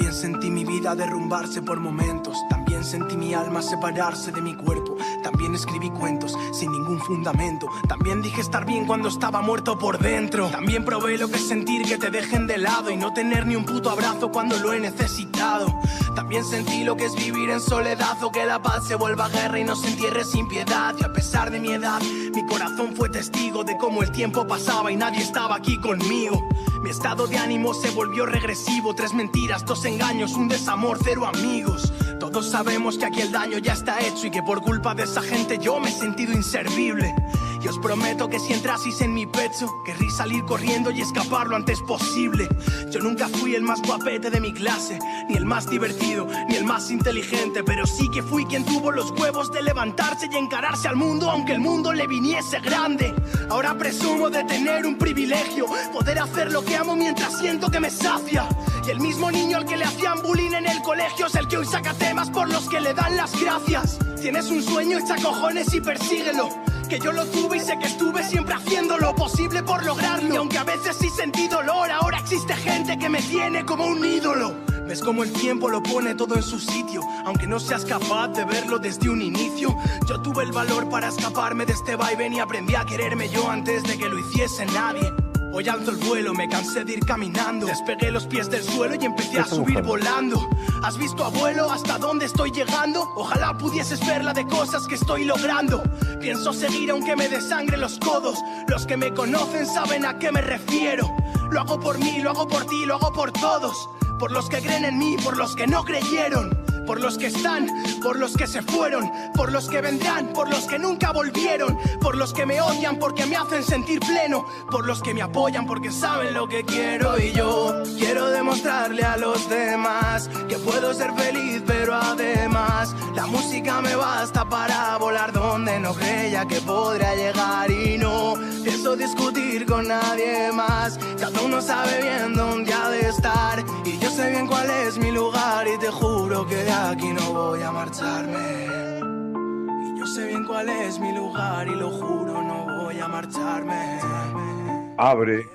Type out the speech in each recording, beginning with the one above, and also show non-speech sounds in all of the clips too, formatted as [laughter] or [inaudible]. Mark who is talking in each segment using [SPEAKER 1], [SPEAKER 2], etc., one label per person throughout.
[SPEAKER 1] También sentí mi vida derrumbarse por momentos. También sentí mi alma separarse de mi cuerpo. También escribí cuentos sin ningún fundamento. También dije estar bien cuando estaba muerto por dentro. También probé lo que es sentir que te dejen de lado y no tener ni un puto abrazo cuando lo he necesitado. También sentí lo que es vivir en soledad o que la paz se vuelva guerra y nos entierre sin piedad. Y a pesar de mi edad, mi corazón fue testigo de cómo el tiempo pasaba y nadie estaba aquí conmigo. Mi estado de ánimo se volvió regresivo, tres mentiras, dos engaños, un desamor, cero amigos. Todos sabemos que aquí el daño ya está hecho y que por culpa de esa gente yo me he sentido inservible. Y os prometo que si entrasis en mi pecho, querrí salir corriendo y escapar lo antes posible. Yo nunca fui el más guapete de mi clase, ni el más divertido, ni el más inteligente, pero sí que fui quien tuvo los huevos de levantarse y encararse al mundo, aunque el mundo le viniese grande. Ahora presumo de tener un privilegio, poder hacer lo que amo mientras siento que me sacia. Y el mismo niño al que le hacían bullying en el colegio es el que hoy saca temas por los que le dan las gracias. Tienes un sueño, echa cojones y persíguelo. Que yo lo tuve y sé que estuve siempre haciendo lo posible por lograrlo. Y aunque a veces sí sentí dolor, ahora existe gente que me tiene como un ídolo. Ves como el tiempo lo pone todo en su sitio, aunque no seas capaz de verlo desde un inicio. Yo tuve el valor para escaparme de este vaivén y aprendí a quererme yo antes de que lo hiciese nadie. Hoy alzo el vuelo, me cansé de ir caminando. Despegué los pies del suelo y empecé a subir volando. ¿Has visto, abuelo, hasta dónde estoy llegando? Ojalá pudieses ver la de cosas que estoy logrando. Pienso seguir aunque me desangre los codos. Los que me conocen saben a qué me refiero. Lo hago por mí, lo hago por ti, lo hago por todos. Por los que creen en mí, por los que no creyeron por los que están, por los que se fueron, por los que vendrán, por los que nunca volvieron, por los que me odian porque me hacen sentir pleno, por los que me apoyan porque saben lo que quiero y yo quiero demostrarle a los demás que puedo ser feliz, pero además la música me basta para volar donde no creía que podría llegar y no pienso discutir con nadie más. Cada uno sabe bien dónde ha de estar sé bien cuál es mi lugar y te juro que de aquí no voy a marcharme. Y yo sé bien cuál es mi lugar y lo juro, no voy a marcharme.
[SPEAKER 2] Abre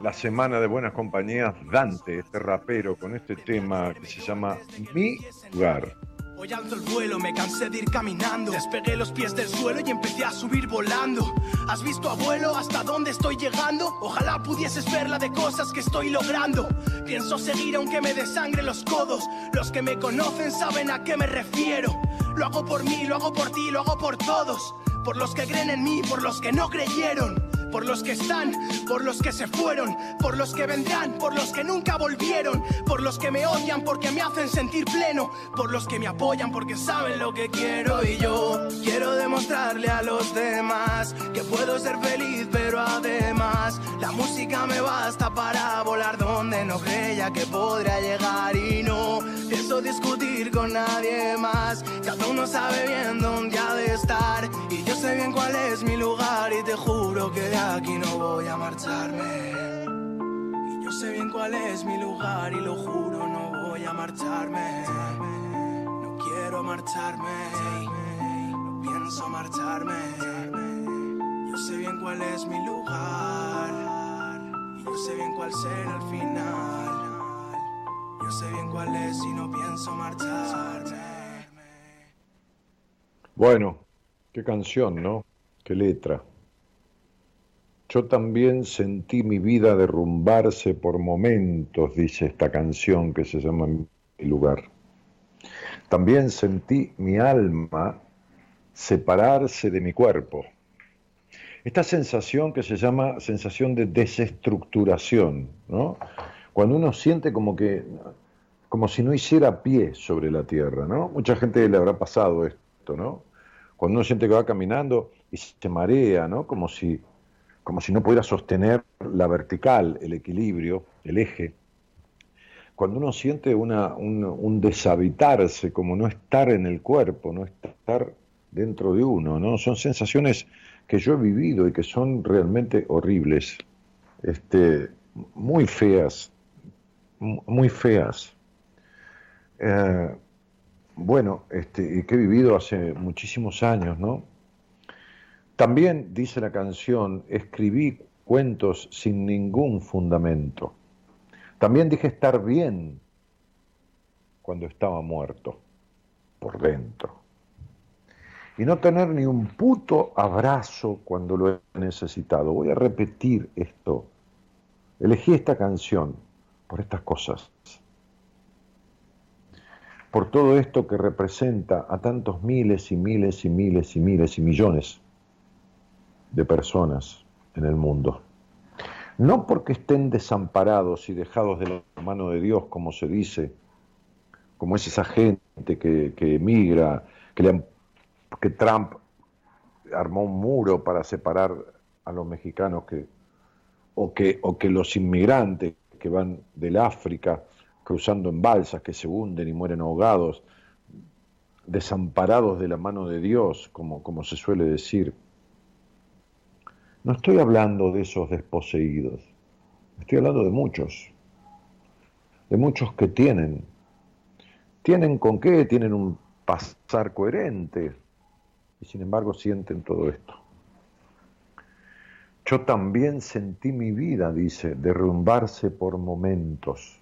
[SPEAKER 2] la semana de buenas compañías Dante, este rapero, con este tema que se llama Mi lugar.
[SPEAKER 1] Hoy alto el vuelo, me cansé de ir caminando. Despegué los pies del suelo y empecé a subir volando. ¿Has visto, abuelo, hasta dónde estoy llegando? Ojalá pudieses ver la de cosas que estoy logrando. Pienso seguir aunque me desangre los codos. Los que me conocen saben a qué me refiero. Lo hago por mí, lo hago por ti, lo hago por todos. Por los que creen en mí, por los que no creyeron por los que están, por los que se fueron, por los que vendrán, por los que nunca volvieron, por los que me odian porque me hacen sentir pleno, por los que me apoyan porque saben lo que quiero y yo quiero demostrarle a los demás que puedo ser feliz, pero además la música me basta para volar donde no creía que podría llegar y no pienso discutir con nadie más. Cada uno sabe bien dónde ha de estar y yo sé bien cuál es mi lugar y te juro que de aquí no voy a marcharme. Y yo sé bien cuál es mi lugar y lo juro, no voy a marcharme. No quiero marcharme, no pienso marcharme. Yo sé bien cuál es mi lugar y yo sé bien cuál será el final. Sé bien cuál es y no pienso marcharme.
[SPEAKER 2] Bueno, qué canción, ¿no? Qué letra. Yo también sentí mi vida derrumbarse por momentos, dice esta canción que se llama Mi lugar. También sentí mi alma separarse de mi cuerpo. esta sensación que se llama sensación de desestructuración, ¿no? Cuando uno siente como que, como si no hiciera pie sobre la tierra, ¿no? Mucha gente le habrá pasado esto, ¿no? Cuando uno siente que va caminando y se marea, ¿no? Como si, como si no pudiera sostener la vertical, el equilibrio, el eje. Cuando uno siente una, un, un deshabitarse, como no estar en el cuerpo, no estar dentro de uno, ¿no? Son sensaciones que yo he vivido y que son realmente horribles, este, muy feas, muy feas. Eh, bueno, este, que he vivido hace muchísimos años, ¿no? También, dice la canción, escribí cuentos sin ningún fundamento. También dije estar bien cuando estaba muerto, por dentro y no tener ni un puto abrazo cuando lo he necesitado. Voy a repetir esto. Elegí esta canción por estas cosas, por todo esto que representa a tantos miles y miles y miles y miles y millones de personas en el mundo. No porque estén desamparados y dejados de la mano de Dios, como se dice, como es esa gente que, emigra, que le que Trump armó un muro para separar a los mexicanos que, o, que, o que los inmigrantes que van del África cruzando en balsas, que se hunden y mueren ahogados, desamparados de la mano de Dios, como, como se suele decir. No estoy hablando de esos desposeídos, estoy hablando de muchos, de muchos que tienen. ¿Tienen con qué? Tienen un pasar coherente, y sin embargo sienten todo esto. Yo también sentí mi vida, dice, derrumbarse por momentos.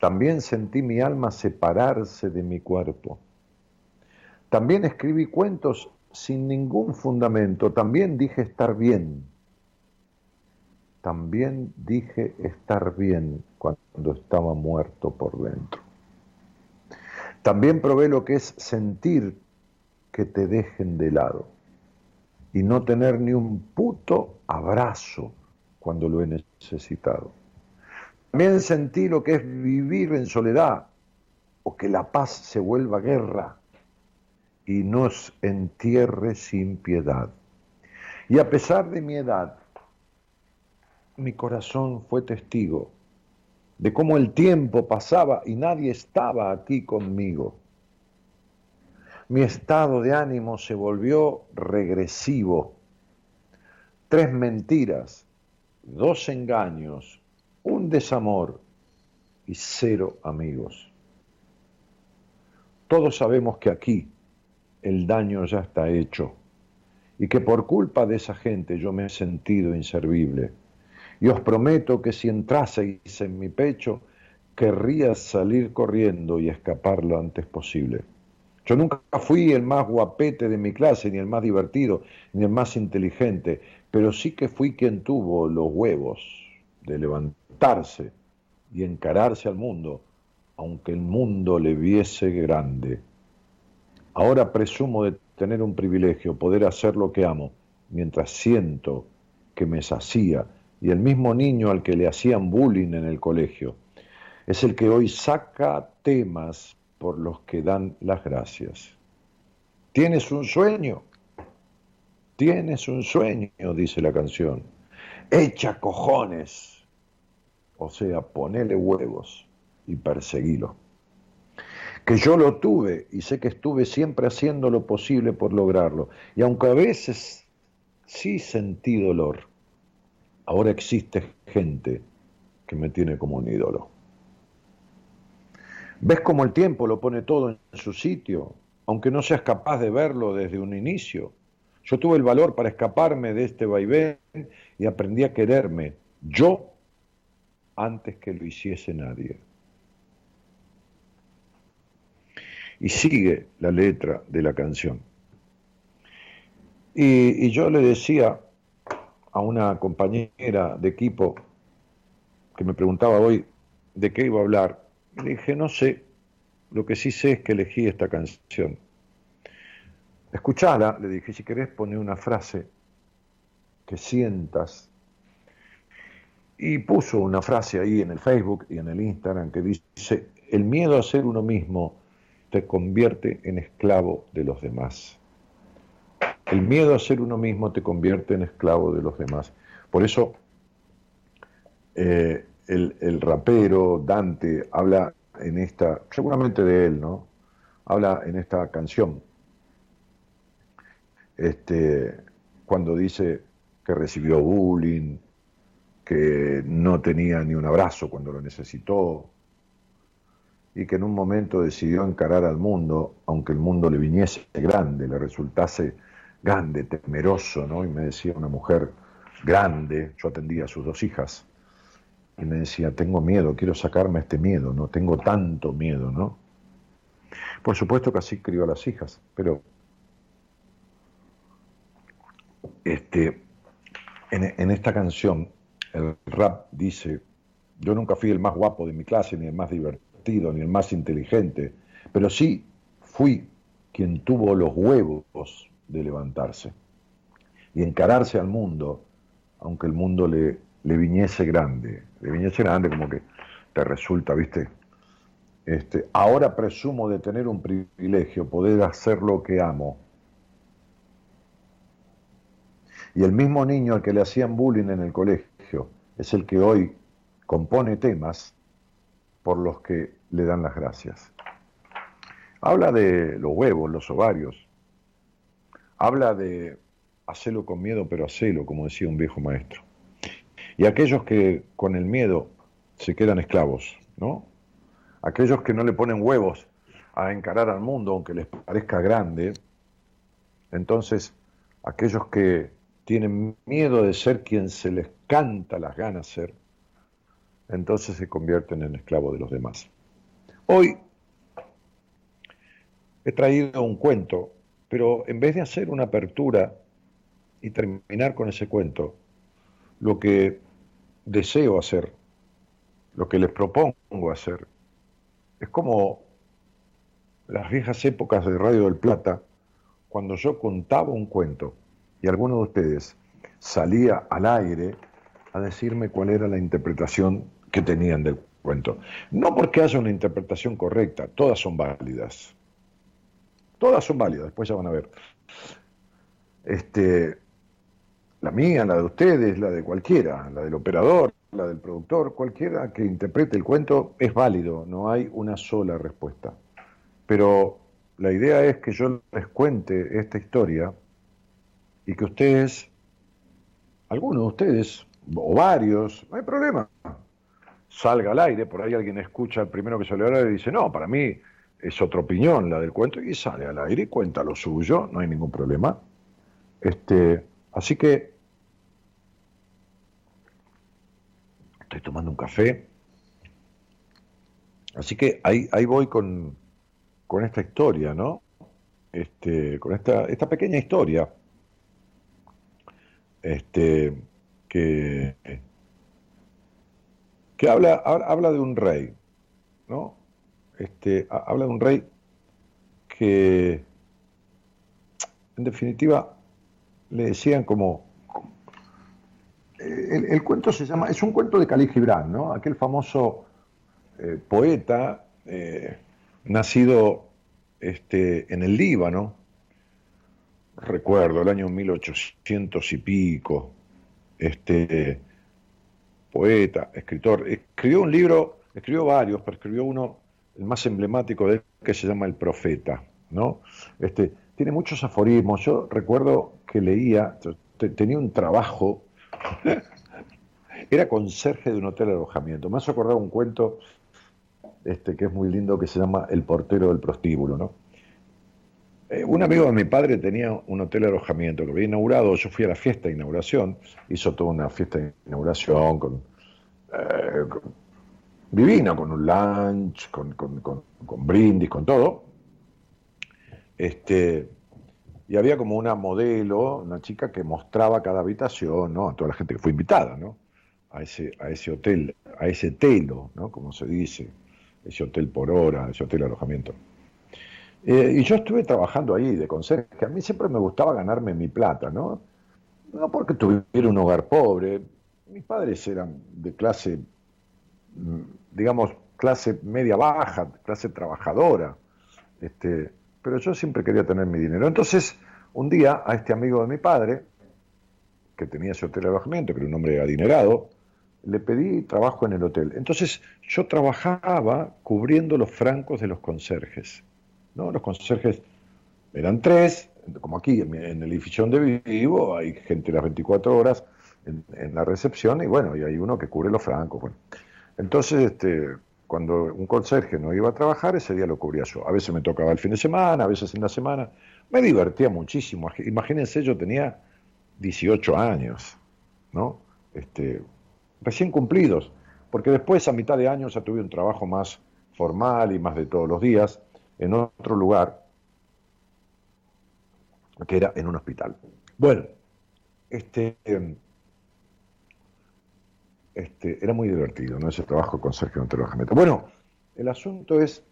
[SPEAKER 2] También sentí mi alma separarse de mi cuerpo. También escribí cuentos sin ningún fundamento. También dije estar bien. También dije estar bien cuando estaba muerto por dentro. También probé lo que es sentir que te dejen de lado y no tener ni un puto abrazo cuando lo he necesitado. También sentí lo que es vivir en soledad o que la paz se vuelva guerra y nos entierre sin piedad. Y a pesar de mi edad, mi corazón fue testigo de cómo el tiempo pasaba y nadie estaba aquí conmigo mi estado de ánimo se volvió regresivo. Tres mentiras, dos engaños, un desamor y cero amigos. Todos sabemos que aquí el daño ya está hecho y que por culpa de esa gente yo me he sentido inservible. Y os prometo que si entraseis en mi pecho, querría salir corriendo y escapar lo antes posible. Yo nunca fui el más guapete de mi clase, ni el más divertido, ni el más inteligente, pero sí que fui quien tuvo los huevos de levantarse y encararse al mundo, aunque el mundo le viese grande. Ahora presumo de tener un privilegio, poder hacer lo que amo, mientras siento que me sacía, y el mismo niño al que le hacían bullying en el colegio, es el que hoy saca temas por los que dan las gracias. ¿Tienes un sueño? Tienes un sueño, dice la canción. Echa cojones. O sea, ponele huevos y perseguilo. Que yo lo tuve y sé que estuve siempre haciendo lo posible por lograrlo. Y aunque a veces sí sentí dolor, ahora existe gente que me tiene como un ídolo. Ves cómo el tiempo lo pone todo en su sitio, aunque no seas capaz de verlo desde un inicio. Yo tuve el valor para escaparme de este vaivén y aprendí a quererme, yo, antes que lo hiciese nadie. Y sigue la letra de la canción. Y, y yo le decía a una compañera de equipo que me preguntaba hoy de qué iba a hablar, le dije, no sé, lo que sí sé es que elegí esta canción. Escuchala, le dije, si querés poner una frase que sientas. Y puso una frase ahí en el Facebook y en el Instagram que dice, el miedo a ser uno mismo te convierte en esclavo de los demás. El miedo a ser uno mismo te convierte en esclavo de los demás. Por eso eh, el, el, rapero Dante habla en esta, seguramente de él, ¿no? Habla en esta canción, este, cuando dice que recibió bullying, que no tenía ni un abrazo cuando lo necesitó, y que en un momento decidió encarar al mundo, aunque el mundo le viniese grande, le resultase grande, temeroso, ¿no? Y me decía una mujer grande, yo atendía a sus dos hijas, y me decía, tengo miedo, quiero sacarme este miedo, no tengo tanto miedo, ¿no? Por supuesto que así crió a las hijas, pero este, en, esta canción el rap dice, yo nunca fui el más guapo de mi clase, ni el más divertido, ni el más inteligente, pero sí fui quien tuvo los huevos de levantarse y encararse al mundo, aunque el mundo le, le viniese grande, le viniese grande como que te resulta, viste, este, ahora presumo de tener un privilegio, poder hacer lo que amo. Y el mismo niño al que le hacían bullying en el colegio es el que hoy compone temas por los que le dan las gracias. Habla de los huevos, los ovarios. Habla de hacerlo con miedo, pero hacelo, como decía un viejo maestro. Y aquellos que con el miedo se quedan esclavos, ¿no? Aquellos que no le ponen huevos a encarar al mundo, aunque les parezca grande, entonces aquellos que tienen miedo de ser quien se les canta las ganas ser, entonces se convierten en esclavos de los demás. Hoy he traído un cuento, pero en vez de hacer una apertura y terminar con ese cuento, lo que deseo hacer, lo que les propongo hacer, es como las viejas épocas de Radio del Plata, cuando yo contaba un cuento y alguno de ustedes salía al aire a decirme cuál era la interpretación que tenían del cuento. No porque haya una interpretación correcta, todas son válidas. Todas son válidas, después ya van a ver. Este, la mía, la de ustedes, la de cualquiera, la del operador, la del productor, cualquiera que interprete el cuento es válido, no hay una sola respuesta. Pero la idea es que yo les cuente esta historia y que ustedes, algunos de ustedes, o varios, no hay problema, salga al aire, por ahí alguien escucha el primero que sale al aire y dice, no, para mí es otra opinión la del cuento, y sale al aire y cuenta lo suyo, no hay ningún problema. Este, Así que estoy tomando un café. Así que ahí, ahí voy con, con esta historia, ¿no? Este, con esta, esta pequeña historia. Este, que, que habla, habla de un rey, ¿no? Este, habla de un rey que, en definitiva, le decían como... El, cuento se llama, es un cuento de Khalil Gibran, ¿no? Aquel famoso eh, poeta eh, nacido este, en el Líbano, recuerdo, el año 1800 y pico, este, poeta, escritor, escribió un libro, escribió varios, pero escribió uno, el más emblemático de él, que se llama El Profeta, ¿no? Este, tiene muchos aforismos. Yo recuerdo que leía, tenía un trabajo, [laughs] era conserje de un hotel de alojamiento. Me has acordado un cuento este, que es muy lindo que se llama El portero del prostíbulo, ¿no? Eh, un amigo de mi padre tenía un hotel de alojamiento que había inaugurado, yo fui a la fiesta de inauguración, hizo toda una fiesta de inauguración con, eh, divina, con un lunch, con, con, con brindis, con todo. Este, y había como una modelo, una chica que mostraba cada habitación, ¿no? A toda la gente que fue invitada, ¿no? A ese, a ese hotel, a ese telo, ¿no? Como se dice, ese hotel por hora, ese hotel alojamiento. Eh, y yo estuve trabajando ahí de conserje, a mí siempre me gustaba ganarme mi plata, ¿no? no porque tuviera un hogar pobre, mis padres eran de clase, mm, digamos, clase media baja, clase trabajadora, este, pero yo siempre quería tener mi dinero. Entonces, un día a este amigo de mi padre, que tenía ese hotel de alojamiento, que era un hombre adinerado, le pedí trabajo en el hotel. Entonces yo trabajaba cubriendo los francos de los conserjes. ¿no? Los conserjes eran tres, como aquí en, el edificio donde vivo, hay gente las 24 horas en, la recepción y bueno, y hay uno que cubre los francos. Bueno. Entonces, este, cuando un conserje no iba a trabajar, ese día lo cubría yo. A veces me tocaba el fin de semana, a veces en la semana. Me divertía muchísimo. Imagínense, yo tenía 18 años, ¿no? Este, recién cumplidos, porque después a mitad de año ya tuve un trabajo más formal y más de todos los días en otro lugar, que era en un hospital. Bueno, este, este, era muy divertido, ¿no? Ese trabajo con Sergio Alojamiento. Bueno, el asunto es.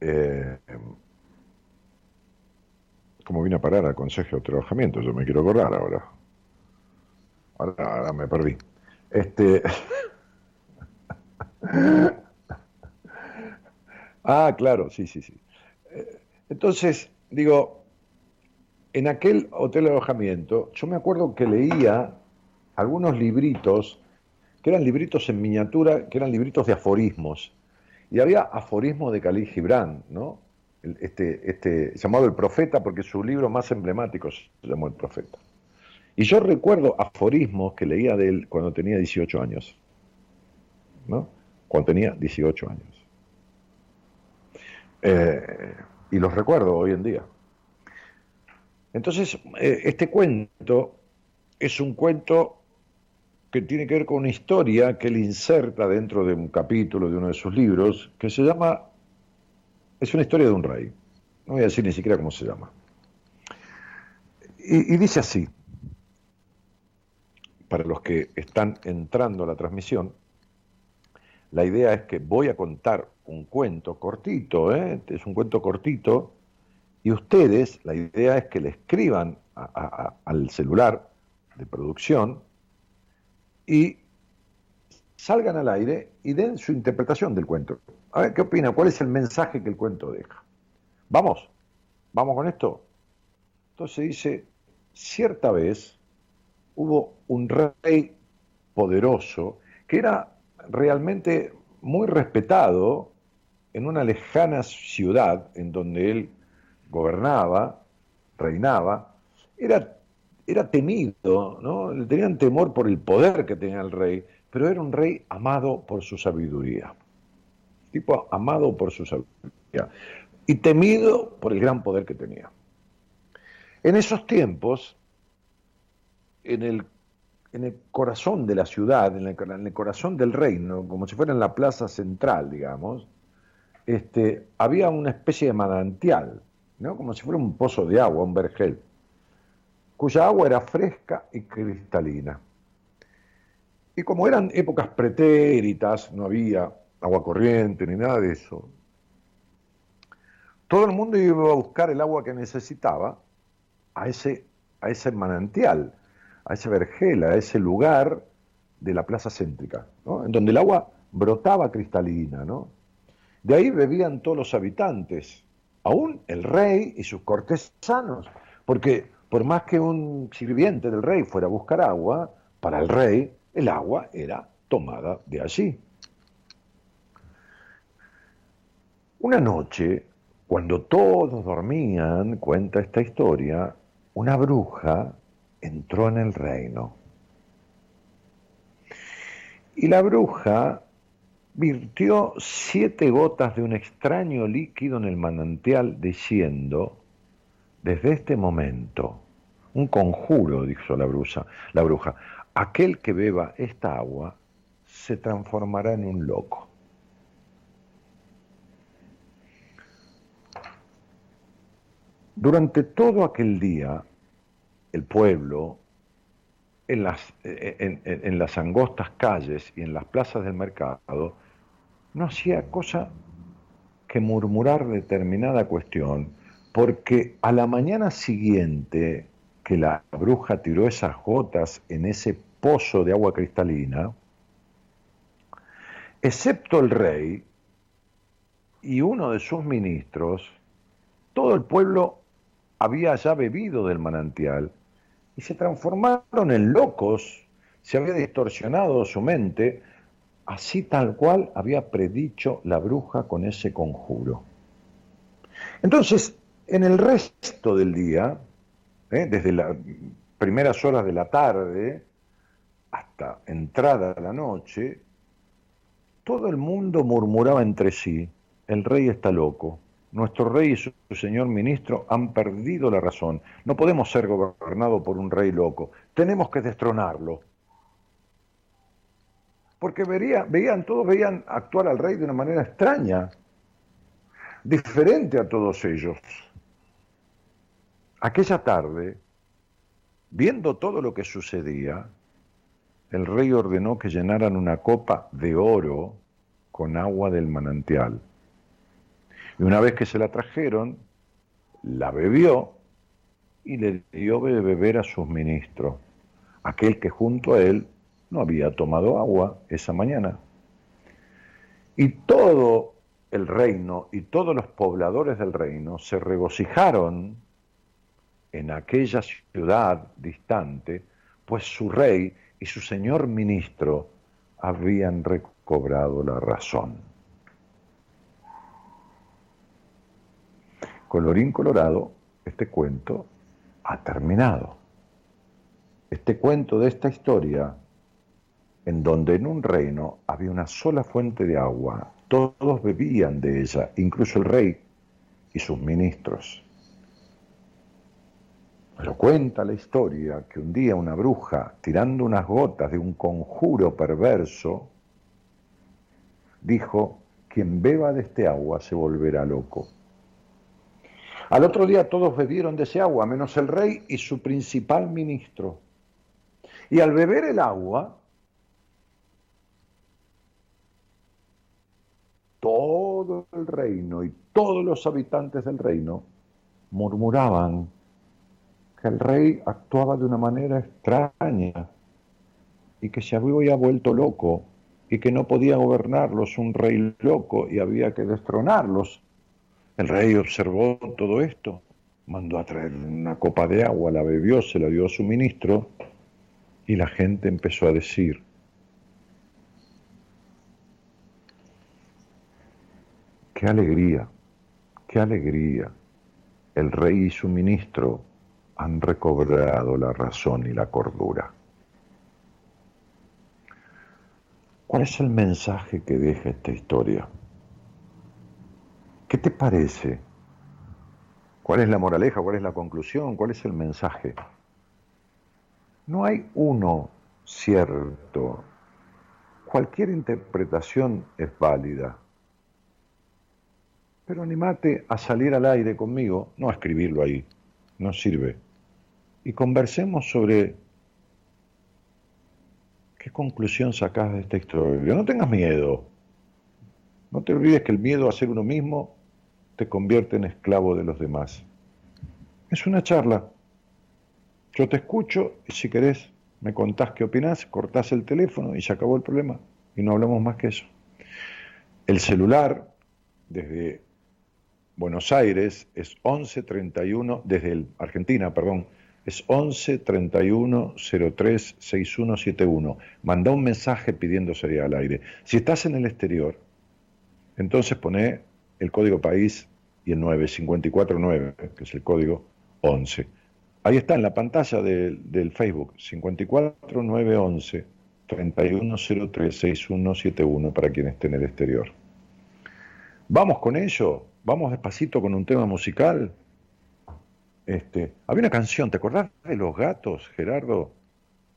[SPEAKER 2] Eh, ¿Cómo vine a parar al consejo de alojamiento? Yo me quiero acordar ahora. Ahora, me perdí. Este. [laughs] ah, claro, sí, sí, sí. Eh, entonces, digo, en aquel hotel de alojamiento, yo me acuerdo que leía algunos libritos, que eran libritos en miniatura, que eran libritos de aforismos. Y había aforismos de Khalil Gibran, ¿no? Este, este, llamado El Profeta, porque su libro más emblemático se llamó El Profeta. Y yo recuerdo aforismos que leía de él cuando tenía 18 años. ¿no? Cuando tenía 18 años. Eh, y los recuerdo hoy en día. Entonces, eh, este cuento es un cuento que tiene que ver con una historia que él inserta dentro de un capítulo de uno de sus libros, que se llama, es una historia de un rey. No voy a decir ni siquiera cómo se llama. y dice así, para los que están entrando a la transmisión, la idea es que voy a contar un cuento cortito, ¿eh? es un cuento cortito, y ustedes, la idea es que le escriban al celular de producción y salgan al aire y den su interpretación del cuento. A ver, ¿qué opina? ¿Cuál es el mensaje que el cuento deja? Vamos, vamos con esto. Entonces dice, cierta vez, hubo un rey poderoso que era realmente muy respetado en una lejana ciudad en donde él gobernaba, reinaba, era, era temido, ¿no? Tenían temor por el poder que tenía el rey, pero era un rey amado por su sabiduría. Tipo amado por su sabiduría. Y temido por el gran poder que tenía. En esos tiempos, en el, en el corazón de la ciudad, en el, corazón del reino, como si fuera en la plaza central, digamos, este, había una especie de manantial, ¿no? como si fuera un pozo de agua, un vergel, cuya agua era fresca y cristalina. Y como eran épocas pretéritas, no había agua corriente ni nada de eso, todo el mundo iba a buscar el agua que necesitaba a ese, a ese manantial a ese vergel, a ese lugar de la plaza céntrica, en donde el agua brotaba cristalina. ¿no? De ahí bebían todos los habitantes, aún el rey y sus cortesanos, porque por más que un sirviente del rey fuera a buscar agua, para el rey el agua era tomada de allí. Una noche, cuando todos dormían, cuenta esta historia, una bruja entró en el reino. Y la bruja virtió siete gotas de un extraño líquido en el manantial, diciendo, desde este momento, un conjuro, dijo la bruja, la bruja, aquel que beba esta agua se transformará en un loco. Durante todo aquel día, el pueblo, en las, en, las angostas calles y en las plazas del mercado, no hacía cosa que murmurar determinada cuestión, porque a la mañana siguiente que la bruja tiró esas gotas en ese pozo de agua cristalina, excepto el rey y uno de sus ministros, todo el pueblo había ya bebido del manantial y se transformaron en locos, se había distorsionado su mente, así tal cual había predicho la bruja con ese conjuro. Entonces, en el resto del día, ¿eh? desde las primeras horas de la tarde hasta entrada de la noche, todo el mundo murmuraba entre sí, el rey está loco, nuestro rey y su señor ministro han perdido la razón, no podemos ser gobernados por un rey loco, tenemos que destronarlo. Porque veían, todos veían actuar al rey de una manera extraña, diferente a todos ellos. Aquella tarde, viendo todo lo que sucedía, el rey ordenó que llenaran una copa de oro con agua del manantial. Y una vez que se la trajeron, la bebió y le dio de beber a sus ministros, aquel que junto a él no había tomado agua esa mañana. Y todo el reino y todos los pobladores del reino se regocijaron en aquella ciudad distante, pues su rey y su señor ministro habían recobrado la razón. Colorín colorado, este cuento ha terminado. Este cuento de esta historia, en donde en un reino había una sola fuente de agua, todos bebían de ella, incluso el rey y sus ministros. Pero cuenta la historia que un día una bruja, tirando unas gotas de un conjuro perverso, dijo, quien beba de este agua se volverá loco. Al otro día todos bebieron de ese agua, menos el rey y su principal ministro. Y al beber el agua, todo el reino y todos los habitantes del reino murmuraban que el rey actuaba de una manera extraña y que se había vuelto loco y que no podía gobernarlos un rey loco y había que destronarlos. El rey observó todo esto, mandó a traer una copa de agua, la bebió, se la dio a su ministro y la gente empezó a decir, qué alegría, qué alegría, el rey y su ministro han recobrado la razón y la cordura. ¿Cuál es el mensaje que deja esta historia? ¿Qué te parece? ¿Cuál es la moraleja? ¿Cuál es la conclusión? ¿Cuál es el mensaje? No hay uno cierto. Cualquier interpretación es válida. Pero animate a salir al aire conmigo, no a escribirlo ahí, no sirve. Y conversemos sobre qué conclusión sacás de esta historia. No tengas miedo. No te olvides que el miedo a ser uno mismo te convierte en esclavo de los demás. Es una charla. Yo te escucho y si querés me contás qué opinás, cortás el teléfono y se acabó el problema. Y no hablamos más que eso. El celular desde Buenos Aires es 11 31, desde Argentina, perdón, es 11 31 03 6171. Manda un mensaje pidiendo al aire. Si estás en el exterior, entonces pone el código país y el 9, 549, que es el código 11. Ahí está en la pantalla del Facebook, 54911 3103 6171 para quien esté en el exterior. Vamos con ello, vamos despacito con un tema musical. Este, había una canción, ¿te acordás de Los Gatos, Gerardo?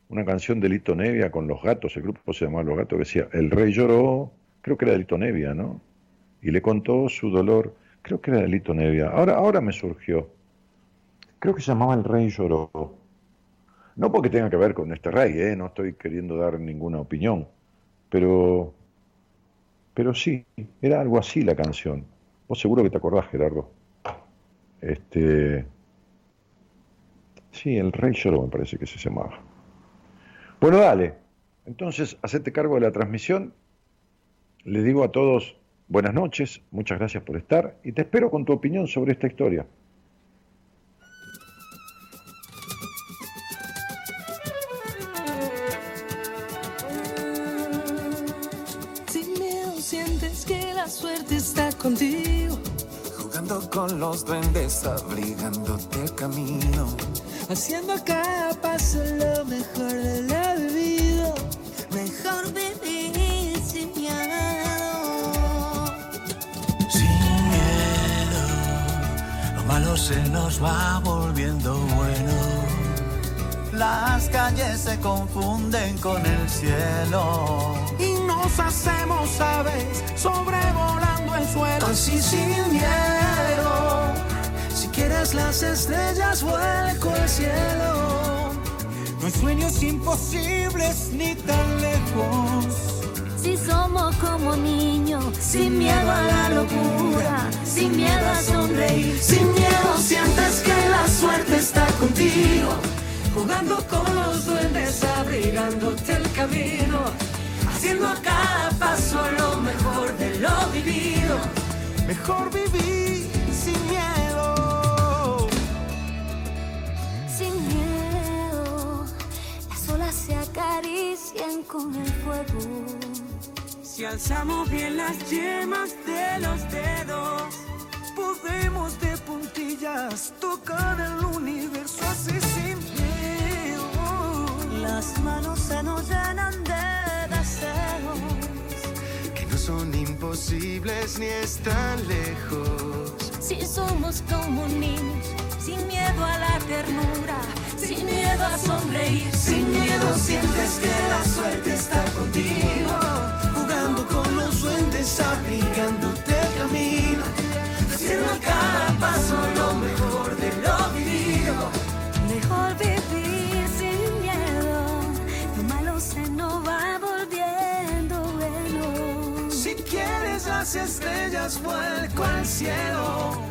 [SPEAKER 2] Una canción de Lito Nevia con Los Gatos, el grupo se llamaba Los Gatos, que decía, el rey lloró, creo que era de Lito Nevia, ¿no? Y le contó su dolor creo que era Delito Nevia, ahora, ahora me surgió, creo que se llamaba El Rey Lloró. No porque tenga que ver con este rey, ¿eh? no estoy queriendo dar ninguna opinión, pero, pero sí, era algo así la canción. Vos seguro que te acordás, Gerardo. Este, Sí, el Rey Lloró me parece que se llamaba. Bueno, dale. Entonces, hacete cargo de la transmisión. Le digo a todos buenas noches, muchas gracias por estar y te espero con tu opinión sobre esta historia.
[SPEAKER 3] Sin miedo sientes que la suerte está contigo.
[SPEAKER 4] Jugando con los duendes, abrigándote el camino.
[SPEAKER 3] Haciendo cada paso lo mejor de la vida.
[SPEAKER 5] Mejor vivir sin miedo.
[SPEAKER 4] Sin miedo, lo malo se nos va volviendo bueno. Las calles se confunden con el cielo.
[SPEAKER 6] Y nos hacemos aves sobrevolando el suelo.
[SPEAKER 3] Así sin miedo. Las estrellas, vuelco al cielo.
[SPEAKER 6] No hay sueños imposibles ni tan lejos.
[SPEAKER 5] Si somos como niños, sin miedo a la locura, sin miedo a sonreír,
[SPEAKER 3] Sin miedo sientes que la suerte está contigo. Jugando con los duendes, abrigándote el camino. Haciendo a cada paso lo mejor de lo vivido.
[SPEAKER 6] Mejor vivir
[SPEAKER 5] acarician con el fuego.
[SPEAKER 6] Si alzamos bien las yemas de los dedos, podemos de puntillas tocar el universo así sin miedo.
[SPEAKER 5] Las manos se nos llenan de deseos.
[SPEAKER 4] Que no son imposibles ni están lejos.
[SPEAKER 5] Si somos como niños, sin miedo a la ternura, sin miedo a sonreír,
[SPEAKER 3] Sin miedo sientes que la suerte está contigo. Jugando con los duendes, abrigándote camino. Haciendo a cada paso lo mejor de lo vivido.
[SPEAKER 5] Mejor vivir sin miedo, lo malo se nos va volviendo bueno.
[SPEAKER 3] Si quieres las estrellas, vuelco al cielo.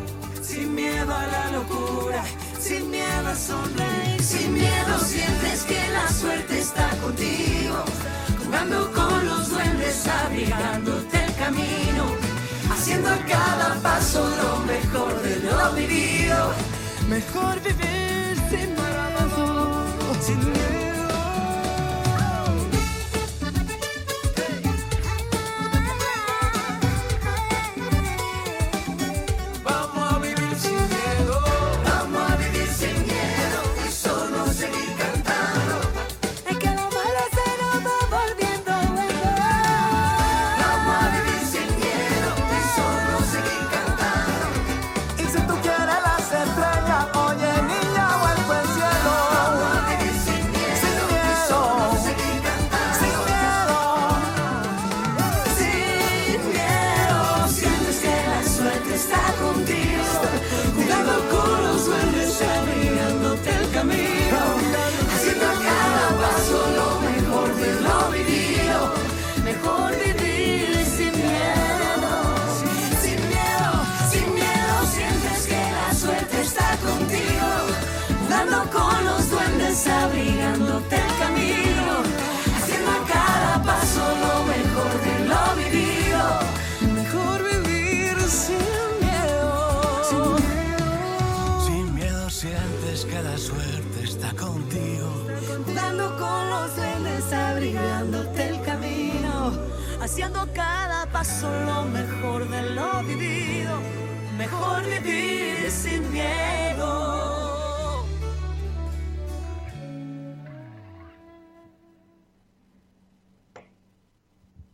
[SPEAKER 3] Sin miedo a la locura, sin miedo a sonreír. Sin miedo sientes que la suerte está contigo. Jugando con los duendes, abrigándote el camino. Haciendo a cada paso lo mejor de lo vivido.
[SPEAKER 6] Mejor vivir sin miedo. Sin miedo.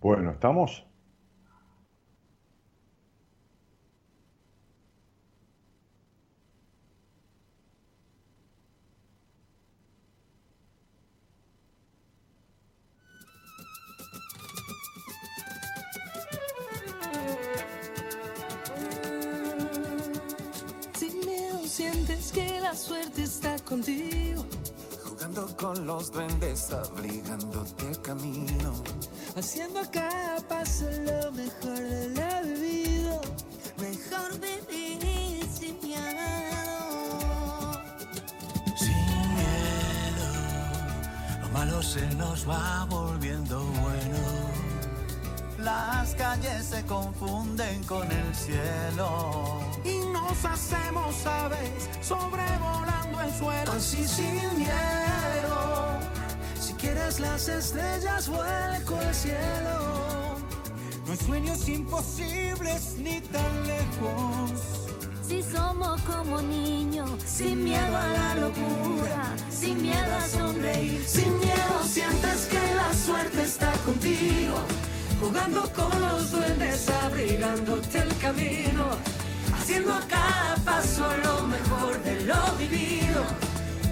[SPEAKER 5] Bueno,
[SPEAKER 3] ¿estamos? Sin miedo sientes que la suerte está contigo con los duendes, obligándote al camino. Haciendo cada paso lo mejor de la vida. Mejor
[SPEAKER 6] vivir sin miedo.
[SPEAKER 4] Sin miedo,
[SPEAKER 5] lo
[SPEAKER 4] malo se nos va volviendo bueno
[SPEAKER 3] las calles se confunden con el cielo.
[SPEAKER 1] Y nos hacemos aves sobrevolando el suelo.
[SPEAKER 3] Así sin miedo. Si quieres las estrellas, vuelco el cielo.
[SPEAKER 1] No hay sueños imposibles ni tan lejos.
[SPEAKER 5] Si somos como niños, sin miedo a la locura, sin miedo a sonreír,
[SPEAKER 3] Sin miedo sientes que la suerte está contigo. Jugando con los duendes, abrigándote el camino. Haciendo a cada paso lo mejor de lo vivido.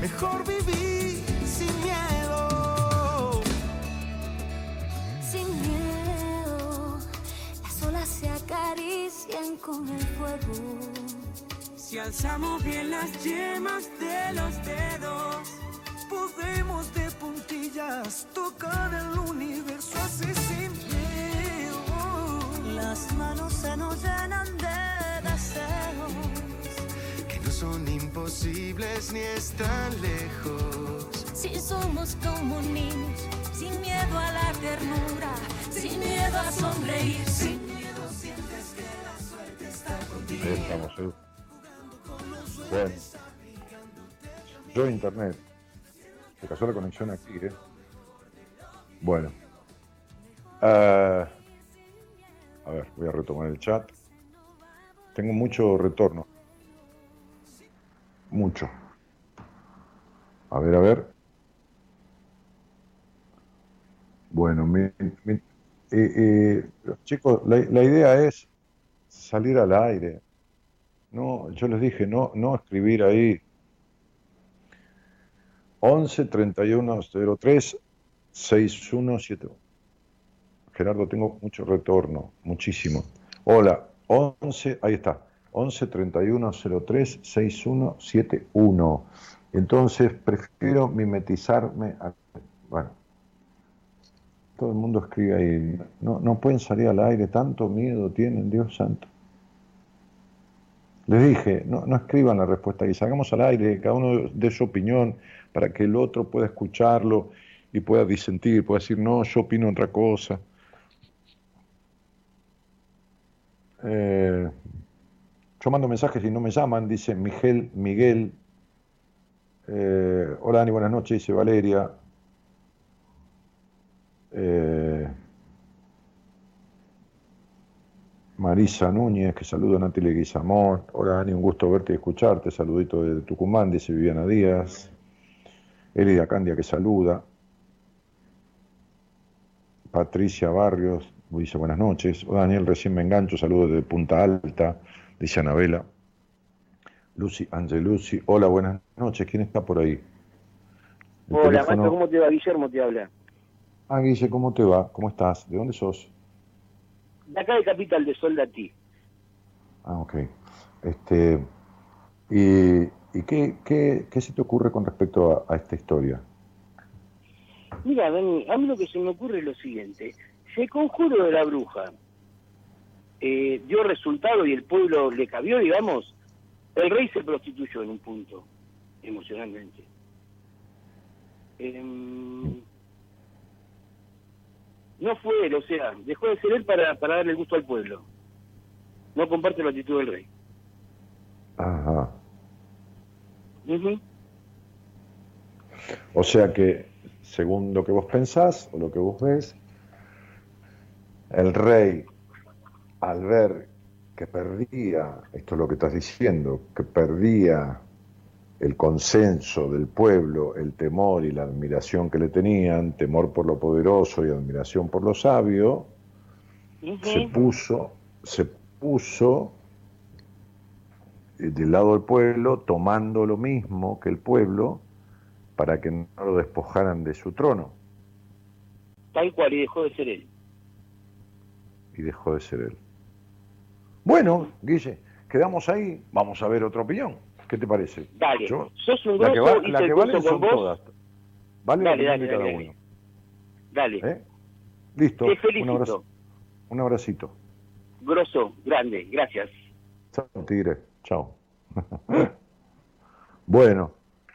[SPEAKER 1] Mejor vivir sin miedo.
[SPEAKER 5] sin miedo. Las olas se acarician con el fuego.
[SPEAKER 1] Si alzamos bien las yemas de los dedos, podemos de puntillas tocar el universo así
[SPEAKER 5] se nos llenan de deseos.
[SPEAKER 3] Que no son imposibles ni están lejos.
[SPEAKER 5] Si somos como niños, sin miedo a la ternura, sin miedo a sonreír, sin miedo sientes que la suerte está contigo.
[SPEAKER 2] Ahí estamos, ¿eh? Bueno. Yo internet. Se casó la conexión aquí, ¿eh? Bueno. Ah, a ver, voy a retomar el chat. Tengo mucho retorno. Mucho. A ver, a ver. Bueno, mi- eh, eh, chicos, la, la idea es salir al aire. No, yo les dije, no, no escribir ahí 11 31 03 6171. Gerardo, tengo mucho retorno, muchísimo. Hola, 11, ahí está, 11 31 03 6171. Entonces, prefiero mimetizarme. a- bueno, todo el mundo escribe ahí. No, no pueden salir al aire, tanto miedo tienen, Dios santo. Les dije, no, no escriban la respuesta y salgamos al aire, cada uno dé su opinión para que el otro pueda escucharlo y pueda disentir, pueda decir, no, yo opino otra cosa. Eh, yo mando mensajes y no me llaman, dice Miguel, Miguel. Eh, hola Dani, buenas noches, dice Valeria. Eh, Marisa Núñez, que saluda a Nati. Hola Dani, un gusto verte y escucharte. Saludito de Tucumán, dice Viviana Díaz. Elida Candia que saluda. Patricia Barrios dice buenas noches. Hola Daniel, recién me engancho. Saludos de Punta Alta, dice Anabela. Lucy Angelucci. Hola, buenas noches. ¿Quién está por ahí? El
[SPEAKER 7] Hola,
[SPEAKER 2] teléfono-
[SPEAKER 7] maestro, ¿cómo te va? Guillermo te habla.
[SPEAKER 2] Ah, Guille, ¿cómo te va? ¿Cómo estás? ¿De dónde sos?
[SPEAKER 7] De acá de Capital de Soldatí.
[SPEAKER 2] Ah, ok. Este, ¿Y, y qué, qué, qué se te ocurre con respecto a, a esta historia?
[SPEAKER 7] Mira, Dani, a mí lo que se me ocurre es lo siguiente. El conjuro de la bruja eh, dio resultado y el pueblo le cabió, digamos, el rey se prostituyó en un punto, emocionalmente. Em, no fue él, o sea, dejó de ser él para, para darle gusto al pueblo. No comparte la actitud del rey.
[SPEAKER 2] Ajá.
[SPEAKER 7] Ujú.
[SPEAKER 2] O sea que, según lo que vos pensás o lo que vos ves, el rey, al ver que perdía, esto es lo que estás diciendo, que perdía el consenso del pueblo, el temor y la admiración que le tenían, temor por lo poderoso y admiración por lo sabio, se puso, se puso eh, del lado del pueblo, tomando lo mismo que el pueblo, para que no lo despojaran de su trono,
[SPEAKER 7] Tal cual, y dejó de ser él.
[SPEAKER 2] Y dejó de ser él. Bueno, Guille, quedamos ahí, vamos a ver otra opinión. ¿Qué te parece?
[SPEAKER 7] Dale,
[SPEAKER 2] Yo-
[SPEAKER 7] sos un
[SPEAKER 2] la que, va- la que valen son
[SPEAKER 7] vos.
[SPEAKER 2] todas. Vale la
[SPEAKER 7] Dale, dale,
[SPEAKER 2] cada
[SPEAKER 7] dale,
[SPEAKER 2] uno.
[SPEAKER 7] Dale,
[SPEAKER 2] ¿eh? Listo,
[SPEAKER 7] te
[SPEAKER 2] un
[SPEAKER 7] felicito.
[SPEAKER 2] abrazo. Un abracito.
[SPEAKER 7] Grosso, grande, gracias.
[SPEAKER 2] Chao, tigre. Chao. [laughs] bueno,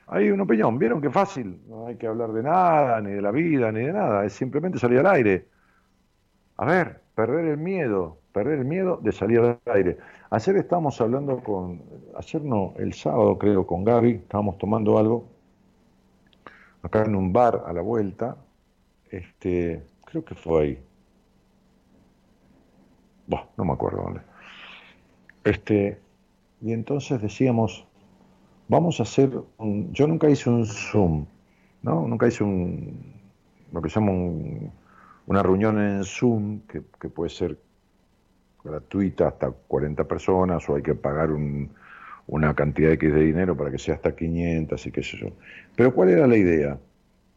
[SPEAKER 2] hay una opinión. ¿Vieron qué fácil? No hay que hablar de nada, ni de la vida, ni de nada. Es simplemente salir al aire. A ver, perder el miedo, perder el miedo de salir al aire. Ayer estábamos hablando con, ayer no, el sábado creo, con Gaby, estábamos tomando algo acá en un bar a la vuelta. Este, creo que fue ahí. Bueno, no me acuerdo dónde. Este, y entonces decíamos, vamos a hacer, un, yo nunca hice un Zoom, ¿no? Nunca hice un, lo que se llama una reunión en Zoom, que, puede ser gratuita hasta 40 personas o hay que pagar una cantidad X de dinero para que sea hasta 500 y qué sé yo. Pero ¿cuál era la idea?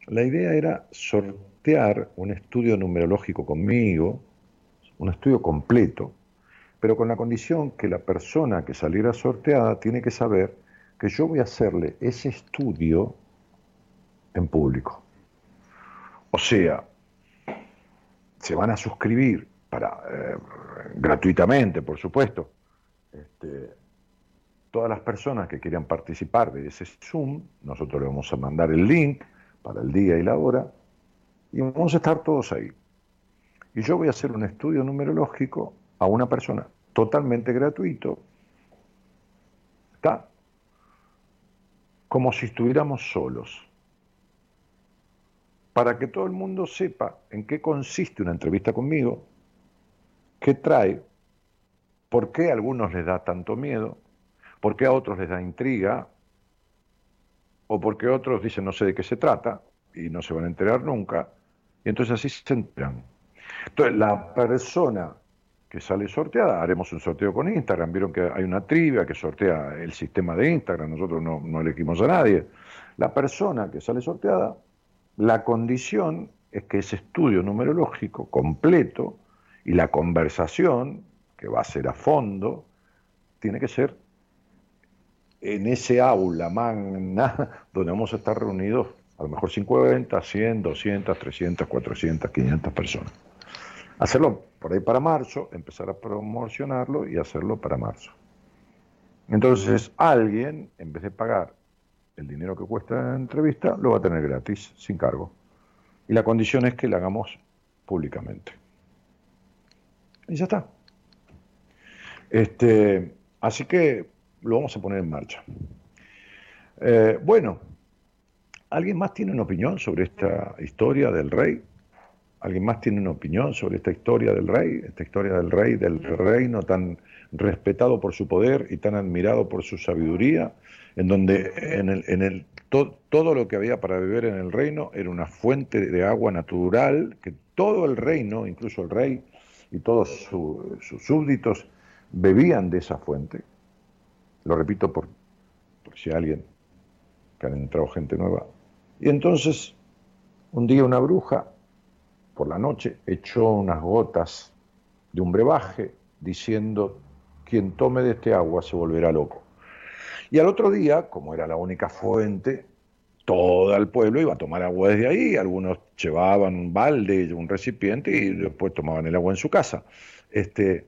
[SPEAKER 2] La idea era sortear un estudio numerológico conmigo, un estudio completo, pero con la condición que la persona que saliera sorteada tiene que saber que yo voy a hacerle ese estudio en público. O sea, se van a suscribir para eh, gratuitamente, por supuesto. Este, todas las personas que quieran participar de ese Zoom, nosotros le vamos a mandar el link para el día y la hora, y vamos a estar todos ahí. Y yo voy a hacer un estudio numerológico a una persona totalmente gratuito. ¿Está? como si estuviéramos solos, para que todo el mundo sepa en qué consiste una entrevista conmigo, qué trae, por qué a algunos les da tanto miedo, por qué a otros les da intriga, o por qué otros dicen no sé de qué se trata y no se van a enterar nunca, y entonces así se enteran. Entonces, la persona que sale sorteada. Haremos un sorteo con Instagram. Vieron que hay una trivia que sortea el sistema de Instagram. Nosotros no, elegimos a nadie. La persona que sale sorteada, la condición es que ese estudio numerológico completo y la conversación, que va a ser a fondo, tiene que ser en ese aula magna [laughs] donde vamos a estar reunidos a lo mejor 50, 100, 200, 300, 400, 500 personas. Hacerlo por ahí para marzo, empezar a promocionarlo y hacerlo para marzo. Entonces, alguien, en vez de pagar el dinero que cuesta la entrevista, lo va a tener gratis, sin cargo. Y la condición es que la hagamos públicamente. Y ya está. Este, así que lo vamos a poner en marcha. Eh, bueno, ¿alguien más tiene una opinión sobre esta historia del rey? ¿Alguien más tiene una opinión sobre esta historia del rey? Esta historia del rey, del reino tan respetado por su poder y tan admirado por su sabiduría, en donde en el, en el, todo lo que había para beber en el reino era una fuente de agua natural, que todo el reino, incluso el rey y todos sus súbditos, bebían de esa fuente. Lo repito por, por si alguien, que han entrado gente nueva. Y entonces, un día una bruja por la noche, echó unas gotas de un brebaje diciendo, quien tome de este agua se volverá loco. Y al otro día, como era la única fuente, todo el pueblo iba a tomar agua desde ahí, algunos llevaban un balde, un recipiente y después tomaban el agua en su casa. Este,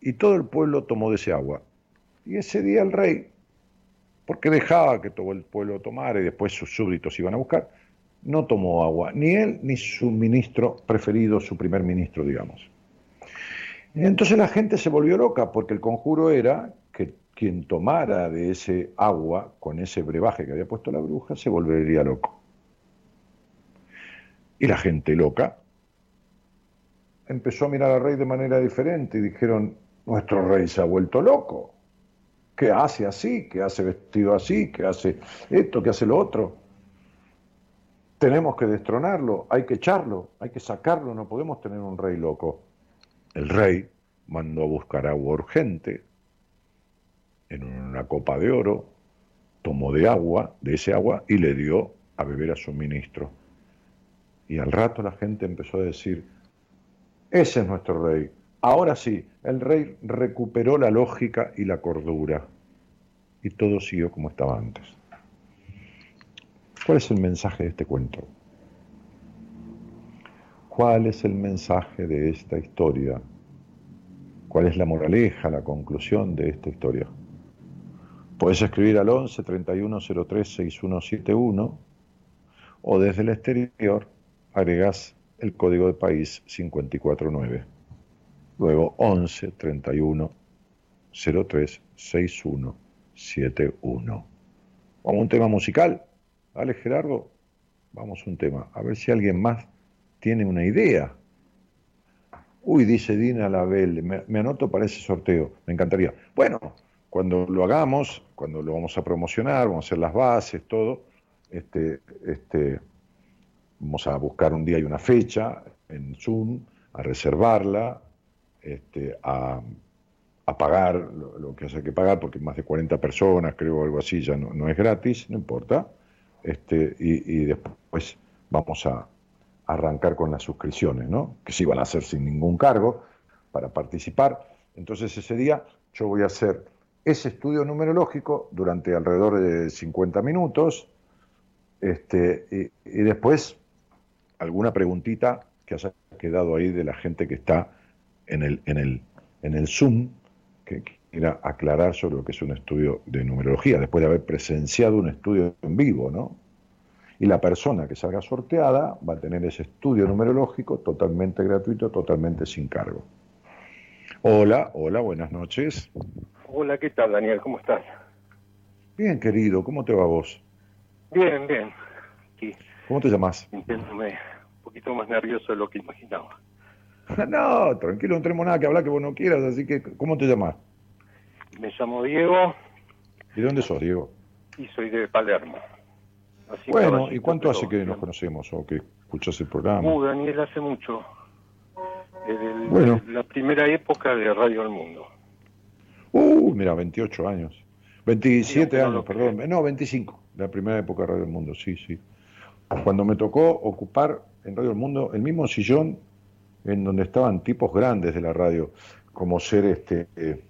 [SPEAKER 2] y todo el pueblo tomó de ese agua. Y ese día el rey, porque dejaba que todo el pueblo tomara y después sus súbditos iban a buscar, no tomó agua, ni él ni su ministro preferido, su primer ministro, digamos. Entonces la gente se volvió loca porque el conjuro era quien tomara de ese agua con ese brebaje que había puesto la bruja se volvería loco. Y la gente loca empezó a mirar al rey de manera diferente y dijeron, nuestro rey se ha vuelto loco. ¿Qué hace así? ¿Qué hace vestido así? ¿Qué hace esto? ¿Qué hace lo otro? tenemos que destronarlo, hay que echarlo, hay que sacarlo, no podemos tener un rey loco. El rey mandó a buscar agua urgente en una copa de oro, tomó de agua, de ese agua, y le dio a beber a su ministro. Y al rato la gente empezó a decir, ese es nuestro rey. Ahora sí, el rey recuperó la lógica y la cordura. Y todo siguió como estaba antes. ¿Cuál es el mensaje de este cuento? ¿Cuál es el mensaje de esta historia? ¿Cuál es la moraleja, la conclusión de esta historia? Puedes escribir al 11 31 03 6171 o desde el exterior agregás el código de país 549. Luego 11 31 03 6171. Vamos a un tema musical. Dale Gerardo, vamos a un tema. A ver si alguien más tiene una idea. Uy, dice Dina Label, me, me anoto para ese sorteo, me encantaría. Bueno, cuando lo hagamos, cuando lo vamos a promocionar, vamos a hacer las bases, todo, este, este, vamos a buscar un día y una fecha en Zoom, a reservarla, este, a, a pagar lo, que haya que pagar, porque más de 40 personas, creo, algo así, ya no, no es gratis, no importa. Este, y, después vamos a arrancar con las suscripciones, ¿no? que sí van a hacer sin ningún cargo para participar. Entonces ese día yo voy a hacer ese estudio numerológico durante alrededor de 50 minutos este, y, después alguna preguntita que haya quedado ahí de la gente que está en el, en el, en el Zoom, que quiera aclarar sobre lo que es un estudio de numerología, después de haber presenciado un estudio en vivo, ¿no? Y la persona que salga sorteada va a tener ese estudio numerológico totalmente gratuito, totalmente sin cargo. Hola, hola, buenas noches.
[SPEAKER 8] Hola, ¿qué tal, Daniel? ¿Cómo estás?
[SPEAKER 2] Bien, querido, ¿cómo te va vos?
[SPEAKER 8] Bien, bien. Aquí,
[SPEAKER 2] ¿Cómo te llamas?
[SPEAKER 8] sintiéndome un poquito más nervioso de lo que imaginaba. [laughs]
[SPEAKER 2] No, tranquilo, no tenemos nada que hablar que vos no quieras, así que, ¿cómo te llamas?
[SPEAKER 8] Me llamo Diego
[SPEAKER 2] ¿Y de dónde sos, Diego?
[SPEAKER 8] y soy de Palermo. Así
[SPEAKER 2] Bueno, ¿y cuánto hace que nos conocemos o que escuchas el programa?
[SPEAKER 8] Uh, Daniel, hace mucho. Desde el-
[SPEAKER 2] Bueno.
[SPEAKER 8] la primera época de Radio El Mundo.
[SPEAKER 2] Uh, mira, 28 años. 27
[SPEAKER 8] Sí, no
[SPEAKER 2] años, perdón. No, 25. La primera época de Radio del Mundo, sí, sí. Cuando me tocó ocupar en Radio del Mundo el mismo sillón en donde estaban tipos grandes de la radio, como ser este, eh,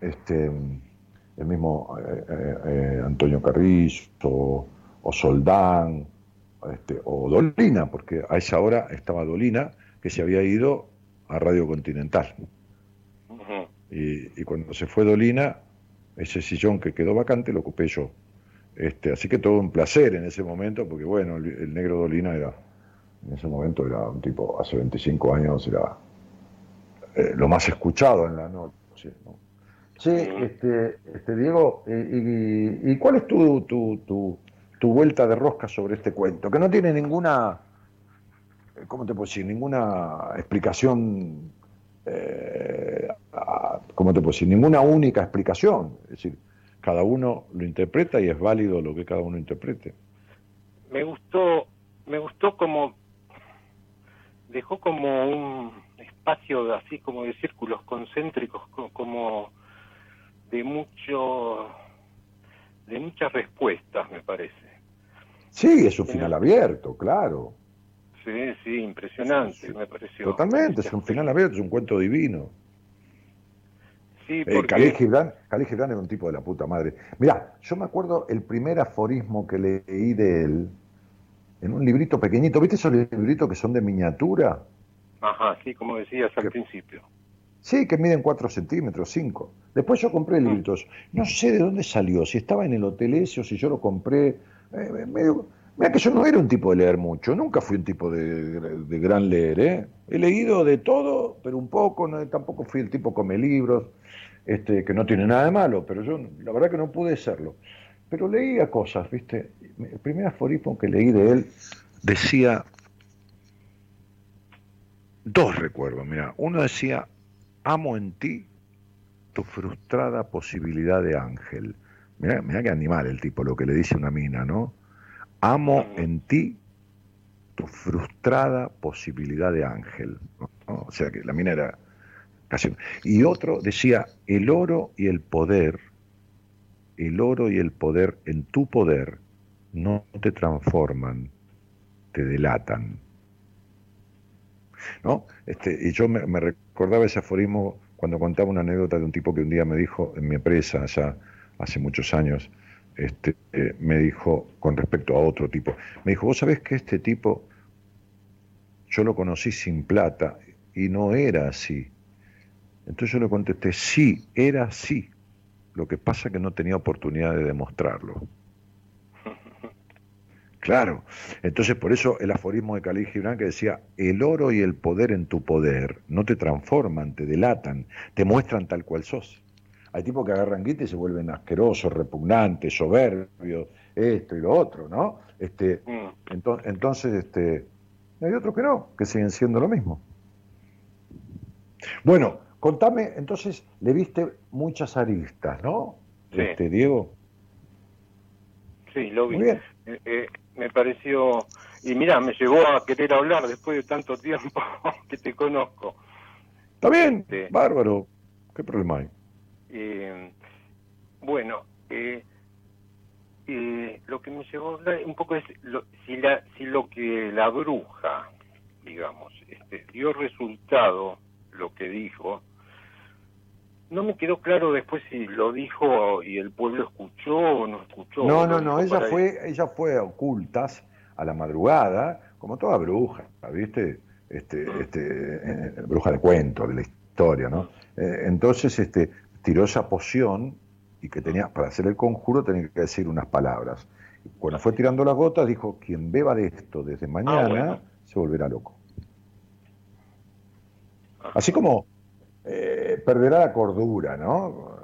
[SPEAKER 2] este, el mismo eh, eh, Antonio Carrizo o, o Soldán, este, o Dolina, porque a esa hora estaba Dolina, que se había ido a Radio Continental. Y, y cuando se fue Dolina, ese sillón que quedó vacante lo ocupé yo. Este, así que todo un placer en ese momento, porque bueno, el, el negro Dolina era, en ese momento era un tipo, hace 25 años era eh, lo más escuchado en la noche. ¿no? Che, este, este, Diego, eh, y, y cuál es tu, tu, tu, tu vuelta de rosca sobre este cuento? Que no tiene ninguna, eh, ¿cómo te puedo decir? Ninguna explicación eh, ¿cómo te puedo decir? Ninguna única explicación. Es decir, cada uno lo interpreta y es válido lo que cada uno interprete.
[SPEAKER 8] Me gustó, me gustó como dejó como un espacio de- así como de círculos concéntricos, co- como de mucho, de muchas respuestas, me parece.
[SPEAKER 2] Sí, es un final abierto, claro.
[SPEAKER 8] Sí, sí, impresionante, me pareció.
[SPEAKER 2] Totalmente, es un final abierto, es un cuento divino.
[SPEAKER 8] Sí,
[SPEAKER 2] Eh,
[SPEAKER 8] porque
[SPEAKER 2] Khalil Gibran, Khalil Gibran era un tipo de la puta madre. Mirá, yo me acuerdo el primer aforismo que leí de él en un librito pequeñito. ¿Viste esos libritos que son de miniatura?
[SPEAKER 8] ajá, sí, como decías al
[SPEAKER 2] Que-
[SPEAKER 8] principio.
[SPEAKER 2] Sí, que miden 4 centímetros, 5. Después yo compré libritos. No sé de dónde salió, si estaba en el hotel ese o si yo lo compré. Eh, medio- Mira que yo no era un tipo de leer mucho, nunca fui un tipo de, de gran leer. ¿eh? He leído de todo, pero un poco, no, tampoco fui el tipo come libros, este, que no tiene nada de malo, pero yo la verdad que no pude serlo. Pero leía cosas, ¿viste? El primer aforismo que leí de él decía, dos recuerdos, mira, uno decía, amo en ti tu frustrada posibilidad de ángel. Mirá, mirá qué animal el tipo, lo que le dice una mina, ¿no? Amo en ti tu frustrada posibilidad de ángel. ¿no? O sea que la mina era casi... Y otro decía, el oro y el poder, el oro y el poder en tu poder no te transforman, te delatan. ¿no? Este, y yo me, me recordaba ese aforismo cuando contaba una anécdota de un tipo que un día me dijo en mi empresa, ya hace muchos años, este, eh, me dijo con respecto a otro tipo, me dijo, vos sabés que este tipo, yo lo conocí sin plata y no era así. Entonces yo le contesté, sí, era así. Lo que pasa es que no tenía oportunidad de demostrarlo. [laughs] Claro, entonces por eso el aforismo de Khalil Gibran que decía, el oro y el poder en tu poder no te transforman, te delatan, te muestran tal cual sos. Hay tipos que agarran guita y se vuelven asquerosos, repugnantes, soberbios, esto y lo otro, ¿no? Este,
[SPEAKER 8] Mm.
[SPEAKER 2] ento- entonces, este, hay otros que no, que siguen siendo lo mismo. Bueno, contame, entonces le viste muchas aristas, ¿no?
[SPEAKER 8] Sí.
[SPEAKER 2] Este, Diego.
[SPEAKER 8] Sí, lo vi.
[SPEAKER 2] Muy bien.
[SPEAKER 8] Eh, eh, me pareció... Y mira, me llevó a querer hablar después de tanto tiempo [laughs] que te conozco.
[SPEAKER 2] Está bien,
[SPEAKER 8] Sí.
[SPEAKER 2] bárbaro. ¿Qué problema hay?
[SPEAKER 8] Eh, bueno, eh, eh, lo que me llevó a hablar un poco es lo- si, la, si lo que la bruja, digamos, este, dio resultado, lo que dijo, no me quedó claro después si lo dijo y el pueblo escuchó o no escuchó.
[SPEAKER 2] No, no, no, ella fue, ella fue a ocultas a la madrugada, como toda bruja, ¿viste? Este, este, eh, bruja de cuento, de la historia, ¿no? Eh, entonces, este, tiró esa poción y que tenía, para hacer el conjuro tenía que decir unas palabras. Cuando fue tirando las gotas, dijo, quien beba de esto desde mañana
[SPEAKER 8] bueno.
[SPEAKER 2] se volverá loco. Así como eh, perderá la cordura, ¿no?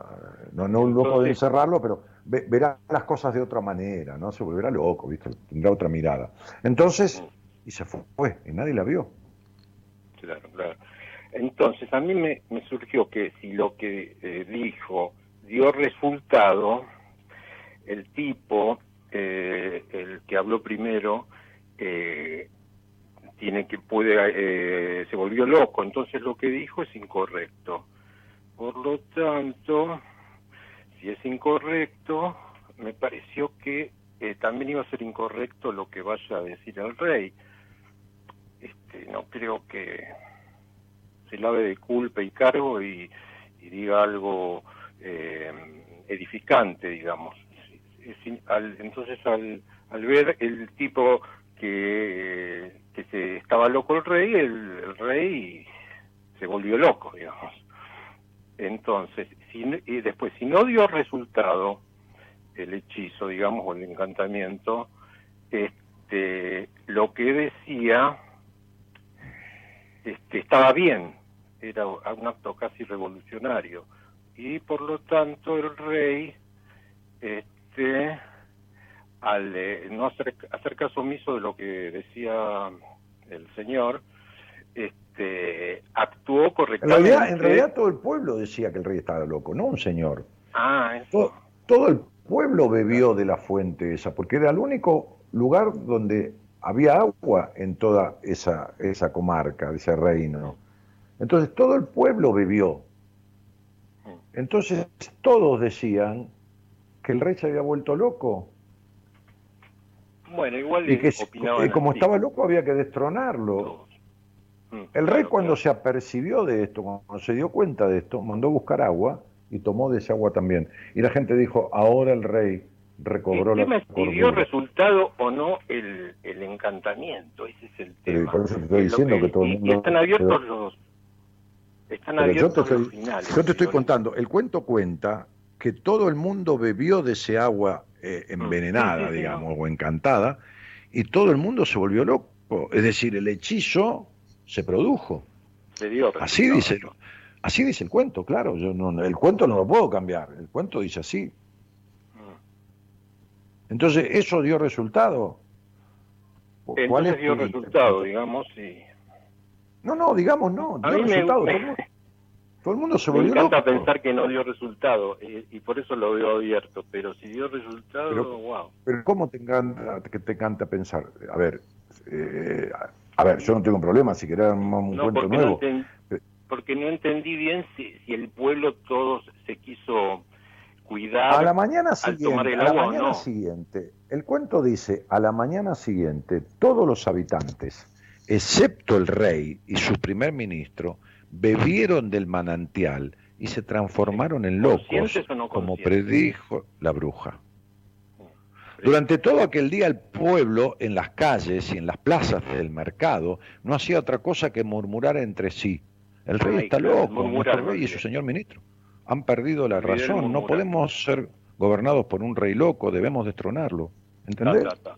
[SPEAKER 2] No, no un loco de encerrarlo, pero ve- verá las cosas de otra manera, ¿no? Se volverá loco, ¿viste? Tendrá otra mirada. Entonces, y se fue, y nadie la vio.
[SPEAKER 8] Claro, claro. Entonces, a mí me, surgió que si lo que eh, dijo dio resultado, el tipo, eh, el que habló primero, eh, tiene que puede, eh, se volvió loco, entonces lo que dijo es incorrecto. Por lo tanto, si es incorrecto, me pareció que eh, también iba a ser incorrecto lo que vaya a decir el rey. Este, no creo que se lave de culpa y cargo y, y diga algo eh, edificante, digamos. Entonces, al, al ver el tipo que, que se estaba loco el rey, el, el rey se volvió loco, digamos. Entonces, y después, si no dio resultado el hechizo, digamos, o el encantamiento, este, lo que decía este, estaba bien, era un acto casi revolucionario. Y por lo tanto el rey, este, al eh, no hacer, hacer caso omiso de lo que decía el señor, este, actuó
[SPEAKER 2] En
[SPEAKER 8] correctamente.
[SPEAKER 2] realidad, en realidad todo el pueblo decía que el rey estaba loco, no un señor.
[SPEAKER 8] Ah, eso.
[SPEAKER 2] Todo, todo el pueblo bebió de la fuente esa, porque era el único lugar donde había agua en toda esa, esa comarca, ese reino. Entonces todo el pueblo bebió. Entonces todos decían que el rey se había vuelto loco
[SPEAKER 8] Bueno, igual
[SPEAKER 2] y que y como
[SPEAKER 8] así,
[SPEAKER 2] estaba loco había que destronarlo.
[SPEAKER 8] Mm,
[SPEAKER 2] El rey cuando
[SPEAKER 8] claro.
[SPEAKER 2] se apercibió de esto, cuando se dio cuenta de esto, mandó buscar agua y tomó de ese agua también. Y la gente dijo, ahora el rey recobró
[SPEAKER 8] El
[SPEAKER 2] la
[SPEAKER 8] tema es si dio resultado o no el, el encantamiento, ese es el tema.
[SPEAKER 2] por eso te estoy diciendo que todo el
[SPEAKER 8] y- y
[SPEAKER 2] mundo-
[SPEAKER 8] están abiertos los... Están
[SPEAKER 2] Pero yo te
[SPEAKER 8] abiertos los
[SPEAKER 2] estoy,
[SPEAKER 8] finales.
[SPEAKER 2] yo te estoy contando, el cuento cuenta que todo el mundo bebió de ese agua eh, envenenada,
[SPEAKER 8] Sí, sí, sí,
[SPEAKER 2] digamos, o encantada, y todo el mundo se volvió loco. Es decir, el hechizo se produjo.
[SPEAKER 8] se dio
[SPEAKER 2] Así dice, así dice el cuento, claro. Yo no, el cuento no lo puedo cambiar. El cuento dice así. Entonces, ¿eso dio resultado? ¿Cuál
[SPEAKER 8] Entonces
[SPEAKER 2] es
[SPEAKER 8] dio
[SPEAKER 2] tu
[SPEAKER 8] resultado, digamos, y...
[SPEAKER 2] No, no, digamos no. Dio
[SPEAKER 8] me,
[SPEAKER 2] resultado.
[SPEAKER 8] me-
[SPEAKER 2] Todo, el mundo- todo el mundo se
[SPEAKER 8] me
[SPEAKER 2] volvió
[SPEAKER 8] encanta
[SPEAKER 2] loco.
[SPEAKER 8] pensar que no dio resultado, y, y por eso lo veo abierto, pero si dio resultado,
[SPEAKER 2] Pero-
[SPEAKER 8] wow.
[SPEAKER 2] Pero ¿cómo te encanta, que te encanta pensar? A ver, eh, a ver, yo no tengo problema si querés un
[SPEAKER 8] No,
[SPEAKER 2] cuento nuevo.
[SPEAKER 8] no, porque no entendí bien si, si el pueblo todos se quiso cuidar
[SPEAKER 2] A la mañana siguiente,
[SPEAKER 8] el
[SPEAKER 2] a la mañana
[SPEAKER 8] no.
[SPEAKER 2] siguiente, el cuento dice, a la mañana siguiente, todos los habitantes, excepto el rey y su primer ministro, bebieron del manantial y se transformaron en locos,
[SPEAKER 8] ¿Conscientes o no
[SPEAKER 2] como predijo la bruja. Durante todo aquel día el pueblo en las calles y en las plazas del mercado no hacía otra cosa que murmurar entre sí. El rey está loco, nuestro rey y su señor ministro. Han perdido la razón. No podemos ser gobernados por un rey loco, debemos destronarlo. ¿Entendés?
[SPEAKER 8] Ta, ta, ta.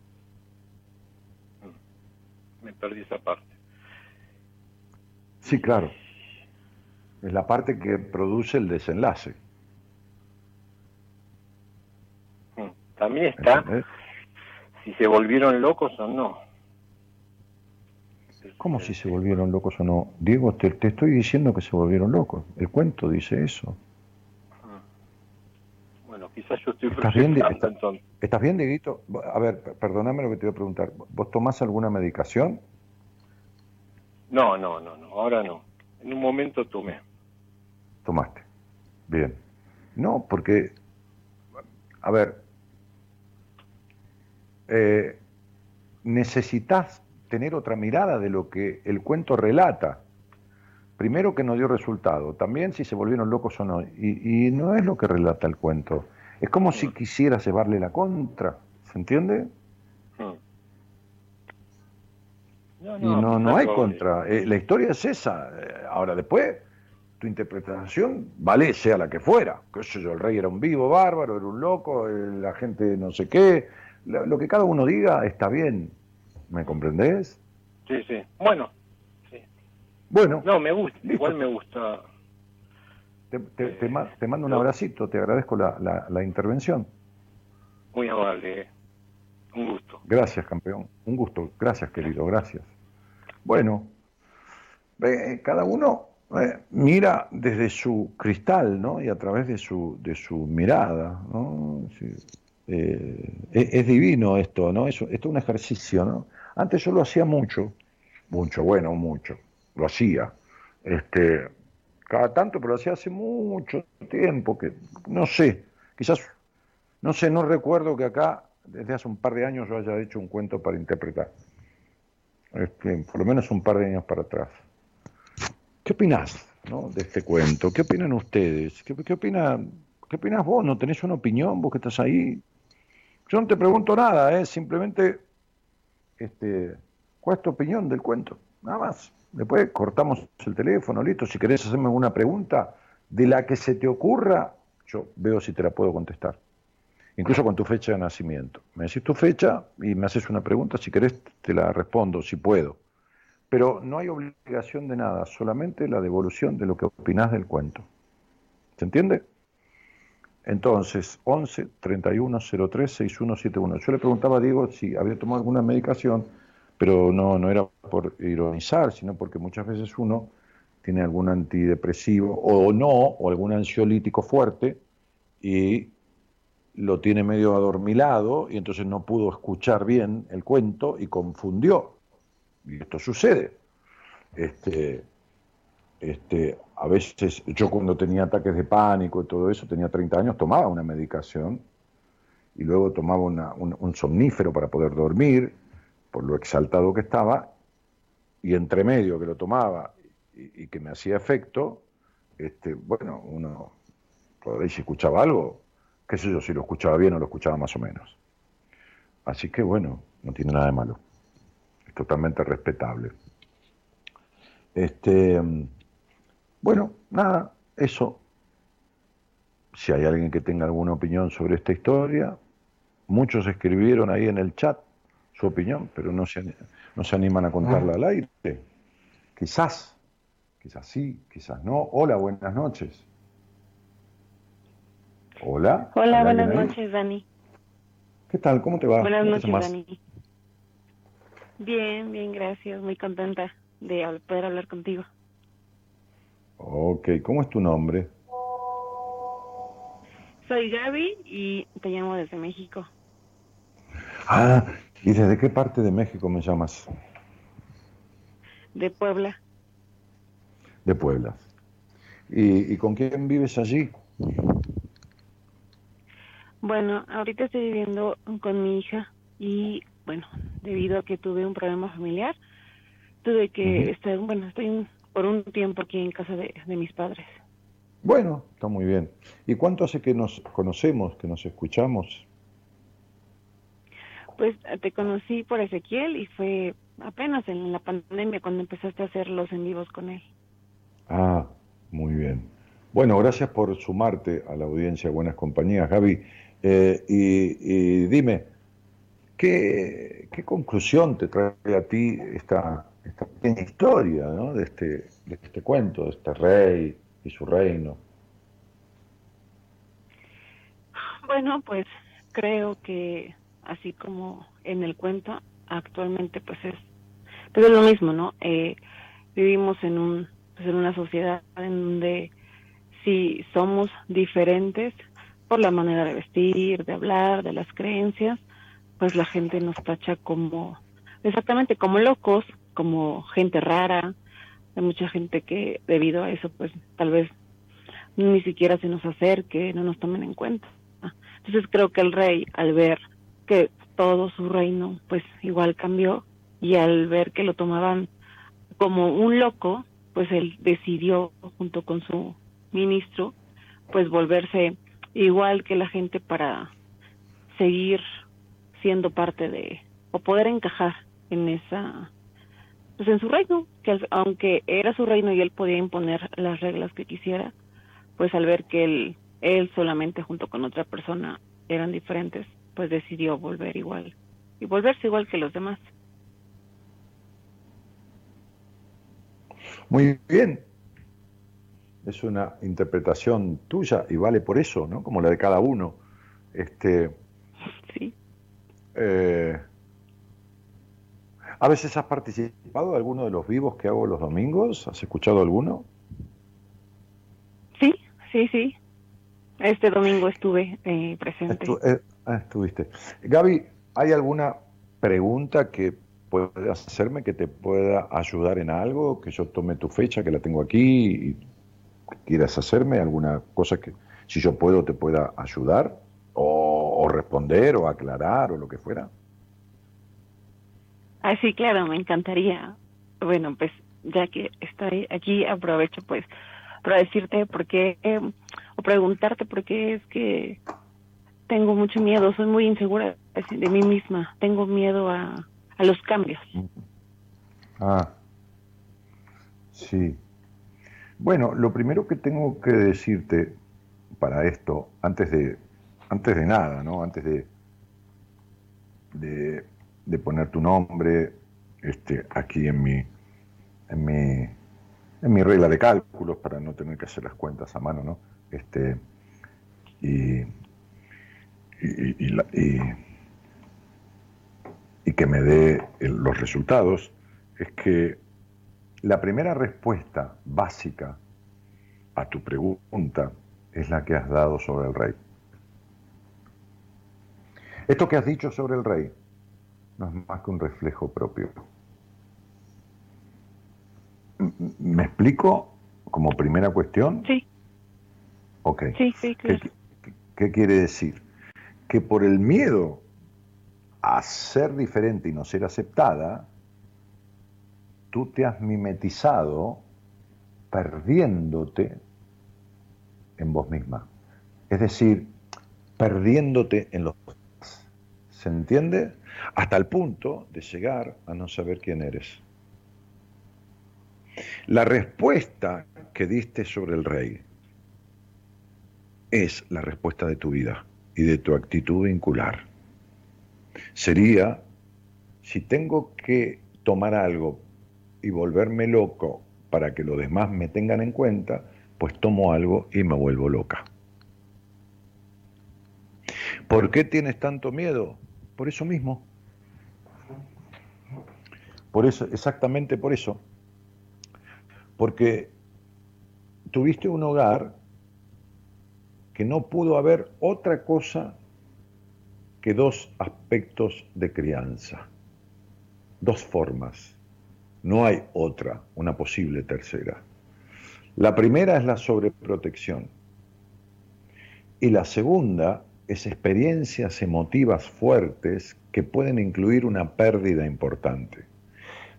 [SPEAKER 8] Me perdí esa parte.
[SPEAKER 2] Sí, claro. Es la parte que produce el desenlace.
[SPEAKER 8] Mm. También está
[SPEAKER 2] ¿entendés?
[SPEAKER 8] si se volvieron locos o no.
[SPEAKER 2] ¿Cómo si se volvieron locos o no? Diego, te, te estoy diciendo que se volvieron locos. El cuento dice eso.
[SPEAKER 8] Quizás yo estoy
[SPEAKER 2] ¿Estás bien, está-. ¿Estás bien, Dieguito? A ver, perdóname lo que te voy a preguntar. ¿Vos tomás alguna medicación?
[SPEAKER 8] No, no, no, no, ahora no. En un momento tomé.
[SPEAKER 2] Tomaste. Bien. No, porque, a ver, eh, necesitas tener otra mirada de lo que el cuento relata. Primero que no dio resultado, también si se volvieron locos o no. Y, y no es lo que relata el cuento. Es como si quisieras llevarle la contra. ¿Se entiende?
[SPEAKER 8] Mm. No,
[SPEAKER 2] Y no, no hay contra. Eh, la historia es esa. Eh, Ahora, después, tu interpretación vale sea la que fuera. Qué sé yo, el rey era un vivo bárbaro, era un loco, eh, la gente no sé qué. Lo, lo que cada uno diga está bien. ¿Me comprendés?
[SPEAKER 8] Sí, sí. Bueno,
[SPEAKER 2] Bueno,
[SPEAKER 8] no, me gusta.
[SPEAKER 2] Listo.
[SPEAKER 8] Igual me gusta.
[SPEAKER 2] Te, te- te ma- te mando un abracito, te agradezco la, la- la intervención.
[SPEAKER 8] Muy amable. eh. Un gusto.
[SPEAKER 2] Gracias, campeón. Un gusto. Gracias, querido. Gracias. Bueno, eh, cada uno eh, mira desde su cristal, ¿no? Y a través de su, de su mirada, ¿no? Sí. Eh, es, es divino esto, ¿no? Es, esto es un ejercicio, ¿no? Antes yo lo hacía mucho, mucho, bueno, mucho, lo hacía. Este, cada tanto, pero hacía hace mucho tiempo, que no sé, quizás, no sé, no recuerdo que acá, desde hace un par de años, yo haya hecho un cuento para interpretar. Este, por lo menos un par de años para atrás. ¿Qué opinás ¿no? de este cuento? ¿Qué opinan ustedes? ¿Qué, qué, ¿Qué opinás vos? ¿No tenés una opinión vos que estás ahí? Yo no te pregunto nada, ¿eh? simplemente este, ¿cuál es tu opinión del cuento? Nada más. Después cortamos el teléfono, listo. Si querés hacerme alguna pregunta de la que se te ocurra, yo veo si te la puedo contestar. Incluso con tu fecha de nacimiento. Me decís tu fecha y me haces una pregunta, si querés te la respondo, si puedo. Pero no hay obligación de nada, solamente la devolución de lo que opinás del cuento. ¿Se entiende? Entonces, 11 31 03 6171. Yo le preguntaba a Diego si había tomado alguna medicación, pero no, no era por ironizar, sino porque muchas veces uno tiene algún antidepresivo o no, o algún ansiolítico fuerte y lo tiene medio adormilado y entonces no pudo escuchar bien el cuento y confundió. Y esto sucede. Este, este, a veces yo cuando tenía ataques de pánico y todo eso, tenía 30 años, tomaba una medicación y luego tomaba una- un, un somnífero para poder dormir, lo exaltado que estaba, y entre medio que lo tomaba y, que me hacía efecto, este, bueno, uno, ahí si escuchaba algo, qué sé yo, si lo escuchaba bien o lo escuchaba más o menos. Así que bueno, no tiene nada de malo. Es totalmente respetable. Este, bueno, nada, eso. Si hay alguien que tenga alguna opinión sobre esta historia, muchos escribieron ahí en el chat su opinión, pero no se, no se animan a contarla al aire. Quizás, quizás sí, quizás no. Hola, buenas noches. Hola.
[SPEAKER 9] Hola,
[SPEAKER 2] ¿hay
[SPEAKER 9] buenas noches, Dani.
[SPEAKER 2] ¿Qué tal? ¿Cómo te va?
[SPEAKER 9] Buenas
[SPEAKER 2] ¿Cómo te
[SPEAKER 9] noches? Dani. Bien, bien, gracias. Muy contenta de poder hablar contigo.
[SPEAKER 2] Ok, ¿cómo es tu nombre?
[SPEAKER 9] Soy Gaby y te llamo desde México.
[SPEAKER 2] Ah, ¿y desde qué parte de México me llamas?
[SPEAKER 9] De Puebla.
[SPEAKER 2] De Puebla. ¿Y, y con quién vives allí?
[SPEAKER 9] Bueno, ahorita estoy viviendo con mi hija y, bueno, debido a que tuve un problema familiar, tuve que estar, bueno, estoy un- por un tiempo aquí en casa de, de mis padres.
[SPEAKER 2] Bueno, está muy bien. ¿Y cuánto hace que nos conocemos, que nos escuchamos?
[SPEAKER 9] Pues te conocí por Ezequiel y fue apenas en la pandemia cuando empezaste a hacer los en vivos con él.
[SPEAKER 2] Ah, muy bien. Bueno, gracias por sumarte a la audiencia Buenas Compañías, Gaby. Eh, y, dime, ¿qué, conclusión te trae a ti esta, esta pequeña historia de, este, de este cuento, de este rey y su reino?
[SPEAKER 9] Bueno, pues creo que así como en el cuento, actualmente pues es, pues es lo mismo, ¿no? Eh, vivimos en un pues en una sociedad en donde si somos diferentes por la manera de vestir, de hablar, de las creencias, pues la gente nos tacha como exactamente como locos, como gente rara. Hay mucha gente que debido a eso pues tal vez ni siquiera se nos acerque, no nos tomen en cuenta. Entonces creo que el rey al ver que todo su reino pues igual cambió. Y al ver que lo tomaban como un loco, pues él decidió junto con su ministro pues volverse igual que la gente para seguir siendo parte de o poder encajar en esa pues en su reino que aunque era su reino y él podía imponer las reglas que quisiera pues al ver que él él solamente junto con otra persona eran diferentes pues decidió volver igual y volverse igual que los demás
[SPEAKER 2] muy bien es una interpretación tuya y vale por eso, ¿no? Como la de cada uno. Este, [laughs]
[SPEAKER 9] sí.
[SPEAKER 2] Eh, ¿A veces has participado de alguno de los vivos que hago los domingos? ¿Has escuchado alguno?
[SPEAKER 9] Sí, sí, sí. Este domingo estuve eh, presente.
[SPEAKER 2] Eh, ah, estuviste. Gaby, ¿hay alguna pregunta que puedas hacerme que te pueda ayudar en algo? Que yo tome tu fecha, que la tengo aquí, y quieras hacerme, alguna cosa que, si yo puedo, te pueda ayudar, o, responder, o aclarar, o lo que fuera.
[SPEAKER 9] Ah, sí, claro, me encantaría. Bueno, pues ya que estoy aquí, aprovecho pues para decirte por qué, em, o preguntarte por qué es que tengo mucho miedo, soy muy insegura de mí misma, tengo miedo a, a los cambios.
[SPEAKER 2] Ah, sí. Bueno, lo primero que tengo que decirte para esto, antes de, antes de nada, ¿no? Antes de, de, poner tu nombre este, aquí en mi, en mi, en mi regla de cálculos para no tener que hacer las cuentas a mano, ¿no? Este, y, y, y que me dé los resultados, es que la primera respuesta básica a tu pregunta es la que has dado sobre el rey. Esto que has dicho sobre el rey no es más que un reflejo propio. ¿Me explico como primera cuestión?
[SPEAKER 9] Sí.
[SPEAKER 2] Ok.
[SPEAKER 9] Sí, sí,
[SPEAKER 2] ¿Qué, ¿Qué quiere decir? Que por el miedo a ser diferente y no ser aceptada, tú te has mimetizado perdiéndote en vos misma. Es decir, perdiéndote en los ¿Se entiende? Hasta el punto de llegar a no saber quién eres. La respuesta que diste sobre el rey es la respuesta de tu vida y de tu actitud vincular. Sería, si tengo que tomar algo y volverme loco para que los demás me tengan en cuenta, pues tomo algo y me vuelvo loca. ¿Por qué tienes tanto miedo? Por eso mismo. Por eso, exactamente por eso. Porque tuviste un hogar que no pudo haber otra cosa que dos aspectos de crianza, dos formas no hay otra, una posible tercera. La primera es la sobreprotección. Y la segunda es experiencias emotivas fuertes que pueden incluir una pérdida importante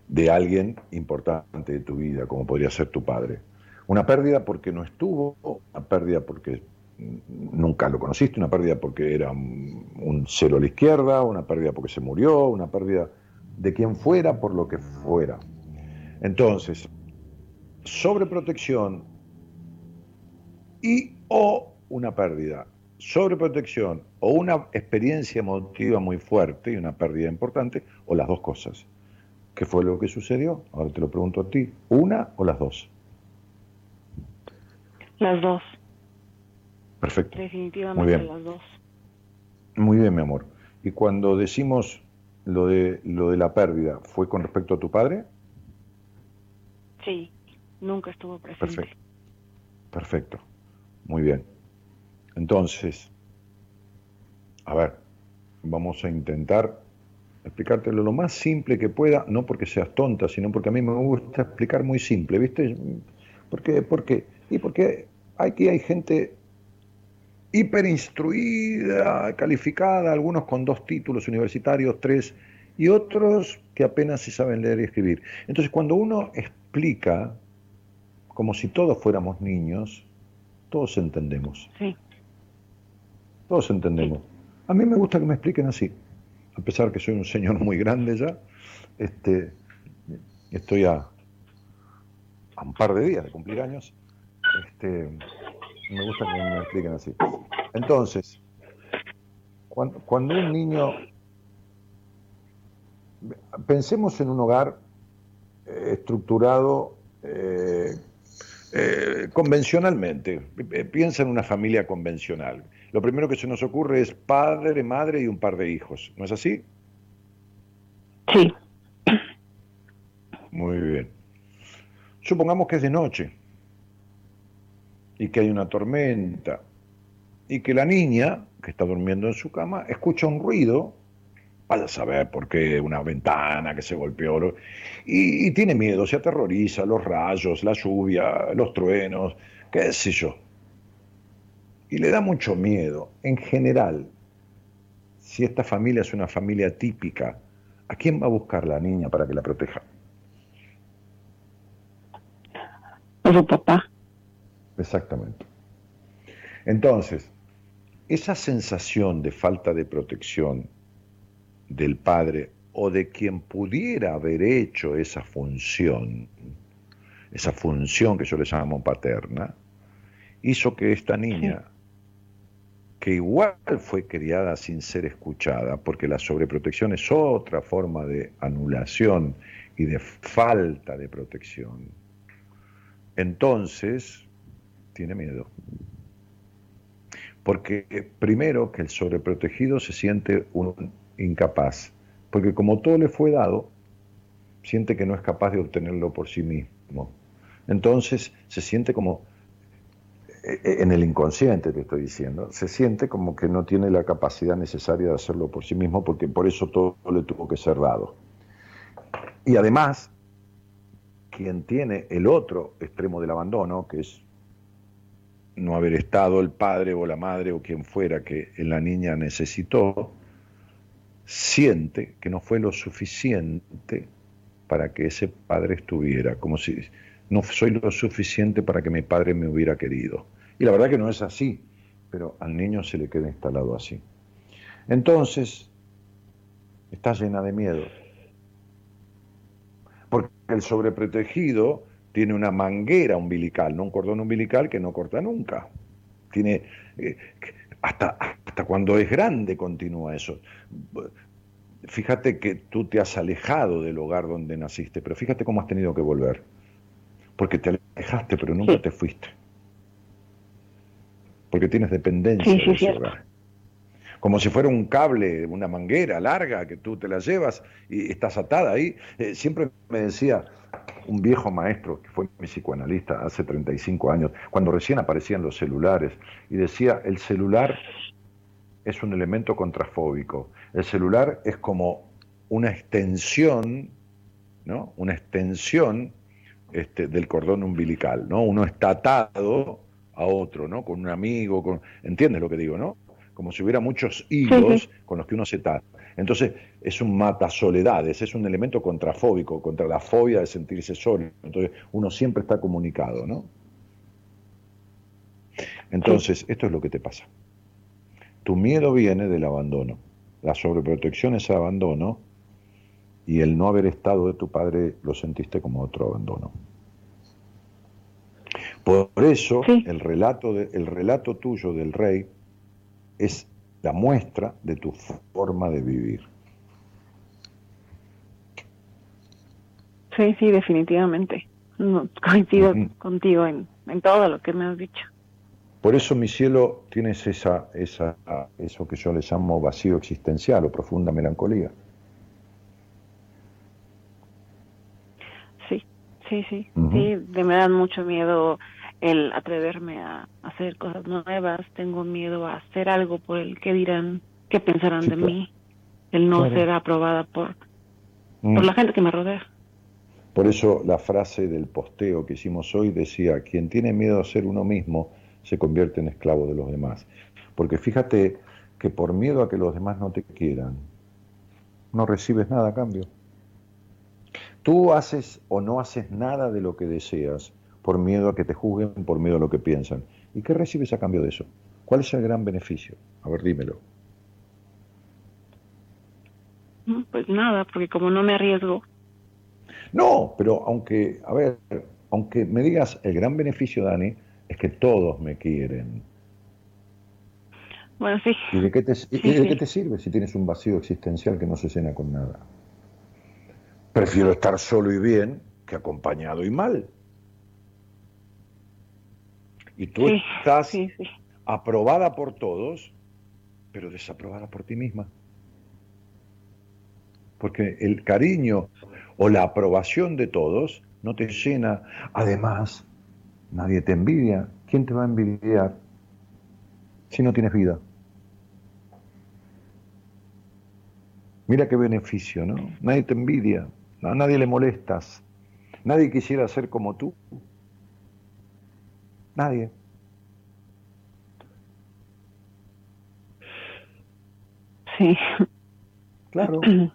[SPEAKER 2] de alguien importante de tu vida, como podría ser tu padre. Una pérdida porque no estuvo, una pérdida porque nunca lo conociste, una pérdida porque era un cero a la izquierda, una pérdida porque se murió, una pérdida de quien fuera por lo que fuera. Entonces, sobreprotección y o una pérdida, sobreprotección o una experiencia emotiva muy fuerte y una pérdida importante, o las dos cosas. ¿Qué fue lo que sucedió? Ahora te lo pregunto a ti. ¿Una o las dos?
[SPEAKER 9] Las dos.
[SPEAKER 2] Perfecto.
[SPEAKER 9] Definitivamente
[SPEAKER 2] Muy bien.
[SPEAKER 9] las dos.
[SPEAKER 2] Muy bien, mi amor. Y cuando decimos lo de, lo de la pérdida, ¿fue con respecto a tu padre?
[SPEAKER 9] Sí, nunca estuvo presente.
[SPEAKER 2] Perfecto. Perfecto. Muy bien. Entonces, a ver, vamos a intentar explicártelo lo más simple que pueda, no porque seas tonta, sino porque a mí me gusta explicar muy simple, ¿viste? ¿Por qué? ¿Por qué? Y porque aquí hay gente hiperinstruida, calificada, algunos con dos títulos universitarios, tres, y otros que apenas si saben leer y escribir. Entonces, cuando uno explica, como si todos fuéramos niños, todos entendemos.
[SPEAKER 9] Sí.
[SPEAKER 2] Todos entendemos. A mí me gusta que me expliquen así. A pesar que soy un señor muy grande ya, este, estoy a, a un par de días de cumplir años. Este, me gusta que me expliquen así. Entonces, cuando, cuando un niño, pensemos en un hogar eh, estructurado eh, eh, convencionalmente, Eh, piensa en una familia convencional. Lo primero que se nos ocurre es padre, madre y un par de hijos, ¿no es así?
[SPEAKER 9] Sí.
[SPEAKER 2] Muy bien. Supongamos que es de noche y que hay una tormenta y que la niña, que está durmiendo en su cama, escucha un ruido, vaya a saber por qué, una ventana que se golpeó, y tiene miedo, se aterroriza, los rayos, la lluvia, los truenos, qué sé yo. Y le da mucho miedo. En general, si esta familia es una familia típica, ¿a quién va a buscar la niña para que la proteja?
[SPEAKER 9] A su papá.
[SPEAKER 2] Exactamente. Entonces, esa sensación de falta de protección del padre o de quien pudiera haber hecho esa función, esa función que yo le llamo paterna, hizo que esta niña, que igual fue criada sin ser escuchada, porque la sobreprotección es otra forma de anulación y de falta de protección, entonces tiene miedo. Porque primero que el sobreprotegido se siente un incapaz, porque como todo le fue dado, siente que no es capaz de obtenerlo por sí mismo. Entonces se siente como, eh, en el inconsciente te estoy diciendo, se siente como que no tiene la capacidad necesaria de hacerlo por sí mismo, porque por eso todo le tuvo que ser dado. Y además, quien tiene el otro extremo del abandono, que es no haber estado el padre o la madre o quien fuera que la niña necesitó, siente que no fue lo suficiente para que ese padre estuviera, como si no soy lo suficiente para que mi padre me hubiera querido. Y la verdad que no es así, pero al niño se le queda instalado así. Entonces, está llena de miedo. Porque el sobreprotegido tiene una manguera umbilical, no un cordón umbilical que no corta nunca. Tiene eh, hasta, hasta cuando es grande continúa eso. Fíjate que tú te has alejado del hogar donde naciste, pero fíjate cómo has tenido que volver. Porque te alejaste, pero nunca te fuiste. Porque tienes dependencia
[SPEAKER 9] Sí, sí,
[SPEAKER 2] de ese hogar. Como si fuera un cable, una manguera larga que tú te la llevas y estás atada ahí. Eh, siempre me decía un viejo maestro, que fue mi psicoanalista hace 35 años, cuando recién aparecían los celulares, y decía, el celular es un elemento contrafóbico. El celular es como una extensión, ¿no? Una extensión este, del cordón umbilical, ¿no? Uno está atado a otro, ¿no? Con un amigo, con... ¿entiendes lo que digo, no? Como si hubiera muchos hilos
[SPEAKER 9] Sí, sí.
[SPEAKER 2] con los que uno se ata. Entonces, es un mata soledades, es un elemento contrafóbico, contra la fobia de sentirse solo. Entonces, uno siempre está comunicado, ¿no? Entonces, esto es lo que te pasa. Tu miedo viene del abandono. La sobreprotección es abandono y el no haber estado de tu padre lo sentiste como otro abandono. Por eso el, relato de, el relato tuyo del rey es la muestra de tu forma de vivir.
[SPEAKER 9] Sí, sí, definitivamente. coincido contigo en, en, todo lo que me has dicho.
[SPEAKER 2] Por eso, mi cielo, tienes esa, esa, eso que yo le llamo vacío existencial o profunda melancolía.
[SPEAKER 9] Sí, sí, sí. Sí, me da mucho miedo el atreverme a hacer cosas nuevas. Tengo miedo a hacer algo por el que dirán, qué pensarán de mí. El no ser aprobada por, por mm. la gente que me rodea.
[SPEAKER 2] Por eso la frase del posteo que hicimos hoy decía, quien tiene miedo a ser uno mismo se convierte en esclavo de los demás. Porque fíjate que por miedo a que los demás no te quieran, no recibes nada a cambio. Tú haces o no haces nada de lo que deseas por miedo a que te juzguen, por miedo a lo que piensan. ¿Y qué recibes a cambio de eso? ¿Cuál es el gran beneficio? A ver, dímelo.
[SPEAKER 9] Pues nada, porque como no me arriesgo,
[SPEAKER 2] no, pero aunque, a ver, aunque me digas el gran beneficio, Dani, es que todos me quieren.
[SPEAKER 9] Bueno, sí.
[SPEAKER 2] ¿Y de qué te, te sirve si tienes un vacío existencial que no se llena con nada? Prefiero estar solo y bien que acompañado y mal. Y tú estás aprobada por todos, pero desaprobada por ti misma. Porque el cariño o la aprobación de todos no te llena. Además, nadie te envidia. ¿Quién te va a envidiar si no tienes vida? Mira qué beneficio, ¿no? Nadie te envidia, a nadie le molestas, nadie quisiera ser como tú. Nadie.
[SPEAKER 9] Sí.
[SPEAKER 2] Claro. [clears throat]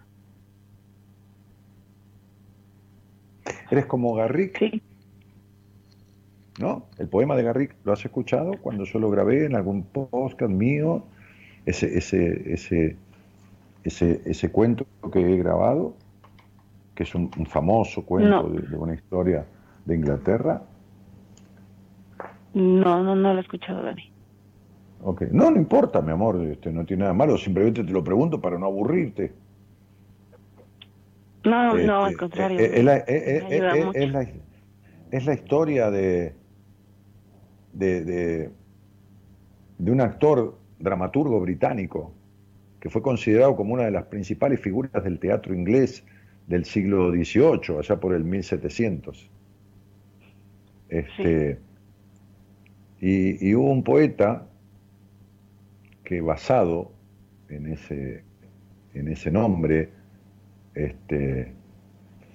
[SPEAKER 2] Eres como Garrick.
[SPEAKER 9] Sí.
[SPEAKER 2] ¿No? El poema de Garrick, ¿lo has escuchado cuando yo lo grabé en algún podcast mío? Ese, ese, ese, ese, ese cuento que he grabado, que es un, famoso cuento de, una historia de Inglaterra.
[SPEAKER 9] No, no, no lo he escuchado, Dani.
[SPEAKER 2] Ok, no, no importa, mi amor, este, no tiene nada malo, simplemente te lo pregunto para no aburrirte.
[SPEAKER 9] No, no, al este, contrario.
[SPEAKER 2] Es, la, es, la, historia de, de, de, un actor dramaturgo británico que fue considerado como una de las principales figuras del teatro inglés del siglo XVIII, allá por el 1700. Este, y, hubo un poeta que basado en ese, en ese nombre, este,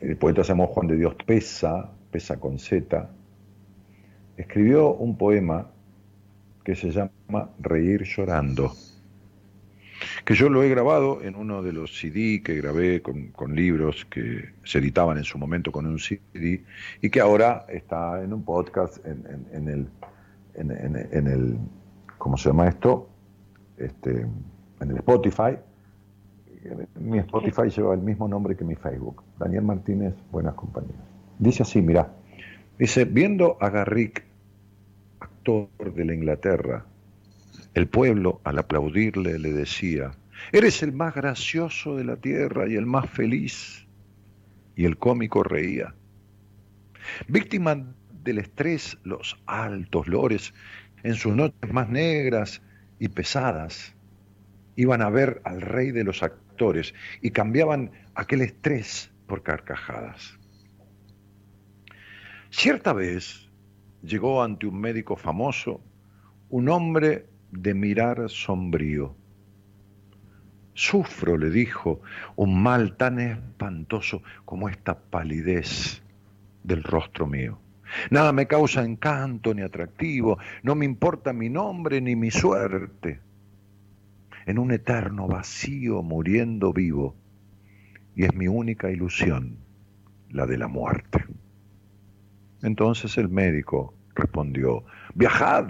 [SPEAKER 2] el poeta se llamó Juan de Dios Pesa, Pesa con Z, escribió un poema que se llama Reír llorando, que yo lo he grabado en uno de los CD que grabé con, libros que se editaban en su momento con un CD y que ahora está en un podcast en, el, en, el, ¿cómo se llama esto? Este, en el Spotify mi Spotify lleva el mismo nombre que mi Facebook. Daniel Martínez, Buenas Compañías. Dice así, mira, dice, viendo a Garrick, actor de la Inglaterra, el pueblo al aplaudirle le decía, eres el más gracioso de la tierra y el más feliz. Y el cómico reía. Víctima del estrés, los altos lores, en sus noches más negras y pesadas, iban a ver al rey de los actores y cambiaban aquel estrés por carcajadas. Cierta vez llegó ante un médico famoso un hombre de mirar sombrío. Sufro, le dijo, un mal tan espantoso como esta palidez del rostro mío. Nada me causa encanto ni atractivo, no me importa mi nombre ni mi suerte en un eterno vacío muriendo vivo, y es mi única ilusión, la de la muerte. Entonces el médico respondió, viajad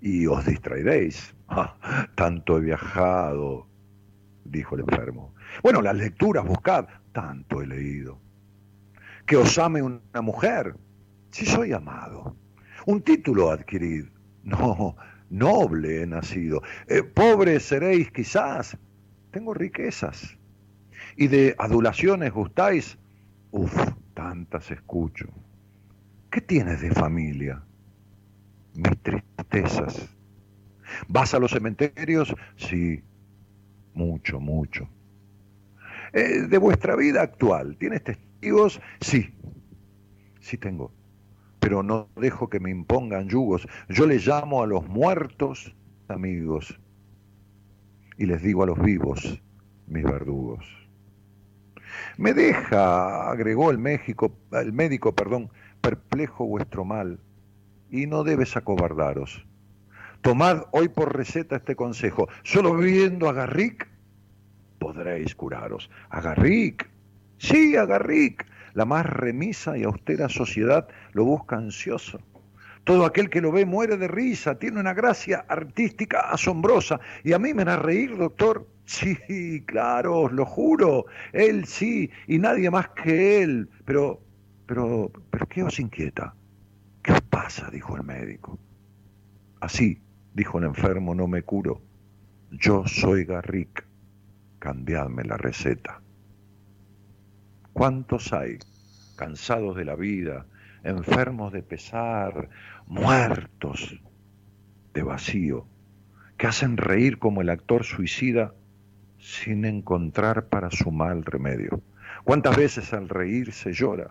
[SPEAKER 2] y os distraeréis. [laughs] Ah, tanto he viajado, dijo el enfermo. Bueno, las lecturas buscad, tanto he leído. Que os ame una mujer, si soy amado. Un título adquirido. No, noble he nacido. Eh, pobre seréis quizás. Tengo riquezas. Y de adulaciones gustáis. Uf, tantas escucho. ¿Qué tienes de familia? Mis tristezas. ¿Vas a los cementerios? Sí, mucho, mucho. Eh, de vuestra vida actual, ¿tienes testigos? Sí, sí tengo, pero no dejo que me impongan yugos. Yo le llamo a los muertos amigos y les digo a los vivos mis verdugos. Me deja, agregó el, México, el médico, perdón, perplejo vuestro mal, y no debes acobardaros. Tomad hoy por receta este consejo. Solo viendo a Garrick podréis curaros. A Garrick, sí, a Garrick. La más remisa y austera sociedad lo busca ansioso. Todo aquel que lo ve muere de risa, tiene una gracia artística asombrosa. Y a mí me hará reír, doctor. Sí, claro, os lo juro. Él sí, y nadie más que él. Pero, pero, pero, ¿qué os inquieta? ¿Qué os pasa? dijo el médico. Así, dijo el enfermo, no me curo. Yo soy Garrick. Cambiadme la receta. ¿Cuántos hay cansados de la vida, enfermos de pesar, muertos de vacío, que hacen reír como el actor suicida sin encontrar para su mal remedio? ¿Cuántas veces al reír se llora?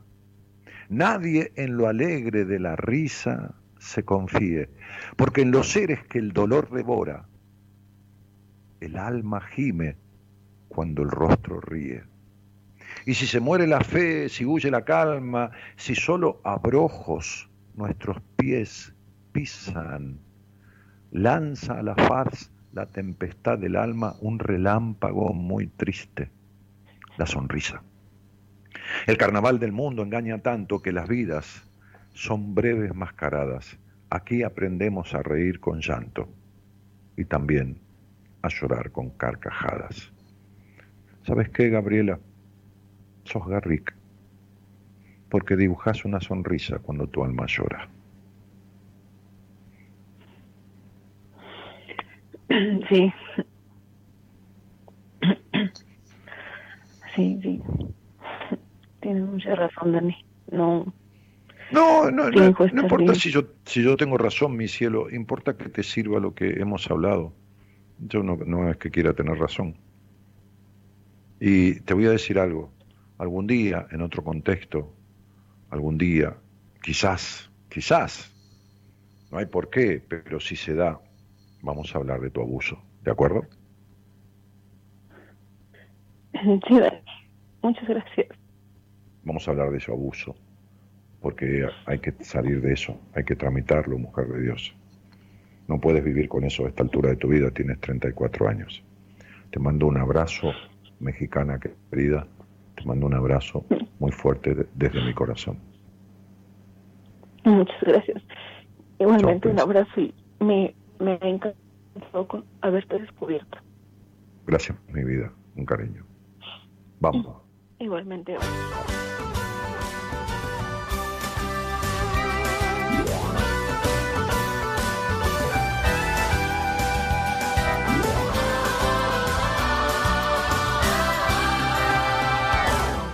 [SPEAKER 2] Nadie en lo alegre de la risa se confíe, porque en los seres que el dolor devora, el alma gime cuando el rostro ríe. Y si se muere la fe, si huye la calma, si solo abrojos nuestros pies pisan, lanza a la faz la tempestad del alma un relámpago muy triste, la sonrisa. El carnaval del mundo engaña tanto que las vidas son breves mascaradas. Aquí aprendemos a reír con llanto y también a llorar con carcajadas. ¿Sabes qué, Gabriela? Sos Garrick, porque dibujas una sonrisa cuando tu alma llora.
[SPEAKER 10] Sí. Sí, sí. Tienes mucha razón, Dani. No,
[SPEAKER 2] no, no, no, no importa si yo, si yo tengo razón, mi cielo, importa que te sirva lo que hemos hablado. Yo no, no es que quiera tener razón. Y te voy a decir algo, algún día, en otro contexto, algún día, quizás, quizás, no hay por qué, pero si se da, vamos a hablar de tu abuso, ¿de acuerdo? [laughs]
[SPEAKER 10] Sí, muchas gracias.
[SPEAKER 2] Vamos a hablar de su abuso porque hay que salir de eso, hay que tramitarlo, mujer de Dios. No puedes vivir con eso a esta altura de tu vida, tienes 34 años. Te mando un abrazo, mexicana querida, te mando un abrazo muy fuerte desde mi corazón.
[SPEAKER 10] Muchas gracias. Igualmente un abrazo y me, me encantado haberte descubierto.
[SPEAKER 2] Gracias, mi vida, un cariño. Vamos.
[SPEAKER 10] Igualmente.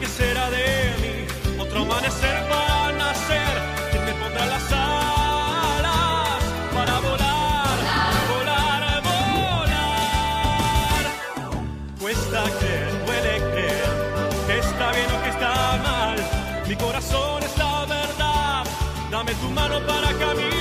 [SPEAKER 10] ¿qué será de mí? Otro amanecer para nacer, ¿quién me pondrá las alas para volar, volar, volar? Cuesta creer, duele creer, que está bien o que está mal. Mi corazón es la verdad, dame tu mano para caminar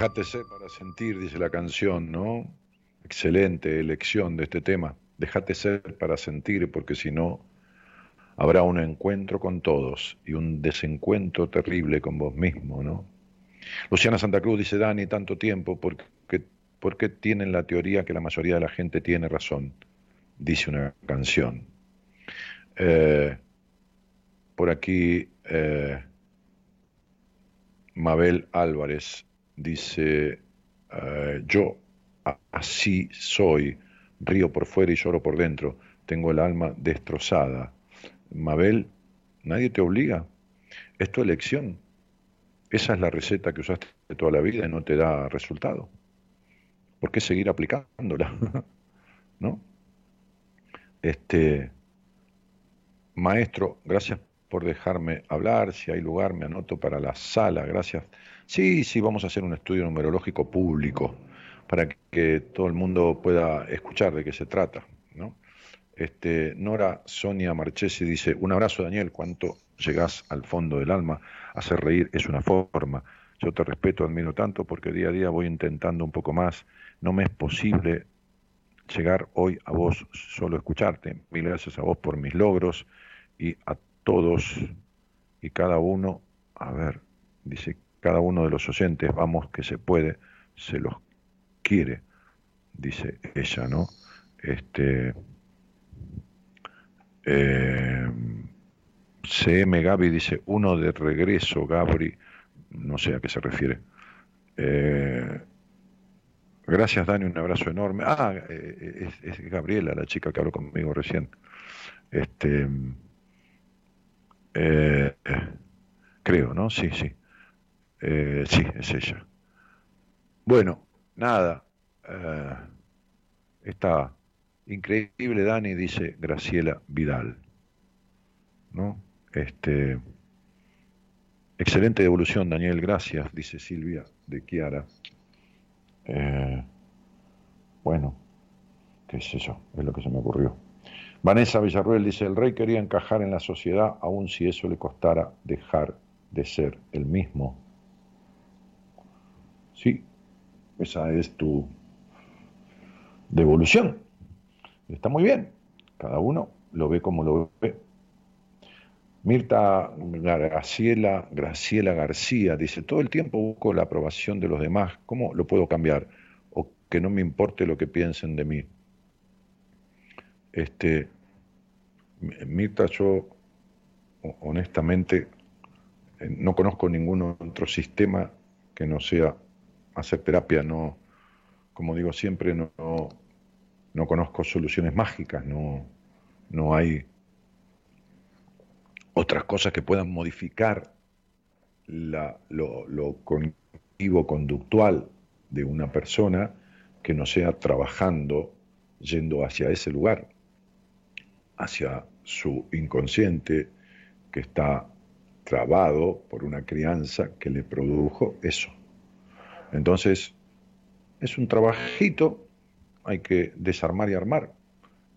[SPEAKER 2] Dejate ser para sentir, dice la canción, ¿no? Excelente elección de este tema. Dejate ser para sentir, porque si no, habrá un encuentro con todos y un desencuentro terrible con vos mismo, ¿no? Luciana Santa Cruz dice, Dani, tanto tiempo, porque, ¿por qué tienen la teoría que la mayoría de la gente tiene razón? Dice una canción. Eh, por aquí, eh, Mabel Álvarez dice, eh, yo así soy, río por fuera y lloro por dentro, tengo el alma destrozada. Mabel, nadie te obliga, es tu elección. Esa es la receta que usaste toda la vida y no te da resultado. ¿Por qué seguir aplicándola? [laughs] ¿No? Este, maestro, gracias por dejarme hablar. Si hay lugar, me anoto para la sala. Gracias. Sí, sí, vamos a hacer un estudio numerológico público para que todo el mundo pueda escuchar de qué se trata. ¿no? Este, Nora Sonia Marchesi dice, un abrazo Daniel, cuánto llegás al fondo del alma, hacer reír es una forma. Yo te respeto, admiro tanto porque día a día voy intentando un poco más. No me es posible llegar hoy a vos, solo escucharte. Mil gracias a vos por mis logros y a todos y cada uno, a ver, dice cada uno de los oyentes, vamos que se puede, se los quiere, dice ella, ¿no? Este, eh, CM Gaby dice, uno de regreso, Gabri, no sé a qué se refiere. Eh, gracias, Dani, un abrazo enorme. Ah, eh, es, es Gabriela, la chica que habló conmigo recién. Este, eh, creo, ¿no? Sí, sí. Eh, sí, es ella. Bueno, nada. eh, está increíble, Dani, dice Graciela Vidal. ¿No? Este, excelente devolución, Daniel, gracias, dice Silvia de Kiara. Eh, bueno, qué sé yo, es lo que se me ocurrió. Vanessa Villarruel dice, el rey quería encajar en la sociedad, aun si eso le costara dejar de ser el mismo. Sí, esa es tu devolución. Está muy bien, cada uno lo ve como lo ve. Mirta Graciela, Graciela García dice, todo el tiempo busco la aprobación de los demás, ¿cómo lo puedo cambiar? O que no me importe lo que piensen de mí. Este, Mirta, yo honestamente eh, no conozco ningún otro sistema que no sea hacer terapia, no, como digo siempre, no, no, no conozco soluciones mágicas, no, no hay otras cosas que puedan modificar lo, lo cognitivo conductual de una persona que no sea trabajando yendo hacia ese lugar, hacia su inconsciente que está trabado por una crianza que le produjo eso. Entonces, es un trabajito hay que desarmar y armar,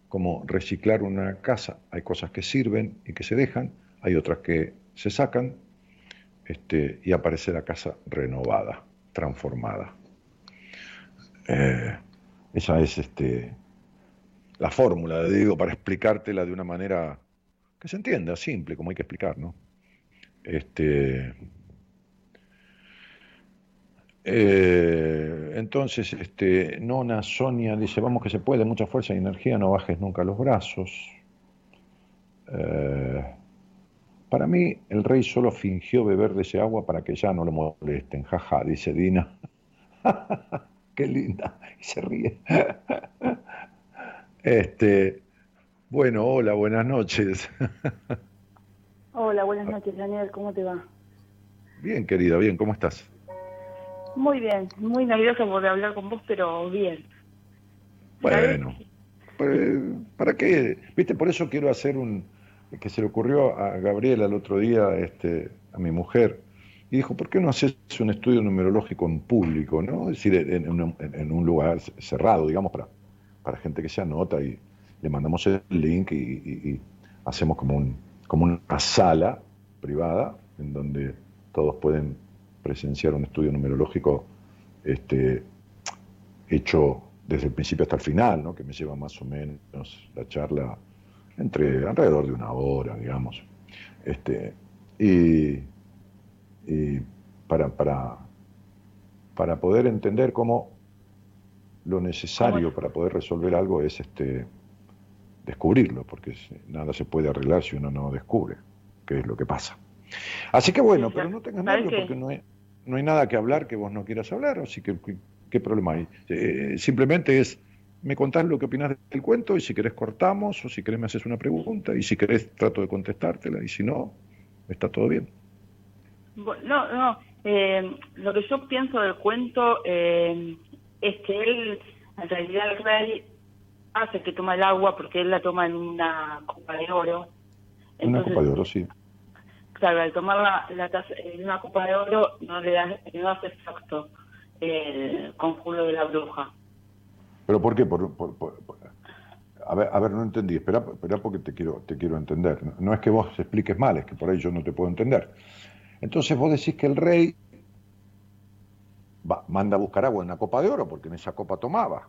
[SPEAKER 2] como reciclar una casa. Hay cosas que sirven y que se dejan, hay otras que se sacan este, y aparece la casa renovada, transformada. Eh, esa es este, la fórmula, digo, para explicártela de una manera que se entienda, simple, como hay que explicar, ¿no? Este, eh, entonces, este, Nona Sonia dice, vamos que se puede, mucha fuerza y energía, no bajes nunca los brazos. Eh, para mí, el rey solo fingió beber de ese agua para que ya no lo molesten. Jaja, dice Dina. [laughs] Qué linda. Y se ríe. Este, bueno, hola, buenas noches. [laughs]
[SPEAKER 11] Hola, buenas noches, Daniel. ¿Cómo te va?
[SPEAKER 2] Bien, querida, bien. ¿Cómo estás?
[SPEAKER 11] Muy bien. Muy nerviosa por hablar con vos, pero bien.
[SPEAKER 2] Bueno, pues, ¿para qué? Viste, por eso quiero hacer un, que se le ocurrió a Gabriela el otro día, este, a mi mujer, y dijo, ¿por qué no haces un estudio numerológico en público, ¿no? Es decir, en, un- en un lugar cerrado, digamos, para, para gente que se anota y le mandamos el link y, hacemos como, un, como una sala privada en donde todos pueden presenciar un estudio numerológico este, hecho desde el principio hasta el final, ¿no? que me lleva más o menos la charla entre alrededor de una hora, digamos. Este, y, y para, para, para poder entender cómo lo necesario para poder resolver algo es este, descubrirlo, porque nada se puede arreglar si uno no descubre qué es lo que pasa. Así que bueno, pero no tengas
[SPEAKER 11] ¿Sabes
[SPEAKER 2] nervios porque no hay, no hay nada que hablar que vos no quieras hablar, así que ¿qué, problema hay? Eh, simplemente es, me contás lo que opinás del cuento y si querés cortamos o si querés me haces una pregunta y si querés trato de contestártela y si no, está todo bien.
[SPEAKER 11] No, no. eh, lo que yo pienso del cuento eh, es que él, en realidad, el rey hace que toma el agua porque él la toma en una copa de oro.
[SPEAKER 2] Una copa de oro, sí.
[SPEAKER 11] Claro, al tomar la, la taza en una copa de oro no le da, no hace efecto el conjuro de la bruja.
[SPEAKER 2] ¿Pero por qué? Por, por- a, ver, a ver, no entendí. Espera, espera porque te quiero, te quiero entender. No, no es que vos expliques mal, es que por ahí yo no te puedo entender. Entonces vos decís que el rey va- manda a buscar agua en una copa de oro porque en esa copa tomaba.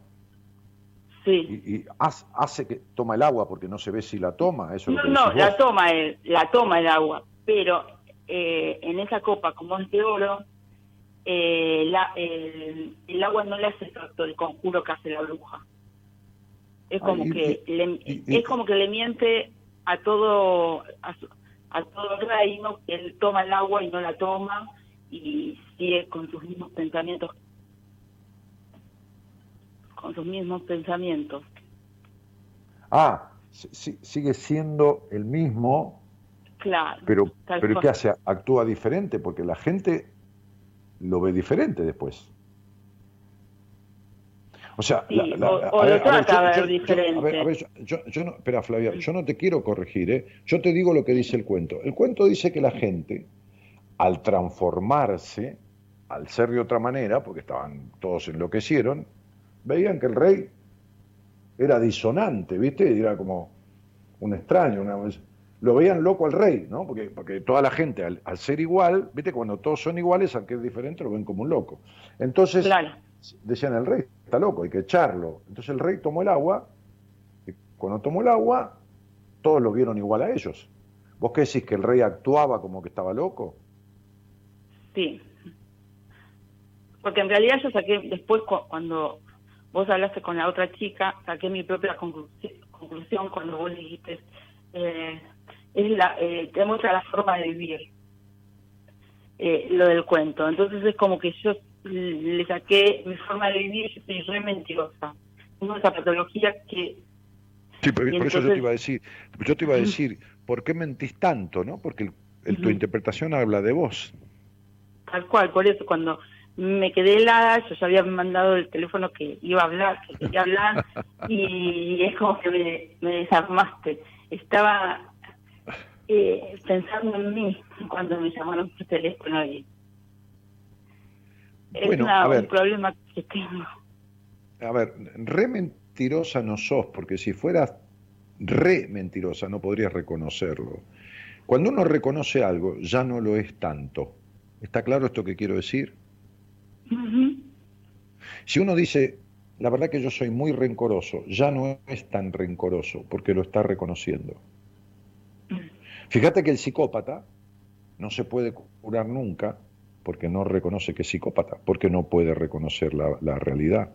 [SPEAKER 11] Sí.
[SPEAKER 2] Y, y hace que toma el agua porque no se ve si la toma. Eso es
[SPEAKER 11] No,
[SPEAKER 2] lo que
[SPEAKER 11] no, la toma él, la toma el agua, pero eh, en esa copa, como es de oro, eh, la- el, el agua no le hace efecto el conjuro que hace la bruja. Es como que le,
[SPEAKER 2] y-
[SPEAKER 11] es como que le miente a todo a, su- a todo el reino que él toma el agua y no la toma y sigue con sus mismos pensamientos con sus mismos pensamientos.
[SPEAKER 2] Ah, si- si- sigue siendo el mismo,
[SPEAKER 11] Claro.
[SPEAKER 2] pero, pero. ¿qué hace? Actúa diferente porque la gente lo ve diferente después. O sea,
[SPEAKER 11] Sí,
[SPEAKER 2] la- la-
[SPEAKER 11] o-
[SPEAKER 2] a
[SPEAKER 11] lo
[SPEAKER 2] ver, a ver,
[SPEAKER 11] trata
[SPEAKER 2] yo-
[SPEAKER 11] de ver
[SPEAKER 2] yo- yo-
[SPEAKER 11] diferente.
[SPEAKER 2] a ver, a yo no, espera, Flavia, yo no te quiero corregir, ¿eh? yo te digo lo que dice el cuento. El cuento dice que la gente, al transformarse, al ser de otra manera, porque estaban todos enloquecieron, veían que el rey era disonante, ¿viste? Era como un extraño, una vez. Lo veían loco al rey, ¿no? Porque, porque toda la gente, al, al ser igual, ¿viste? Cuando todos son iguales, al que es diferente, lo ven como un loco. Entonces, decían, el rey está loco, hay que echarlo. Entonces el rey tomó el agua, y cuando tomó el agua, todos lo vieron igual a ellos. ¿Vos qué decís? ¿Que el rey actuaba como que estaba loco?
[SPEAKER 11] Sí. Porque en realidad yo saqué, después cu- cuando vos hablaste con la otra chica, saqué mi propia conclu- conclusión cuando vos le dijiste, eh, es la, eh, te muestra la forma de vivir, eh, lo del cuento. Entonces es como que yo le saqué mi forma de vivir, yo soy re mentirosa. Tengo esa patología que
[SPEAKER 2] Sí, por, por eso yo
[SPEAKER 11] entonces-
[SPEAKER 2] te iba a decir, yo te iba a decir, ¿por qué mentís tanto, no? Porque el- el- tu interpretación habla de vos.
[SPEAKER 11] Tal cual, por eso cuando me quedé helada, yo ya había mandado el teléfono que iba a hablar, que quería hablar, [laughs] y es como que me, me desarmaste. Estaba eh, pensando en mí cuando me llamaron por teléfono y es
[SPEAKER 2] Bueno,
[SPEAKER 11] una-
[SPEAKER 2] a ver.
[SPEAKER 11] un problema que tengo.
[SPEAKER 2] a ver, re mentirosa no sos, porque si fueras re mentirosa no podrías reconocerlo. Cuando uno reconoce algo, ya no lo es tanto. ¿Está claro esto que quiero decir? Si uno dice, la verdad que yo soy muy rencoroso, ya no es tan rencoroso porque lo está reconociendo. Fíjate que el psicópata no se puede curar nunca porque no reconoce que es psicópata, porque no puede reconocer la, la realidad.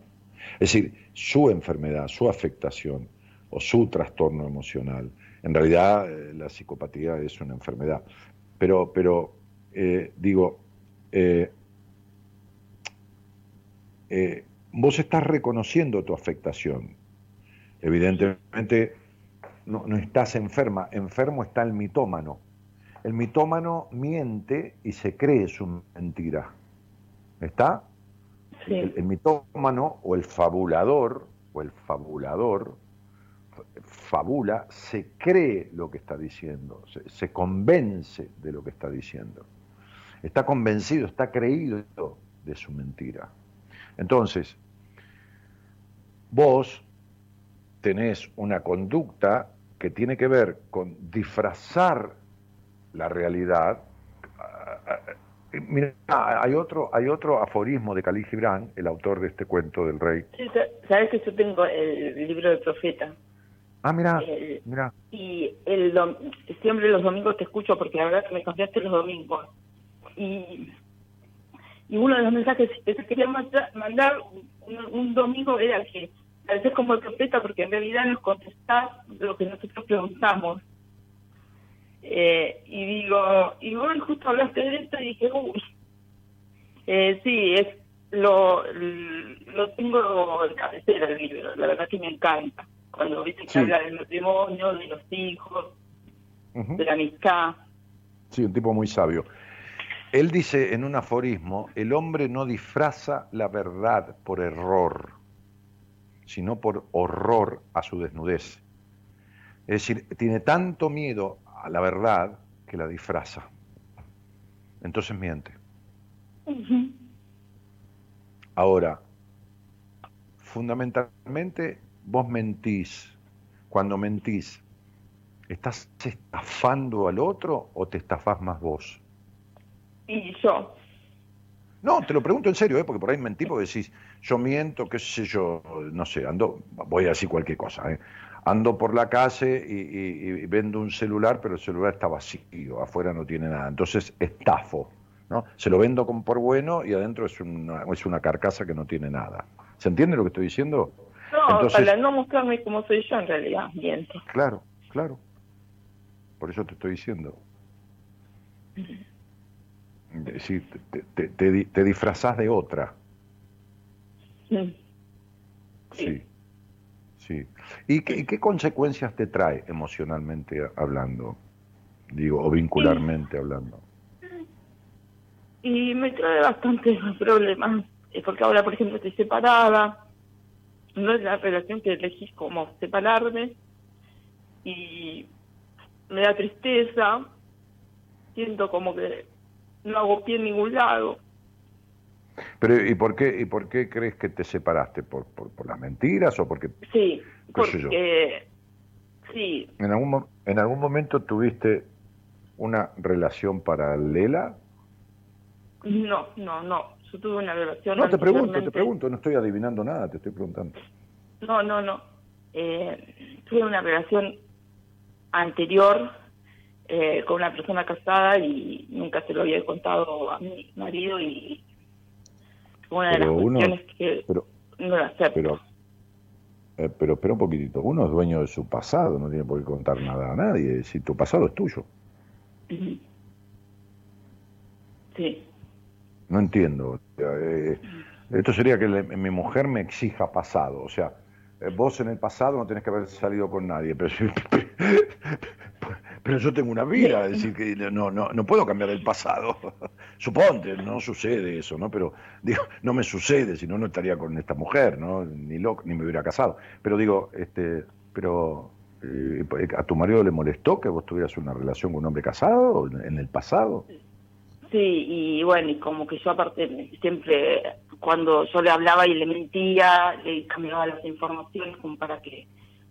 [SPEAKER 2] Es decir, su enfermedad, su afectación o su trastorno emocional. En realidad eh, la psicopatía es una enfermedad. Pero, pero eh, digo, eh, eh, vos estás reconociendo tu afectación. Evidentemente no, no estás enferma, enfermo está el mitómano. El mitómano miente y se cree su mentira. ¿Está?
[SPEAKER 11] Sí.
[SPEAKER 2] El, el mitómano o el fabulador, o el fabulador, fabula, se cree lo que está diciendo, se, se convence de lo que está diciendo. Está convencido, está creído de su mentira. Entonces, vos tenés una conducta que tiene que ver con disfrazar la realidad. Mira, hay otro, hay otro aforismo de Khalil Gibran, el autor de este cuento del rey.
[SPEAKER 11] Sí, sa- sabes que yo tengo el libro del profeta.
[SPEAKER 2] Ah, mira,
[SPEAKER 11] El-
[SPEAKER 2] mira.
[SPEAKER 11] Y el dom- siempre los domingos te escucho porque la verdad que me cambiaste los domingos. Y, y uno de los mensajes que te quería manda- mandar un, un domingo era que pareces como el profeta porque en realidad nos contestás lo que nosotros preguntamos. Eh, y digo, y vos justo hablaste de esto y dije, uy, eh, sí, es lo, lo tengo en cabecera el libro, la verdad que me encanta. Cuando viste que
[SPEAKER 2] Sí.
[SPEAKER 11] habla del matrimonio, de los hijos, de la amistad.
[SPEAKER 2] Sí, un tipo muy sabio. Él dice en un aforismo, el hombre no disfraza la verdad por error, sino por horror a su desnudez. Es decir, tiene tanto miedo a la verdad que la disfraza. Entonces miente. Ahora, fundamentalmente vos mentís. Cuando mentís, ¿estás estafando al otro o te estafás más vos?
[SPEAKER 11] Y yo,
[SPEAKER 2] No, te lo pregunto en serio, ¿eh? porque por ahí mentí porque decís, yo miento, qué sé yo, no sé, ando, voy a decir cualquier cosa, ¿eh? ando por la calle y, y- y vendo un celular, pero el celular está vacío, afuera no tiene nada, entonces estafo, ¿no? Se lo vendo con por bueno y adentro es una, es una carcasa que no tiene nada. ¿Se entiende lo que estoy diciendo?
[SPEAKER 11] no,
[SPEAKER 2] Entonces-
[SPEAKER 11] para no mostrarme como soy yo en realidad, miento.
[SPEAKER 2] Claro, claro. Por eso te estoy diciendo. Decir, te, te, te, te disfrazás de otra.
[SPEAKER 11] Mm.
[SPEAKER 2] Sí. Sí. ¿Y qué, qué consecuencias te trae emocionalmente hablando? Digo, o vincularmente hablando.
[SPEAKER 11] Y me trae bastantes problemas, eh, porque ahora, por ejemplo, estoy separada, no es la relación que elegí como separarme, y me da tristeza, siento como que no hago pie en ningún lado.
[SPEAKER 2] Pero ¿y por qué y por qué crees que te separaste? ¿Por, por, por las mentiras o porque
[SPEAKER 11] Sí, porque sí,
[SPEAKER 2] en algún en algún momento tuviste una relación paralela?
[SPEAKER 11] no, no, no, yo tuve una relación
[SPEAKER 2] No, te pregunto, te pregunto, no estoy adivinando nada, te estoy preguntando.
[SPEAKER 11] No, no, no. Eh, tuve una relación anterior eh, con una persona casada y nunca se lo había contado a mi marido y una de
[SPEAKER 2] Pero
[SPEAKER 11] las
[SPEAKER 2] uno-
[SPEAKER 11] cuestiones que
[SPEAKER 2] pero-
[SPEAKER 11] no la acepto.
[SPEAKER 2] Pero, eh, pero espera un poquitito, uno es dueño de su pasado, no tiene por qué contar nada a nadie, si tu pasado es tuyo.
[SPEAKER 11] Sí,
[SPEAKER 2] No entiendo. Eh, esto sería que le- mi mujer me exija pasado. O sea, eh, vos en el pasado no tenés que haber salido con nadie, pero, si- [laughs] [laughs] pero yo tengo una vida, es decir, que no, no, no puedo cambiar el pasado. [laughs] Suponte, no sucede eso, ¿no? Pero digo, no me sucede, si no, no estaría con esta mujer, ¿no? Ni loco, ni me hubiera casado. Pero digo, este, pero eh, ¿a tu marido le molestó que vos tuvieras una relación con un hombre casado en el pasado?
[SPEAKER 11] Sí, y bueno, y como que yo aparte siempre, cuando yo le hablaba y le mentía, le cambiaba las informaciones como para que,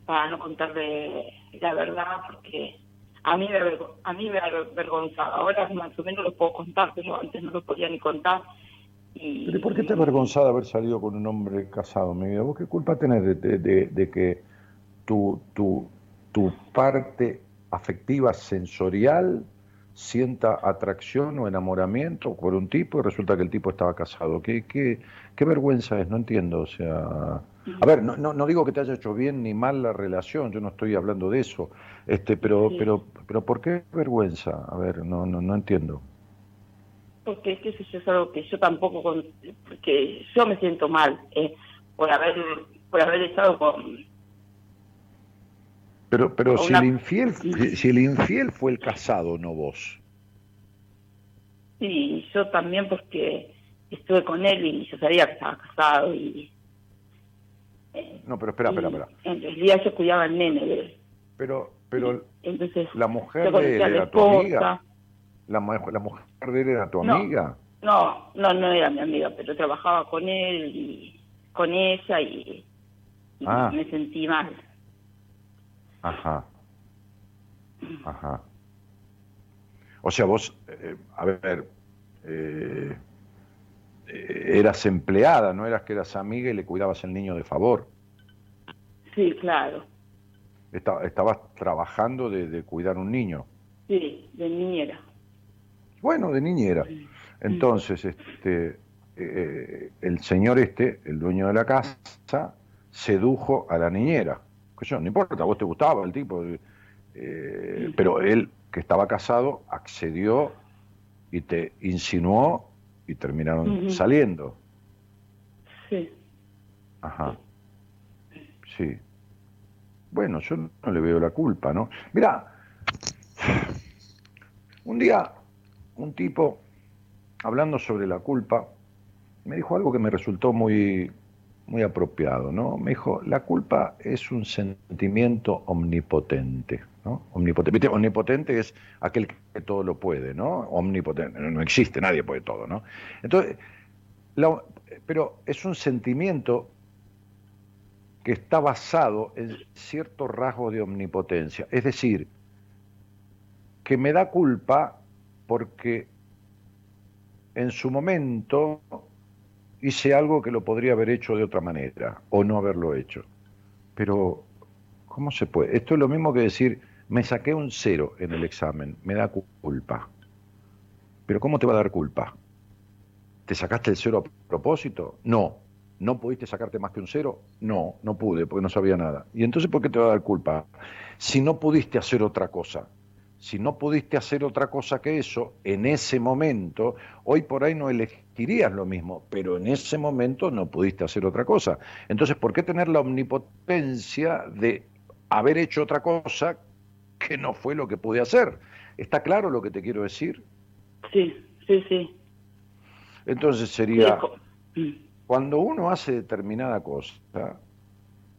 [SPEAKER 11] para no contarle la verdad, porque a mí me, a mí me avergonzaba. Ahora más o menos lo puedo contar, pero antes no lo podía ni contar. Y,
[SPEAKER 2] ¿Pero por qué te avergonzada de haber salido con un hombre casado, mi vida? ¿Vos qué culpa tenés de, de- de- de que tu, tu, tu parte afectiva sensorial sienta atracción o enamoramiento por un tipo y resulta que el tipo estaba casado? ¿Qué, qué, qué vergüenza es? No entiendo. O sea, a ver, no, no, no digo que te haya hecho bien ni mal la relación, yo no estoy hablando de eso, este, pero,
[SPEAKER 11] Sí.
[SPEAKER 2] pero, pero ¿por qué vergüenza? A ver, no, no, no entiendo.
[SPEAKER 11] porque es que eso es algo que yo tampoco, con- porque yo me siento mal eh, por haber por haber estado con
[SPEAKER 2] Pero, pero si
[SPEAKER 11] una-
[SPEAKER 2] el infiel, si el infiel fue el casado, no vos.
[SPEAKER 11] Sí, yo también porque estuve con él y yo sabía que estaba casado y
[SPEAKER 2] No, pero espera, espera, espera.
[SPEAKER 11] en realidad yo cuidaba al nene de él.
[SPEAKER 2] Pero, pero
[SPEAKER 11] Entonces,
[SPEAKER 2] la mujer de él era tu amiga. La, la mujer de él era tu
[SPEAKER 11] No.
[SPEAKER 2] amiga.
[SPEAKER 11] No, no, no era mi amiga, pero trabajaba con él y con ella y, y
[SPEAKER 2] Ah.
[SPEAKER 11] me sentí mal.
[SPEAKER 2] Ajá. Ajá. O sea, vos, eh, a ver, eh, eras empleada, no eras que eras amiga y le cuidabas el niño de favor.
[SPEAKER 11] Sí, claro.
[SPEAKER 2] Esta- estabas trabajando de, de cuidar un niño.
[SPEAKER 11] Sí, de niñera.
[SPEAKER 2] Bueno, de niñera. Entonces, este, eh, el señor este, el dueño de la casa, sedujo a la niñera. Que yo, no importa, vos te gustaba el tipo, eh, pero él, que estaba casado, accedió y te insinuó y terminaron saliendo.
[SPEAKER 11] Sí.
[SPEAKER 2] Ajá. Sí. Bueno, yo no le veo la culpa, ¿no? Mira, un día un tipo, hablando sobre la culpa, me dijo algo que me resultó muy, muy apropiado, ¿no? Me dijo, la culpa es un sentimiento omnipotente, Omnipotente, omnipotente es aquel que todo lo puede, ¿no? Omnipotente, no existe, nadie puede todo, ¿no? Entonces, pero es un sentimiento que está basado en ciertos rasgos de omnipotencia. Es decir, que me da culpa porque en su momento hice algo que lo podría haber hecho de otra manera o no haberlo hecho. Pero, ¿cómo se puede? Esto es lo mismo que decir, me saqué un cero en el examen, me da cu- culpa. Pero ¿cómo te va a dar culpa? ¿Te sacaste el cero a propósito? No. ¿No pudiste sacarte más que un cero? No, no pude porque no sabía nada. ¿Y entonces por qué te va a dar culpa? Si no pudiste hacer otra cosa. Si no pudiste hacer otra cosa que eso, en ese momento, hoy por ahí no elegirías lo mismo, pero en ese momento no pudiste hacer otra cosa. Entonces, ¿por qué tener la omnipotencia de haber hecho otra cosa que no fue lo que pude hacer? ¿Está claro lo que te quiero decir?
[SPEAKER 11] Sí, sí, sí.
[SPEAKER 2] Entonces sería... Cuando uno hace determinada cosa,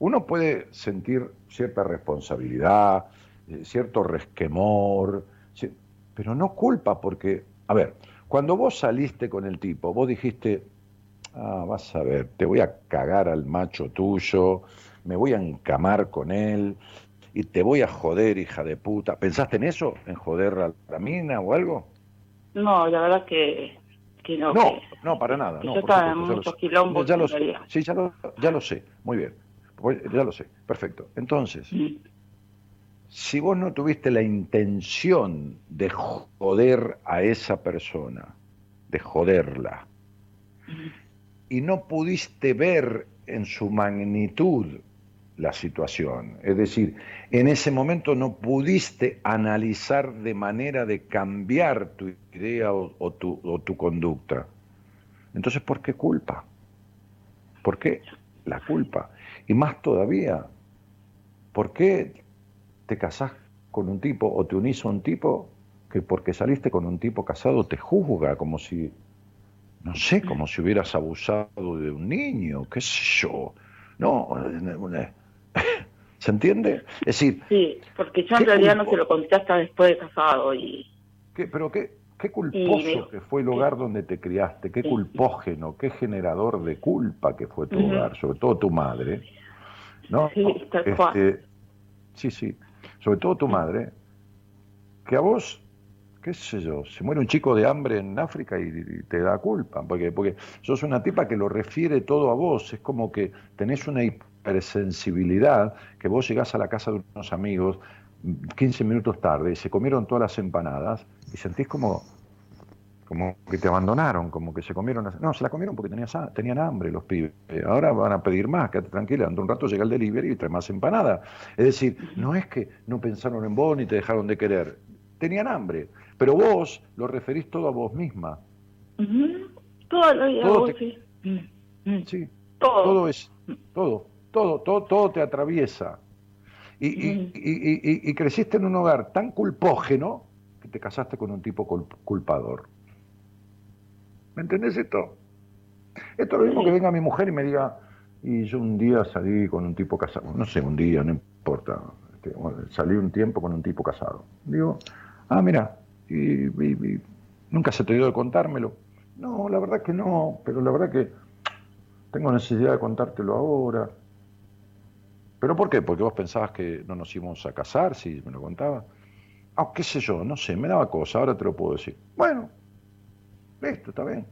[SPEAKER 2] uno puede sentir cierta responsabilidad, eh, cierto resquemor, pero no culpa porque, a ver, cuando vos saliste con el tipo, vos dijiste, ah, vas a ver, te voy a cagar al macho tuyo, me voy a encamar con él y te voy a joder, hija de puta. ¿Pensaste en eso? ¿En joder a la mina o algo?
[SPEAKER 11] No, la verdad que, que no.
[SPEAKER 2] No,
[SPEAKER 11] que-
[SPEAKER 2] no, para nada. no,
[SPEAKER 11] yo estaba en muchos quilombos
[SPEAKER 2] Ya lo sé. Sí, ya lo, ya lo sé. Muy bien. Ya lo sé. Perfecto. Entonces, si vos no tuviste la intención de joder a esa persona, de joderla, y no pudiste ver en su magnitud la situación, es decir, en ese momento no pudiste analizar de manera de cambiar tu idea o, tu, o tu conducta. Entonces, ¿por qué culpa? ¿Por qué la culpa? Y más todavía, ¿por qué te casás con un tipo o te unís a un tipo que porque saliste con un tipo casado te juzga como si, no sé, como si hubieras abusado de un niño, qué sé yo? No, una- ¿se entiende? Es decir,
[SPEAKER 11] Sí, porque yo en
[SPEAKER 2] ¿Qué
[SPEAKER 11] realidad no se lo conté hasta después de casado y
[SPEAKER 2] ¿qué, ¿pero qué, Qué culposo
[SPEAKER 11] me-
[SPEAKER 2] que fue el hogar donde te criaste, qué
[SPEAKER 11] Sí.
[SPEAKER 2] culpógeno, qué generador de culpa que fue tu hogar, sobre todo tu madre. ¿No?
[SPEAKER 11] Sí, tal cual.
[SPEAKER 2] Este, sí, sí, sobre todo tu madre, que a vos, qué sé yo, se muere un chico de hambre en África y, y te da culpa, porque, porque sos una tipa que lo refiere todo a vos, es como que tenés una hipersensibilidad, que vos llegás a la casa de unos amigos 15 minutos tarde, se comieron todas las empanadas y sentís como, como que te abandonaron, como que se comieron las... No, se la comieron porque tenías tenían hambre los pibes. Ahora van a pedir más, quédate tranquila, dentro de un rato llega el delivery y trae más empanada. Es decir, no es que no pensaron en vos ni te dejaron de querer, tenían hambre, pero vos lo referís todo a vos misma.
[SPEAKER 11] Todo lo
[SPEAKER 2] Todo te-
[SPEAKER 11] sí. Mm.
[SPEAKER 2] Sí,
[SPEAKER 11] Todo.
[SPEAKER 2] todo es, todo, todo, todo, todo te atraviesa. Y, y- y- y- y- y creciste en un hogar tan culpógeno que te casaste con un tipo culp- culpador. ¿Me entendés esto? Esto es lo mismo que venga mi mujer y me diga, y yo un día salí con un tipo casado, no sé, un día, no importa, este, bueno, salí un tiempo con un tipo casado. Digo, ah, mira, y nunca se te dio de contármelo. No, la verdad que no, pero la verdad que tengo necesidad de contártelo ahora. ¿Pero por qué? Porque vos pensabas que no nos íbamos a casar si me lo contaba. Ah, qué sé yo, no sé, me daba cosa, ahora te lo puedo decir. Bueno, listo, está bien.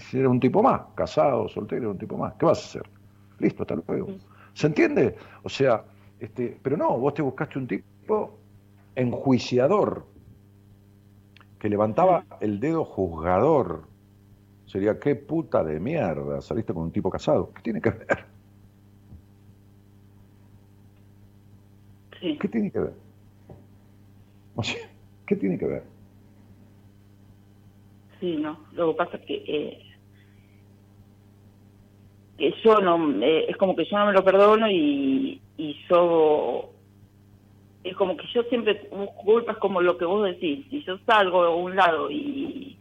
[SPEAKER 2] Si era un tipo más, casado, soltero, un tipo más. ¿Qué vas a hacer? Listo, hasta luego. ¿Se entiende? O sea, este, pero no, vos te buscaste un tipo enjuiciador, que levantaba el dedo juzgador. Sería, qué puta de mierda, saliste con un tipo casado. ¿Qué tiene que ver?
[SPEAKER 11] Sí.
[SPEAKER 2] ¿Qué tiene que ver? O sea, ¿qué tiene que ver?
[SPEAKER 11] Sí, no. Lo que pasa es que, eh, que yo no, eh, es como que yo no me lo perdono y, y yo, es como que yo siempre culpas como lo que vos decís. Si yo salgo a un lado y,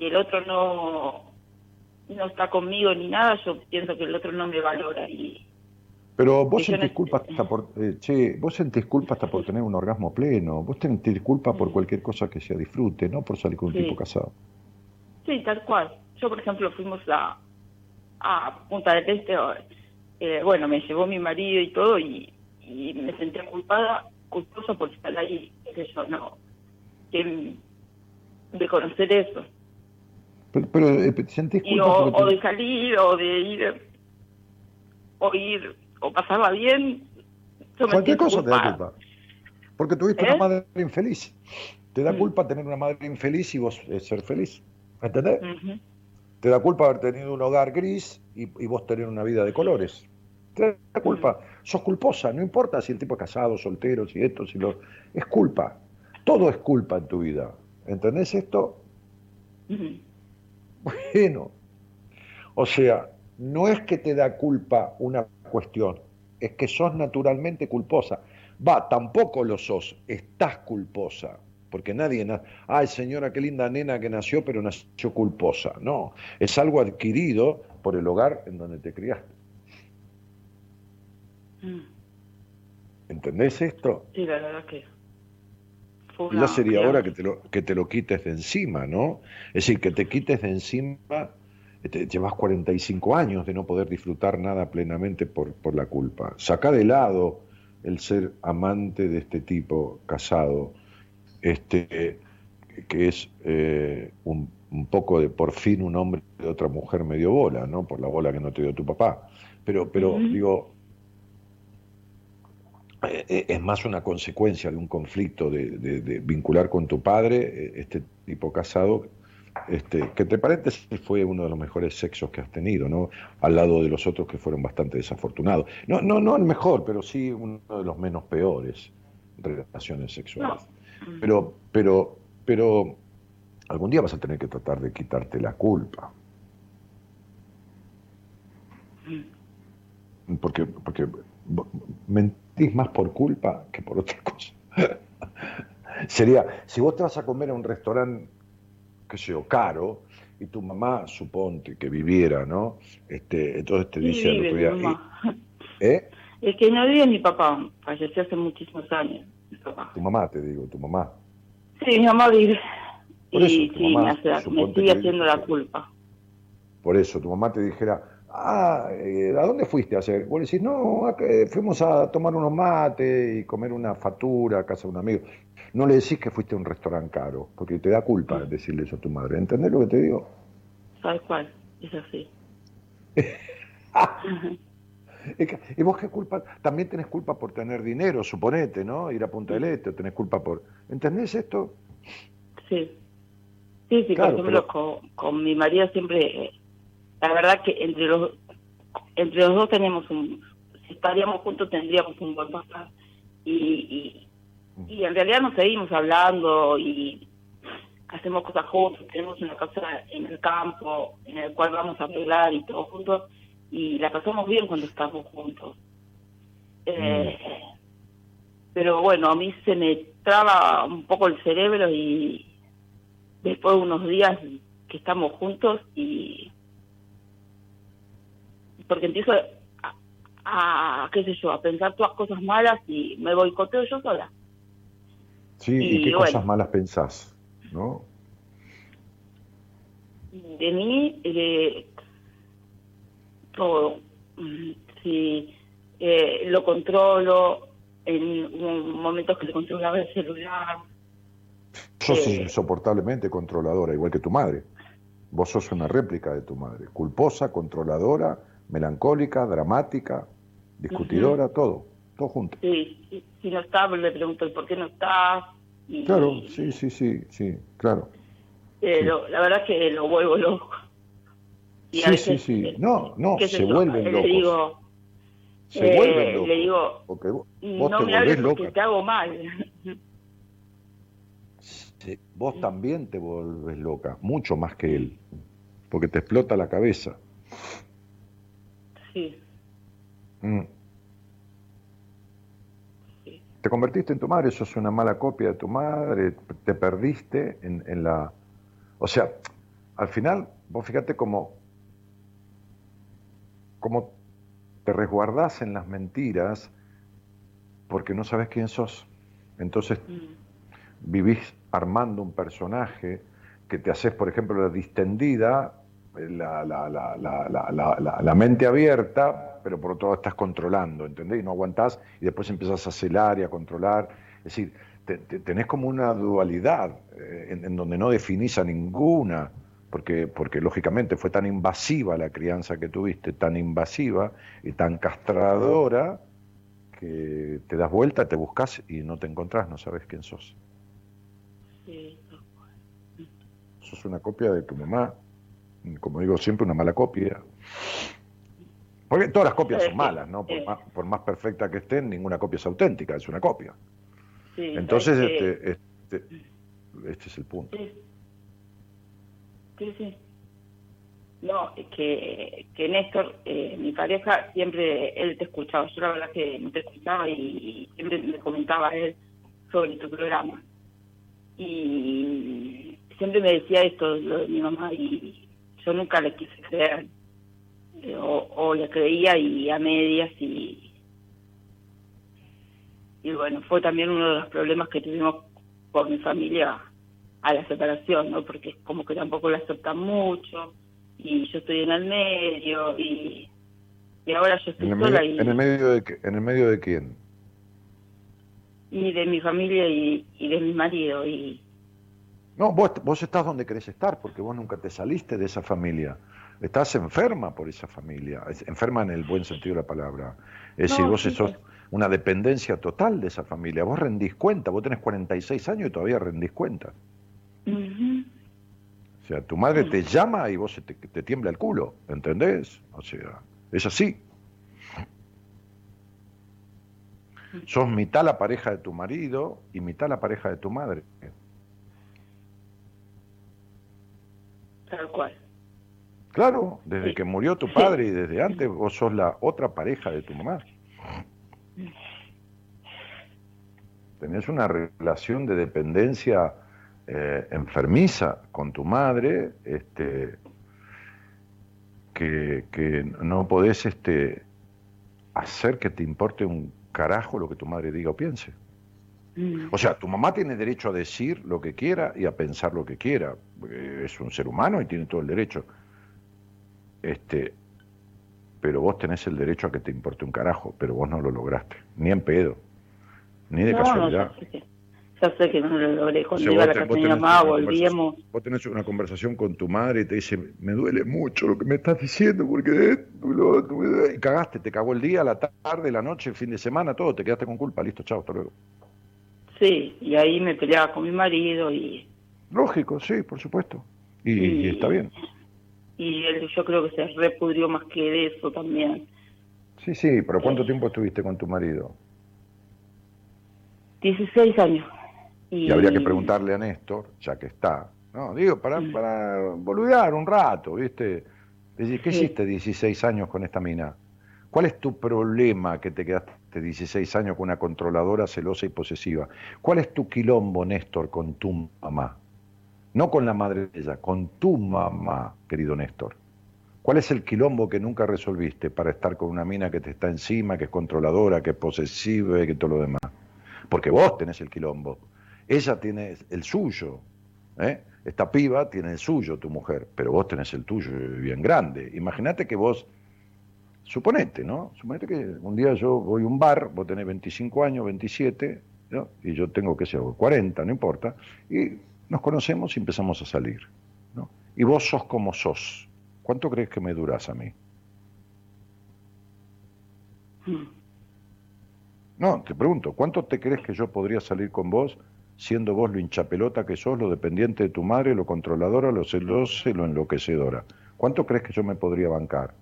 [SPEAKER 11] y el otro no, no está conmigo ni nada, yo pienso que el otro no me valora y
[SPEAKER 2] Pero vos
[SPEAKER 11] Y
[SPEAKER 2] sentís culpa hasta por, eh, che, vos sentís culpa hasta por tener un orgasmo pleno, vos sentís culpa por cualquier cosa que sea disfrute, no por salir con un
[SPEAKER 11] Sí.
[SPEAKER 2] tipo casado.
[SPEAKER 11] Sí, tal cual. Yo, por ejemplo, fuimos a, a Punta del Este, eh, bueno, me llevó mi marido y todo, y, y me sentía culpada, culposa por estar ahí, que yo no, que de conocer eso.
[SPEAKER 2] Pero, pero, eh, sentís
[SPEAKER 11] Y
[SPEAKER 2] culpa
[SPEAKER 11] o,
[SPEAKER 2] porque
[SPEAKER 11] o
[SPEAKER 2] te-
[SPEAKER 11] de salir, o de ir, o ir, o pasarla bien. Yo me
[SPEAKER 2] cualquier cosa te da culpa. Porque tuviste
[SPEAKER 11] ¿Eh?
[SPEAKER 2] una madre infeliz. Te
[SPEAKER 11] Mm.
[SPEAKER 2] da culpa tener una madre infeliz y vos eh, ser feliz. ¿Entendés? Te da culpa haber tenido un hogar gris y, y vos tener una vida de colores. Te da culpa. Sos culposa, no importa si el tipo es casado, soltero, si esto, si lo. Es culpa. Todo es culpa en tu vida. ¿Entendés esto? Bueno. O sea, no es que te da culpa una cuestión, es que sos naturalmente culposa. Va, tampoco lo sos, estás culposa. Porque nadie nace, ay señora, qué linda nena que nació, pero nació culposa. No, es algo adquirido por el hogar en donde te criaste.
[SPEAKER 11] Mm.
[SPEAKER 2] ¿Entendés esto?
[SPEAKER 11] Sí, la verdad que una
[SPEAKER 2] ya sería hora que te, lo, que te lo quites de encima, ¿no? Es decir, que te quites de encima, llevas 45 años de no poder disfrutar nada plenamente por, por la culpa. Saca de lado el ser amante de este tipo casado, este, que es eh, un, un poco de por fin un hombre de otra mujer medio bola, ¿no? Por la bola que no te dio tu papá. Pero, pero digo, eh, eh, es más una consecuencia de un conflicto de, de- de vincular con tu padre, este tipo casado, este, que te paréntesis fue uno de los mejores sexos que has tenido, ¿no? Al lado de los otros que fueron bastante desafortunados. No, no, no el mejor, pero sí uno de los menos peores relaciones sexuales. Pero, pero, pero algún día vas a tener que tratar de quitarte la culpa. Porque, porque mentís más por culpa que por otra cosa. [laughs] Sería, si vos te vas a comer a un restaurante, qué sé yo, caro, y tu mamá, suponte que viviera, ¿no? Este, entonces te
[SPEAKER 11] Sí,
[SPEAKER 2] dice al
[SPEAKER 11] vive
[SPEAKER 2] otro
[SPEAKER 11] mi
[SPEAKER 2] día. "¿Y- ¿eh?
[SPEAKER 11] El que no vive es mi papá, falleció hace muchísimos años. Mi papá.
[SPEAKER 2] Tu mamá, te digo, tu mamá.
[SPEAKER 11] Sí, mi mamá vive.
[SPEAKER 2] Por eso,
[SPEAKER 11] y
[SPEAKER 2] tu
[SPEAKER 11] sí,
[SPEAKER 2] mamá,
[SPEAKER 11] me, hace- me sigue haciendo la culpa.
[SPEAKER 2] Por eso, tu mamá te dijera, ah, eh, ¿a dónde fuiste ayer? Vos le decís, no, acá, eh, fuimos a tomar unos mates y comer una factura a casa de un amigo. No le decís que fuiste a un restaurante caro, porque te da culpa decirle eso a tu madre. ¿Entendés lo que te digo?
[SPEAKER 11] ¿Sabes cuál? Es así. [laughs]
[SPEAKER 2] ¿Y vos qué culpa? También tenés culpa por tener dinero, suponete, ¿no? Ir a Punta del Este, tenés culpa por... ¿Entendés esto?
[SPEAKER 11] Sí. Sí, sí,
[SPEAKER 2] Claro,
[SPEAKER 11] por ejemplo,
[SPEAKER 2] pero-
[SPEAKER 11] con, con mi marido siempre, eh, la verdad que entre los entre los dos tenemos un, si estaríamos juntos tendríamos un buen pasar. Y, y, y en realidad nos seguimos hablando y hacemos cosas juntos, tenemos una casa en el campo en el cual vamos a arreglar y todo juntos y la pasamos bien cuando estamos juntos. Eh, Pero bueno, a mí se me traba un poco el cerebro y después de unos días que estamos juntos y porque empiezo a, a, qué sé yo, a pensar todas cosas malas y me boicoteo yo sola.
[SPEAKER 2] Sí, ¿y,
[SPEAKER 11] Y
[SPEAKER 2] qué
[SPEAKER 11] bueno.
[SPEAKER 2] cosas malas pensás? ¿No?
[SPEAKER 11] de mí de todo Mm, si eh, lo controlo en momentos que le controlaba el celular
[SPEAKER 2] Sos
[SPEAKER 11] Eh.
[SPEAKER 2] insoportablemente controladora, igual que tu madre. Vos sos una réplica de tu madre. Culposa, controladora, melancólica, dramática, discutidora, todo. Todo junto.
[SPEAKER 11] sí, si, si no está le pregunto el por qué no está y,
[SPEAKER 2] Claro, sí, sí, sí, sí, claro.
[SPEAKER 11] pero la verdad es que lo vuelvo loco y
[SPEAKER 2] Sí,
[SPEAKER 11] veces,
[SPEAKER 2] sí, sí.
[SPEAKER 11] eh,
[SPEAKER 2] No, no, se
[SPEAKER 11] yo,
[SPEAKER 2] vuelven
[SPEAKER 11] le
[SPEAKER 2] locos.
[SPEAKER 11] digo
[SPEAKER 2] Se
[SPEAKER 11] eh,
[SPEAKER 2] vuelven locos.
[SPEAKER 11] le digo
[SPEAKER 2] Porque vos,
[SPEAKER 11] no
[SPEAKER 2] te
[SPEAKER 11] me hables porque
[SPEAKER 2] loca.
[SPEAKER 11] te hago mal
[SPEAKER 2] Sí, Vos también te volvés loca, mucho más que él. Porque te explota la cabeza.
[SPEAKER 11] Sí
[SPEAKER 2] Mm. Te convertiste en tu madre, sos una mala copia de tu madre, te perdiste en, en la... O sea, al final, vos fíjate cómo, cómo te resguardás en las mentiras porque no sabes quién sos. Entonces vivís armando un personaje que te haces, por ejemplo, la distendida, la, la, la, la, la, la- la- la mente abierta, pero por otro lado estás controlando, ¿entendés? Y no aguantás y después empezás a celar y a controlar. Es decir, te- te- tenés como una dualidad eh, en, en donde no definís a ninguna, porque, porque lógicamente fue tan invasiva la crianza que tuviste, tan invasiva y tan castradora, que te das vuelta, te buscas y no te encontrás, no sabes quién sos.
[SPEAKER 11] sí
[SPEAKER 2] Sos una copia de tu mamá, como digo siempre, una mala copia. Porque todas las copias son malas, ¿no? Por más, por más perfecta que estén, ninguna copia es auténtica, es una copia.
[SPEAKER 11] sí
[SPEAKER 2] Entonces, este, este, este es el punto.
[SPEAKER 11] Sí. Sí, sí. No, es que, que Néstor, eh, mi pareja, siempre él te escuchaba. Yo la verdad que no te escuchaba y, y siempre me comentaba él sobre tu programa. Y siempre me decía esto, lo de mi mamá, y yo nunca le quise creer. Eh, O, o le creía y a medias y... Y bueno, fue también uno de los problemas que tuvimos por mi familia a la separación, ¿no? Porque como que tampoco la aceptan mucho y yo estoy en el medio y, y ahora yo estoy
[SPEAKER 2] ¿En el,
[SPEAKER 11] sola
[SPEAKER 2] medio,
[SPEAKER 11] y,
[SPEAKER 2] en el medio de ¿En el medio de quién?
[SPEAKER 11] y de mi familia y, y de mi marido y
[SPEAKER 2] No, vos, vos estás donde querés estar, porque vos nunca te saliste de esa familia. Estás enferma por esa familia, es- enferma en el buen sentido de la palabra. Es decir, vos
[SPEAKER 11] sí,
[SPEAKER 2] sos una dependencia total de esa familia. Vos rendís cuenta, vos tenés 46 años y todavía rendís cuenta. O sea, tu madre te llama y vos te, te tiembla el culo, ¿entendés? O sea, es así. Sos mitad la pareja de tu marido y mitad la pareja de tu madre.
[SPEAKER 11] Tal cual.
[SPEAKER 2] Claro, desde que murió tu padre y desde antes vos sos la otra pareja de tu mamá. Tenés una relación de dependencia eh, enfermiza con tu madre, este, que, que no podés este, hacer que te importe un carajo lo que tu madre diga o piense.
[SPEAKER 9] Mm.
[SPEAKER 2] O sea, tu mamá tiene derecho a decir lo que quiera y a pensar lo que quiera. Es un ser humano y tiene todo el derecho. Este, pero vos tenés el derecho a que te importe un carajo, pero vos no lo lograste, ni en pedo, ni de
[SPEAKER 11] No, no,
[SPEAKER 2] casualidad.
[SPEAKER 11] ya sé que, ya sé que no lo logré.
[SPEAKER 2] O
[SPEAKER 11] Cuando
[SPEAKER 2] sea,
[SPEAKER 11] iba a la casa de mi
[SPEAKER 2] tenés
[SPEAKER 11] mamá,
[SPEAKER 2] una
[SPEAKER 11] volvíamos.
[SPEAKER 2] conversación- Vos tenés una conversación con tu madre y te dice, me duele mucho lo que me estás diciendo, porque esto y lo otro", y cagaste, te cagó el día, la tarde, la noche, el fin de semana, todo, te quedaste con culpa, listo, chao, hasta luego.
[SPEAKER 11] Sí, y ahí me peleaba con mi marido y,
[SPEAKER 2] Lógico, sí, por supuesto. Y, y está bien.
[SPEAKER 11] y él yo creo que se repudrió más que de eso también.
[SPEAKER 2] Sí, sí, pero ¿cuánto tiempo estuviste con tu marido?
[SPEAKER 11] 16 años. Y,
[SPEAKER 2] Y habría que preguntarle a Néstor, ya que está. No, digo, para, para boludear un rato, ¿viste? Decir, ¿qué
[SPEAKER 11] Sí.
[SPEAKER 2] hiciste 16 años con esta mina? ¿Cuál es tu problema que te quedaste 16 años con una controladora celosa y posesiva? ¿Cuál es tu quilombo, Néstor, con tu mamá? No con la madre de ella, con tu mamá, querido Néstor. ¿Cuál es el quilombo que nunca resolviste para estar con una mina que te está encima, que es controladora, que es posesiva y que todo lo demás? Porque vos tenés el quilombo. Ella tiene el suyo. ¿eh? Esta piba tiene el suyo, tu mujer, pero vos tenés el tuyo bien grande. Imagínate que vos, suponete, ¿no? Suponete que un día yo voy a un bar, vos tenés 25 años, 27, ¿no? y yo tengo, qué sé yo, 40, no importa, y nos conocemos y empezamos a salir. ¿no? Y vos sos como sos. ¿Cuánto crees que me durás a mí? No, te pregunto, ¿cuánto te crees que yo podría salir con vos siendo vos lo hinchapelota que sos, lo dependiente de tu madre, lo controladora, lo celosa y lo enloquecedora? ¿Cuánto crees que yo me podría bancar?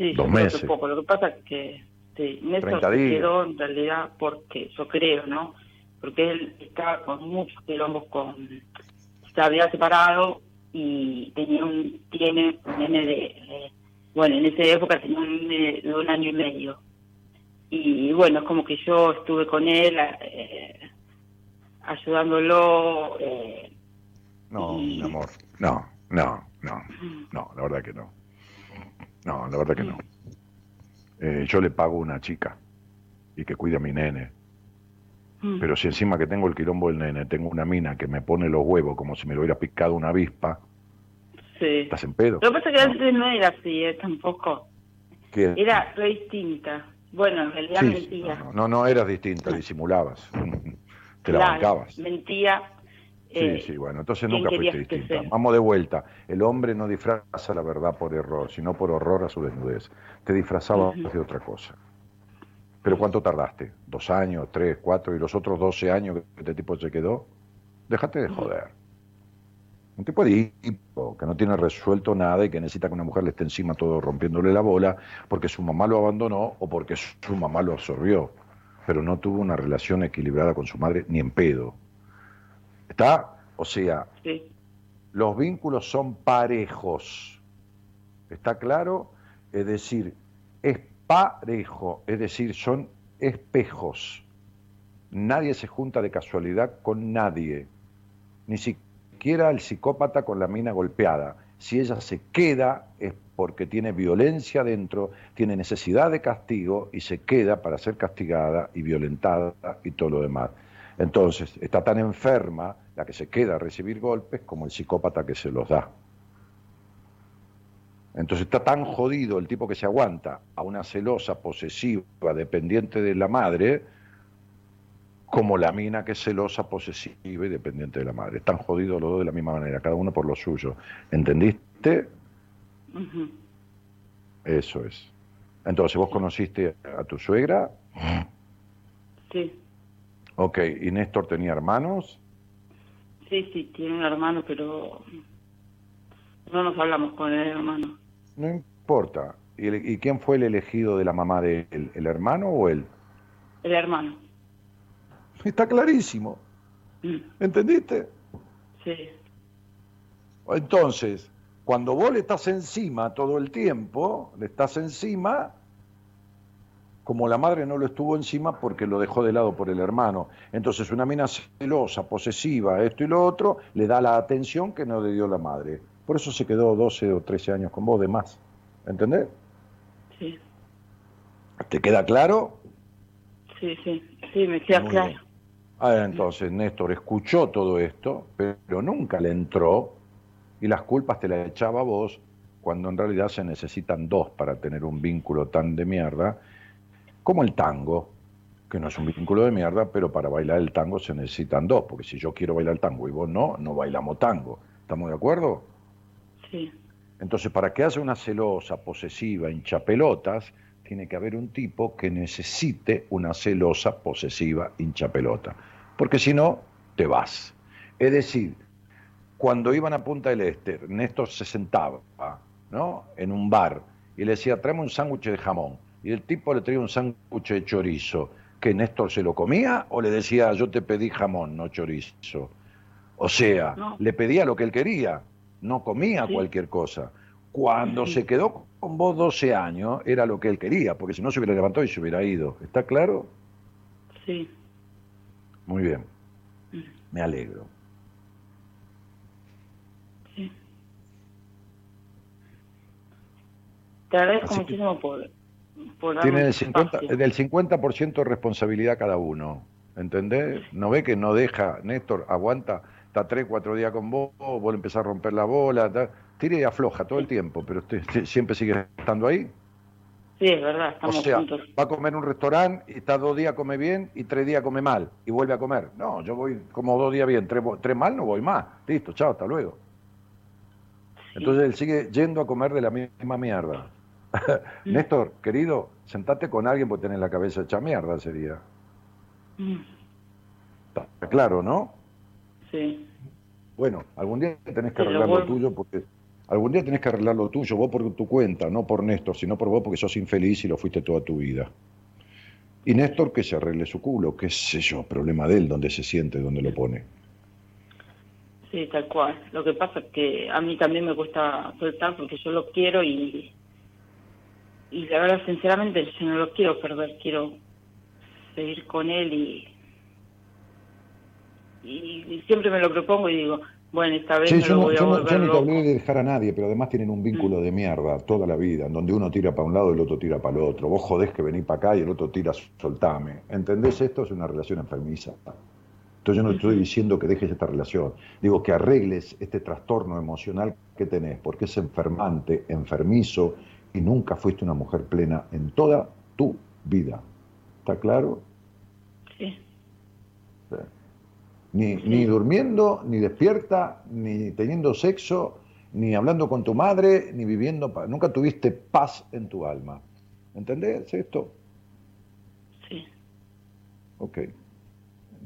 [SPEAKER 11] Sí,
[SPEAKER 2] Dos meses.
[SPEAKER 11] poco. Lo que pasa es que sí, Néstor
[SPEAKER 2] 30
[SPEAKER 11] se quedó en realidad porque, yo creo, ¿no? Porque él estaba con muchos quilombos con... Se había separado y tenía un, tiene un nene de... de- bueno, en esa época tenía un nene de un año y medio. Y bueno, es como que yo estuve con él eh, ayudándolo. Eh,
[SPEAKER 2] No, mi amor, no, no, no, no, la verdad que no. No, la verdad que no. Eh, yo le pago a una chica y que cuide a mi nene.
[SPEAKER 11] mm,
[SPEAKER 2] Pero si encima que tengo el quilombo del nene, tengo una mina que me pone los huevos como si me lo hubiera picado una avispa,
[SPEAKER 11] sí.
[SPEAKER 2] ¿estás en pedo?
[SPEAKER 11] Lo que pasa es que antes no era así, eh, tampoco.
[SPEAKER 2] ¿Qué?
[SPEAKER 11] Era re distinta. Bueno, en realidad
[SPEAKER 2] Sí,
[SPEAKER 11] mentía.
[SPEAKER 2] no, no, no eras distinta, disimulabas. [laughs] Te la
[SPEAKER 11] Claro,
[SPEAKER 2] bancabas.
[SPEAKER 11] Mentía.
[SPEAKER 2] Sí,
[SPEAKER 11] eh,
[SPEAKER 2] sí, bueno, entonces
[SPEAKER 11] ¿quién
[SPEAKER 2] nunca fuiste distinta. Vamos de vuelta. El hombre no disfraza la verdad por error, sino por horror a su desnudez. Te disfrazabas
[SPEAKER 11] Ujú.
[SPEAKER 2] de otra cosa. ¿Pero cuánto tardaste? ¿Dos años, tres, cuatro? ¿Y los otros doce años que este tipo se quedó? Déjate de joder. Un tipo de hipo que no tiene resuelto nada y que necesita que una mujer le esté encima todo rompiéndole la bola porque su mamá lo abandonó o porque su mamá lo absorbió. Pero no tuvo una relación equilibrada con su madre ni en pedo. ¿Está? O sea,
[SPEAKER 11] Sí.
[SPEAKER 2] los vínculos son parejos. ¿Está claro? Es decir, es parejo, es decir, son espejos. Nadie se junta de casualidad con nadie, ni siquiera el psicópata con la mina golpeada. Si ella se queda es porque tiene violencia dentro, tiene necesidad de castigo y se queda para ser castigada y violentada y todo lo demás. Entonces, está tan enferma la que se queda a recibir golpes como el psicópata que se los da. Entonces está tan jodido el tipo que se aguanta a una celosa, posesiva, dependiente de la madre, como la mina que es celosa, posesiva y dependiente de la madre. Están jodidos los dos de la misma manera, cada uno por lo suyo. ¿Entendiste? Eso es. Entonces, vos conociste a tu suegra,
[SPEAKER 11] Sí.
[SPEAKER 2] Ok, y Néstor tenía hermanos,
[SPEAKER 11] Sí, sí, tiene un hermano, pero no nos hablamos con el hermano.
[SPEAKER 2] no importa. ¿Y, quién fue el elegido de la mamá de él? ¿El hermano o él?
[SPEAKER 11] El hermano.
[SPEAKER 2] Está clarísimo.
[SPEAKER 11] Mm,
[SPEAKER 2] ¿Entendiste?
[SPEAKER 11] Sí.
[SPEAKER 2] Entonces, cuando vos le estás encima todo el tiempo, le estás encima, como la madre no lo estuvo encima porque lo dejó de lado por el hermano. Entonces, una mina celosa, posesiva, esto y lo otro, le da la atención que no le dio la madre. Por eso se quedó 12 o 13 años con vos de más. ¿Entendés?
[SPEAKER 11] Sí,
[SPEAKER 2] ¿Te queda claro?
[SPEAKER 11] sí, sí. Sí, me queda
[SPEAKER 2] Muy
[SPEAKER 11] claro.
[SPEAKER 2] bien. Ah, entonces Néstor escuchó todo esto, pero nunca le entró y las culpas te las echaba vos cuando en realidad se necesitan dos para tener un vínculo tan de mierda como el tango, que no es un vínculo de mierda, pero para bailar el tango se necesitan dos, porque si yo quiero bailar el tango y vos no, no bailamos tango. ¿Estamos de acuerdo?
[SPEAKER 11] Sí.
[SPEAKER 2] Entonces, para que haya una celosa, posesiva, hinchapelotas, tiene que haber un tipo que necesite una celosa, posesiva, hinchapelota. Porque si no, te vas. Es decir, cuando iban a Punta del Este, Néstor se sentaba ¿no? en un bar y le decía, tráeme un sándwich de jamón. Y el tipo le traía un sándwich de chorizo. ¿Que Néstor se lo comía o le decía, yo te pedí jamón, no chorizo? O sea,
[SPEAKER 11] No.
[SPEAKER 2] le pedía lo que él quería, no comía
[SPEAKER 11] Sí.
[SPEAKER 2] cualquier cosa. Cuando
[SPEAKER 11] Sí.
[SPEAKER 2] se quedó con vos 12 años, era lo que él quería, porque si no se hubiera levantado y se hubiera ido. ¿Está claro?
[SPEAKER 11] Sí.
[SPEAKER 2] Muy bien.
[SPEAKER 11] Mm.
[SPEAKER 2] Me alegro.
[SPEAKER 11] Sí. Te agradezco
[SPEAKER 2] Así que-
[SPEAKER 11] muchísimo por, por darme
[SPEAKER 2] Tienen el
[SPEAKER 11] este
[SPEAKER 2] 50,
[SPEAKER 11] espacio.
[SPEAKER 2] del 50% de responsabilidad cada uno. ¿Entendés? ¿No ve que no deja, Néstor, aguanta, está tres, cuatro días con vos, vos empezás a romper la bola, ta- tira y afloja todo el tiempo, pero usted si- siempre sigue estando ahí.
[SPEAKER 11] Sí, es verdad,
[SPEAKER 2] O
[SPEAKER 11] estamos
[SPEAKER 2] sea,
[SPEAKER 11] juntos.
[SPEAKER 2] va a comer un restaurante y está dos días come bien y tres días come mal y vuelve a comer. No, yo voy como dos días bien, tres, tres mal no voy más. Listo, chao, hasta luego. Entonces él sigue yendo a comer de la misma mierda. [laughs] Néstor, querido, sentate con alguien porque tenés la cabeza hecha mierda, sería.
[SPEAKER 11] Mm,
[SPEAKER 2] Está claro, ¿no?
[SPEAKER 11] Sí.
[SPEAKER 2] Bueno, algún día tenés que arreglar lo tuyo porque algún día tenés que arreglar lo tuyo, vos por tu cuenta, no por Néstor, sino por vos porque sos infeliz y lo fuiste toda tu vida. Y Néstor que se arregle su culo, qué sé yo, problema de él, donde se siente, donde lo pone.
[SPEAKER 11] Sí, tal cual. Lo que pasa es que a mí también me cuesta soltar porque yo lo quiero y, y la verdad, sinceramente, yo no lo quiero perder. Quiero seguir con él y, y, y siempre me lo propongo y digo, bueno, esta vez
[SPEAKER 2] Sí,
[SPEAKER 11] me
[SPEAKER 2] yo
[SPEAKER 11] lo
[SPEAKER 2] no,
[SPEAKER 11] voy a
[SPEAKER 2] yo no- yo
[SPEAKER 11] volver
[SPEAKER 2] ni te
[SPEAKER 11] loco.
[SPEAKER 2] de dejar a nadie, pero además tienen un vínculo de mierda toda la vida, en donde uno tira para un lado y el otro tira para el otro. Vos jodés que venís para acá y el otro tira, soltame. ¿Entendés? Esto es una relación enfermiza. Entonces yo no estoy diciendo que dejes esta relación, digo que arregles este trastorno emocional que tenés, porque es enfermante, enfermizo, y nunca fuiste una mujer plena en toda tu vida. ¿Está claro?
[SPEAKER 11] Sí.
[SPEAKER 2] Sí. Ni, ni durmiendo, ni despierta, ni teniendo sexo, ni hablando con tu madre, ni viviendo. Nunca tuviste paz en tu alma. ¿Entendés esto?
[SPEAKER 11] Sí.
[SPEAKER 2] Ok.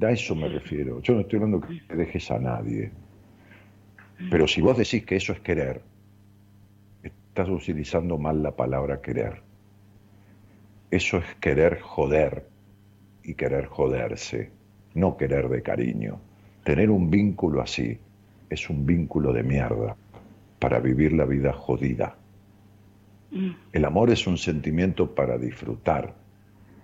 [SPEAKER 2] A eso me refiero. Yo no estoy hablando que dejes a nadie. Pero si vos decís que eso es querer, estás utilizando mal la palabra querer. Eso es querer joder y querer joderse, no querer de cariño. Tener un vínculo así es un vínculo de mierda para vivir la vida jodida.
[SPEAKER 11] Mm,
[SPEAKER 2] El amor es un sentimiento para disfrutar,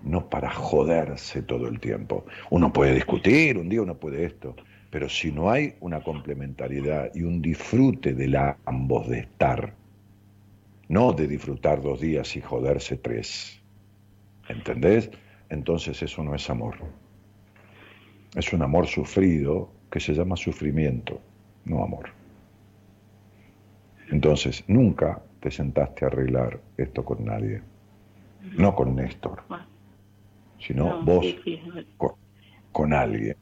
[SPEAKER 2] no para joderse todo el tiempo. Uno puede discutir, un día uno puede esto, pero si no hay una complementariedad y un disfrute de la ambos de estar, no de disfrutar dos días y joderse tres, ¿entendés? Entonces eso no es amor. Es un amor sufrido que se llama sufrimiento, no amor. Entonces, nunca te sentaste a arreglar esto con nadie. No con Néstor, sino
[SPEAKER 11] no,
[SPEAKER 2] vos
[SPEAKER 11] sí, sí,
[SPEAKER 2] con, con alguien.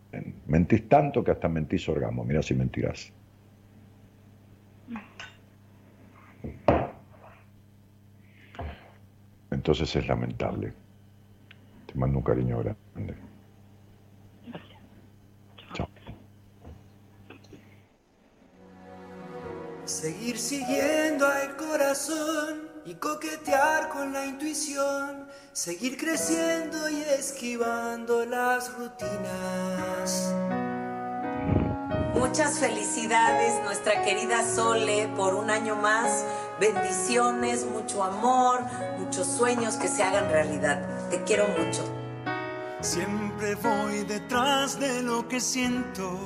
[SPEAKER 2] Mentís tanto que hasta mentís orgasmo. Mirá si mentirás. Entonces es lamentable. Te mando un cariño grande.
[SPEAKER 11] Gracias.
[SPEAKER 2] Chao.
[SPEAKER 3] Seguir siguiendo al corazón y coquetear con la intuición. Seguir creciendo y esquivando las rutinas.
[SPEAKER 12] Muchas felicidades, nuestra querida Sole, por un año más. Bendiciones, mucho amor, muchos sueños que se hagan realidad. Te quiero mucho.
[SPEAKER 4] Siempre voy detrás de lo que siento.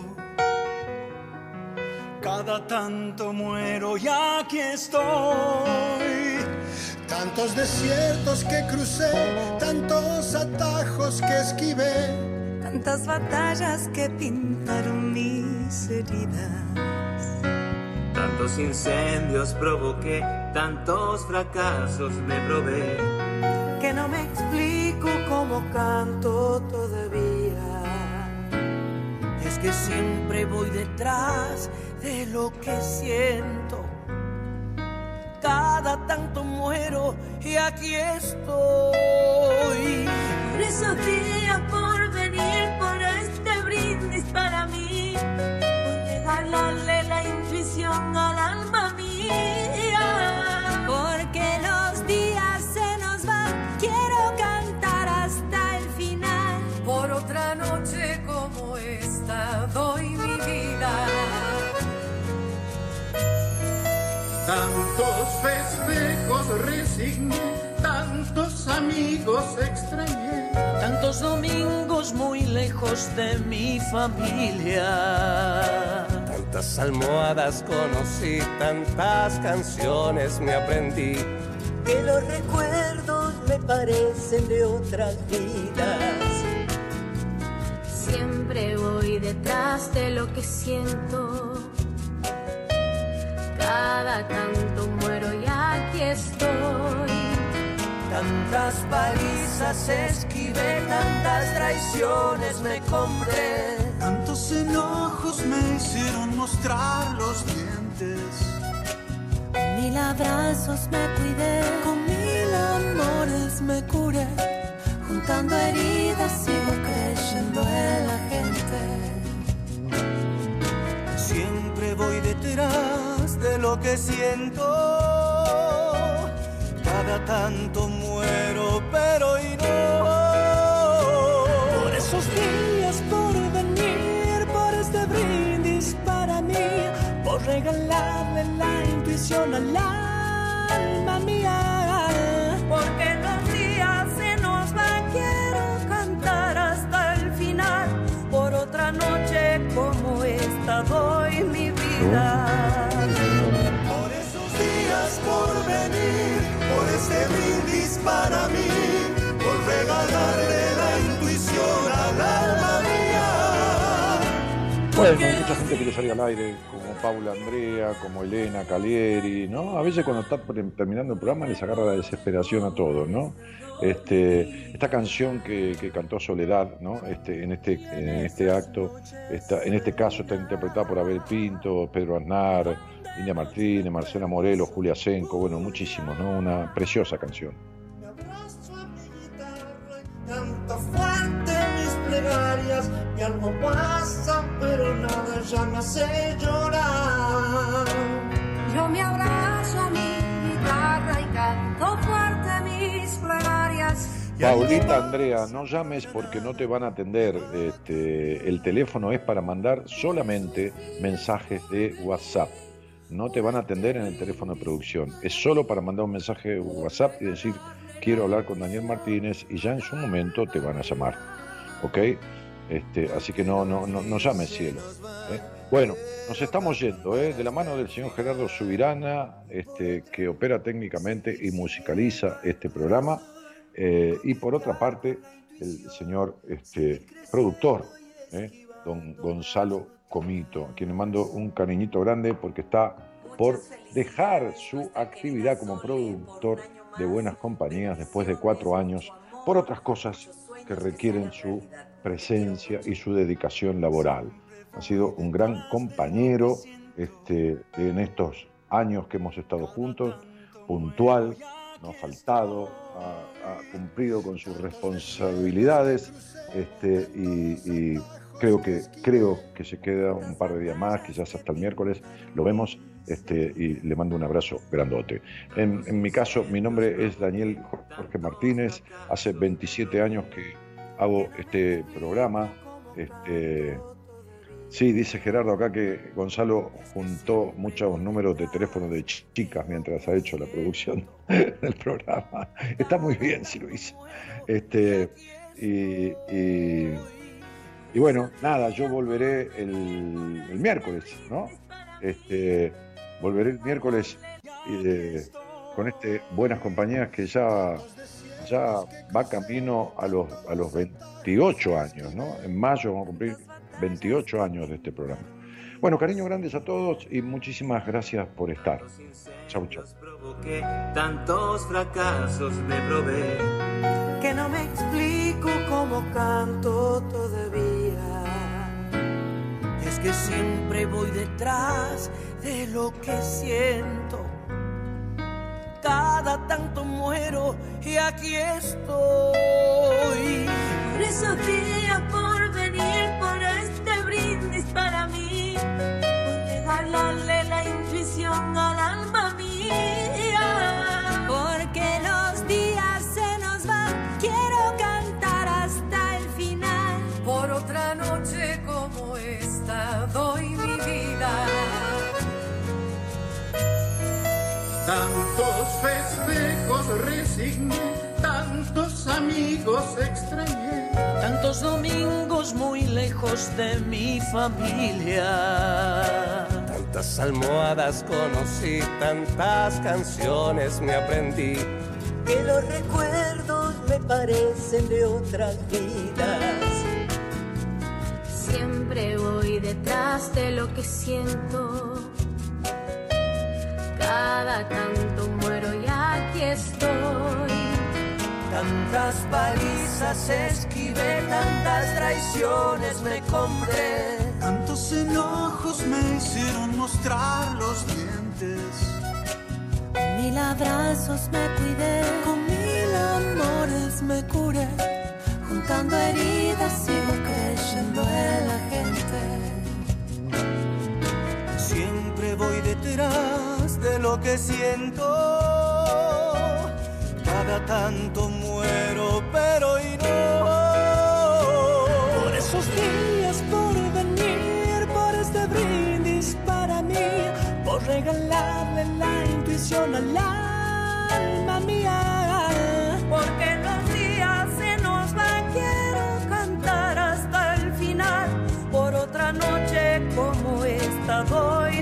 [SPEAKER 4] Cada tanto muero y aquí estoy.
[SPEAKER 13] Tantos desiertos que crucé, tantos atajos que esquivé,
[SPEAKER 3] tantas batallas que pintaron mis heridas.
[SPEAKER 13] Tantos incendios provoqué, tantos fracasos me probé.
[SPEAKER 3] Que no me explico cómo canto todavía. Y es que siempre voy detrás de lo que siento. Cada tanto muero y aquí estoy.
[SPEAKER 5] Por esos días por venir, por este brindis para mí, por regalarle la al alma mía. Porque los días se nos van, quiero cantar hasta el final.
[SPEAKER 3] Por otra noche como esta doy mi vida.
[SPEAKER 6] Tantos festejos resigné, tantos amigos extrañé.
[SPEAKER 3] Tantos domingos muy lejos de mi familia.
[SPEAKER 14] Tantas almohadas conocí, tantas canciones me aprendí.
[SPEAKER 3] Que los recuerdos me parecen de otras vidas.
[SPEAKER 5] Siempre voy detrás de lo que siento. Cada tanto muero y aquí estoy.
[SPEAKER 3] Tantas palizas esquivé, tantas traiciones me compré.
[SPEAKER 6] Enojos me hicieron mostrar los dientes.
[SPEAKER 3] Con mil abrazos me cuidé, con mil amores me curé. Juntando heridas sigo creyendo en la gente.
[SPEAKER 6] Siempre voy detrás de lo que siento. Cada tanto muero, pero
[SPEAKER 3] regalarle la intuición al alma mía. Porque los días se nos van, quiero cantar hasta el final. Por otra noche como esta doy mi vida.
[SPEAKER 6] Por esos días por venir, por este brindis para mí, por regalarle la intuición al.
[SPEAKER 2] Bueno, mucha gente quiere salir al aire, como Paula Andrea, como Elena Calieri, ¿no? A veces cuando está terminando el programa les agarra la desesperación a todos, ¿no? Este, esta canción que, que cantó Soledad, ¿no? Este, en, este, en este acto, está, en este caso está interpretada por Abel Pinto, Pedro Aznar, India Martínez, Marcela Morelos, Julia Senco, bueno, muchísimos, ¿no? Una preciosa canción.
[SPEAKER 6] Algo pasa, pero nada ya me hace llorar.
[SPEAKER 5] Yo me abrazo a mi guitarra y canto fuerte mis plegarias.
[SPEAKER 2] Paulita Andrea, no llames porque no te van a atender. Este, el teléfono es para mandar solamente mensajes de WhatsApp. No te van a atender en el teléfono de producción. Es solo para mandar un mensaje de WhatsApp y decir quiero hablar con Daniel Martínez y ya en su momento te van a llamar. ¿Ok? Este, así que no, no, no, no llames cielo. ¿eh? Bueno, nos estamos yendo, ¿eh? de la mano del señor Gerardo Subirana, este, que opera técnicamente y musicaliza este programa. Eh, y por otra parte, el señor este, productor, don Gonzalo Comito, a quien le mando un cariñito grande porque está por dejar su actividad como productor de buenas compañías después de cuatro años por otras cosas que requieren su presencia y su dedicación laboral. Ha sido un gran compañero este, en estos años que hemos estado juntos, puntual, no ha faltado, ha, cumplido con sus responsabilidades este, y, y creo, que, creo que se queda un par de días más, quizás hasta el miércoles, lo vemos este, y le mando un abrazo grandote. En, mi caso, mi nombre es Daniel Jorge Martínez, hace 27 años que hago este programa. Este, sí, dice Gerardo acá que Gonzalo juntó muchos números de teléfono de ch- chicas mientras ha hecho la producción [laughs] del programa. Está muy bien si lo hizo. Este, y, y- y bueno, nada, yo volveré el, el miércoles, ¿no? Este, volveré el miércoles eh, con este Buenas Compañías que ya ya va camino a los, a los 28 años, ¿no? En mayo vamos a cumplir 28 años de este programa. Bueno, cariño grandes a todos y muchísimas gracias por estar. Chau, chau.
[SPEAKER 13] tantos fracasos me probé.
[SPEAKER 3] que no me explico cómo canto todavía. Es que siempre voy detrás de lo que siento. Cada tanto muero y aquí estoy.
[SPEAKER 5] Por esos días por venir, por este brindis para mí, por regalarle
[SPEAKER 15] Tantos festejos resigné, tantos amigos extrañé.
[SPEAKER 3] Tantos domingos muy lejos de mi familia.
[SPEAKER 14] Tantas almohadas conocí, tantas canciones me aprendí.
[SPEAKER 3] Que los recuerdos me parecen de otras vidas.
[SPEAKER 5] Siempre voy detrás de lo que siento. Cada tanto muero y aquí estoy.
[SPEAKER 3] Tantas palizas esquivé, tantas traiciones me compré.
[SPEAKER 15] Tantos enojos me hicieron mostrar los dientes.
[SPEAKER 3] Mil abrazos me cuidé, con mil amores me curé. Juntando heridas sigo creyendo en la gente.
[SPEAKER 15] Siempre voy detrás de lo que siento. Cada tanto muero, pero y no.
[SPEAKER 3] Por esos días por venir, por este brindis para mí, por regalarle la intuición al alma mía. Porque los días se nos van, quiero cantar hasta el final. Por otra noche como esta doy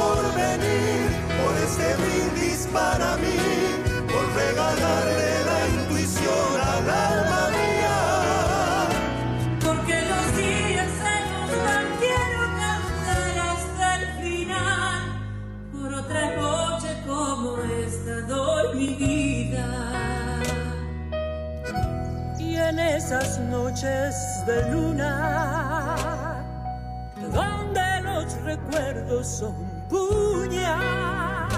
[SPEAKER 6] por venir, por este brindis para mí, por regalarle la intuición al alma mía.
[SPEAKER 5] Porque los días se nos quiero cantar hasta el final. Por otra noche como esta doy mi vida.
[SPEAKER 3] Y en esas noches de luna, donde los recuerdos son puñal.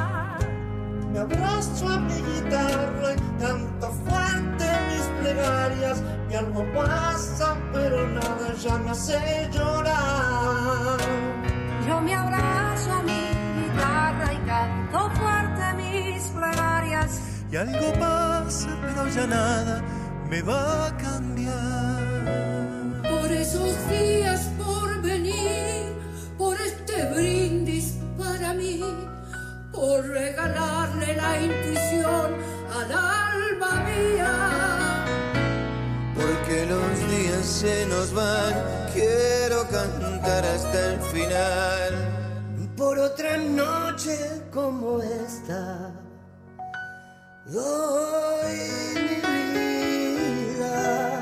[SPEAKER 15] Me abrazo a mi guitarra y canto fuerte mis plegarias. Y algo pasa, pero nada ya me hace llorar.
[SPEAKER 5] Yo me abrazo a mi guitarra y canto fuerte mis plegarias.
[SPEAKER 15] Y algo pasa, pero ya nada me va a cambiar.
[SPEAKER 5] Por esos días por venir, por este para mí, por regalarle la intuición al alma mía.
[SPEAKER 13] Porque los días se nos van, quiero cantar hasta el final.
[SPEAKER 3] Por otra noche como esta, doy mi vida.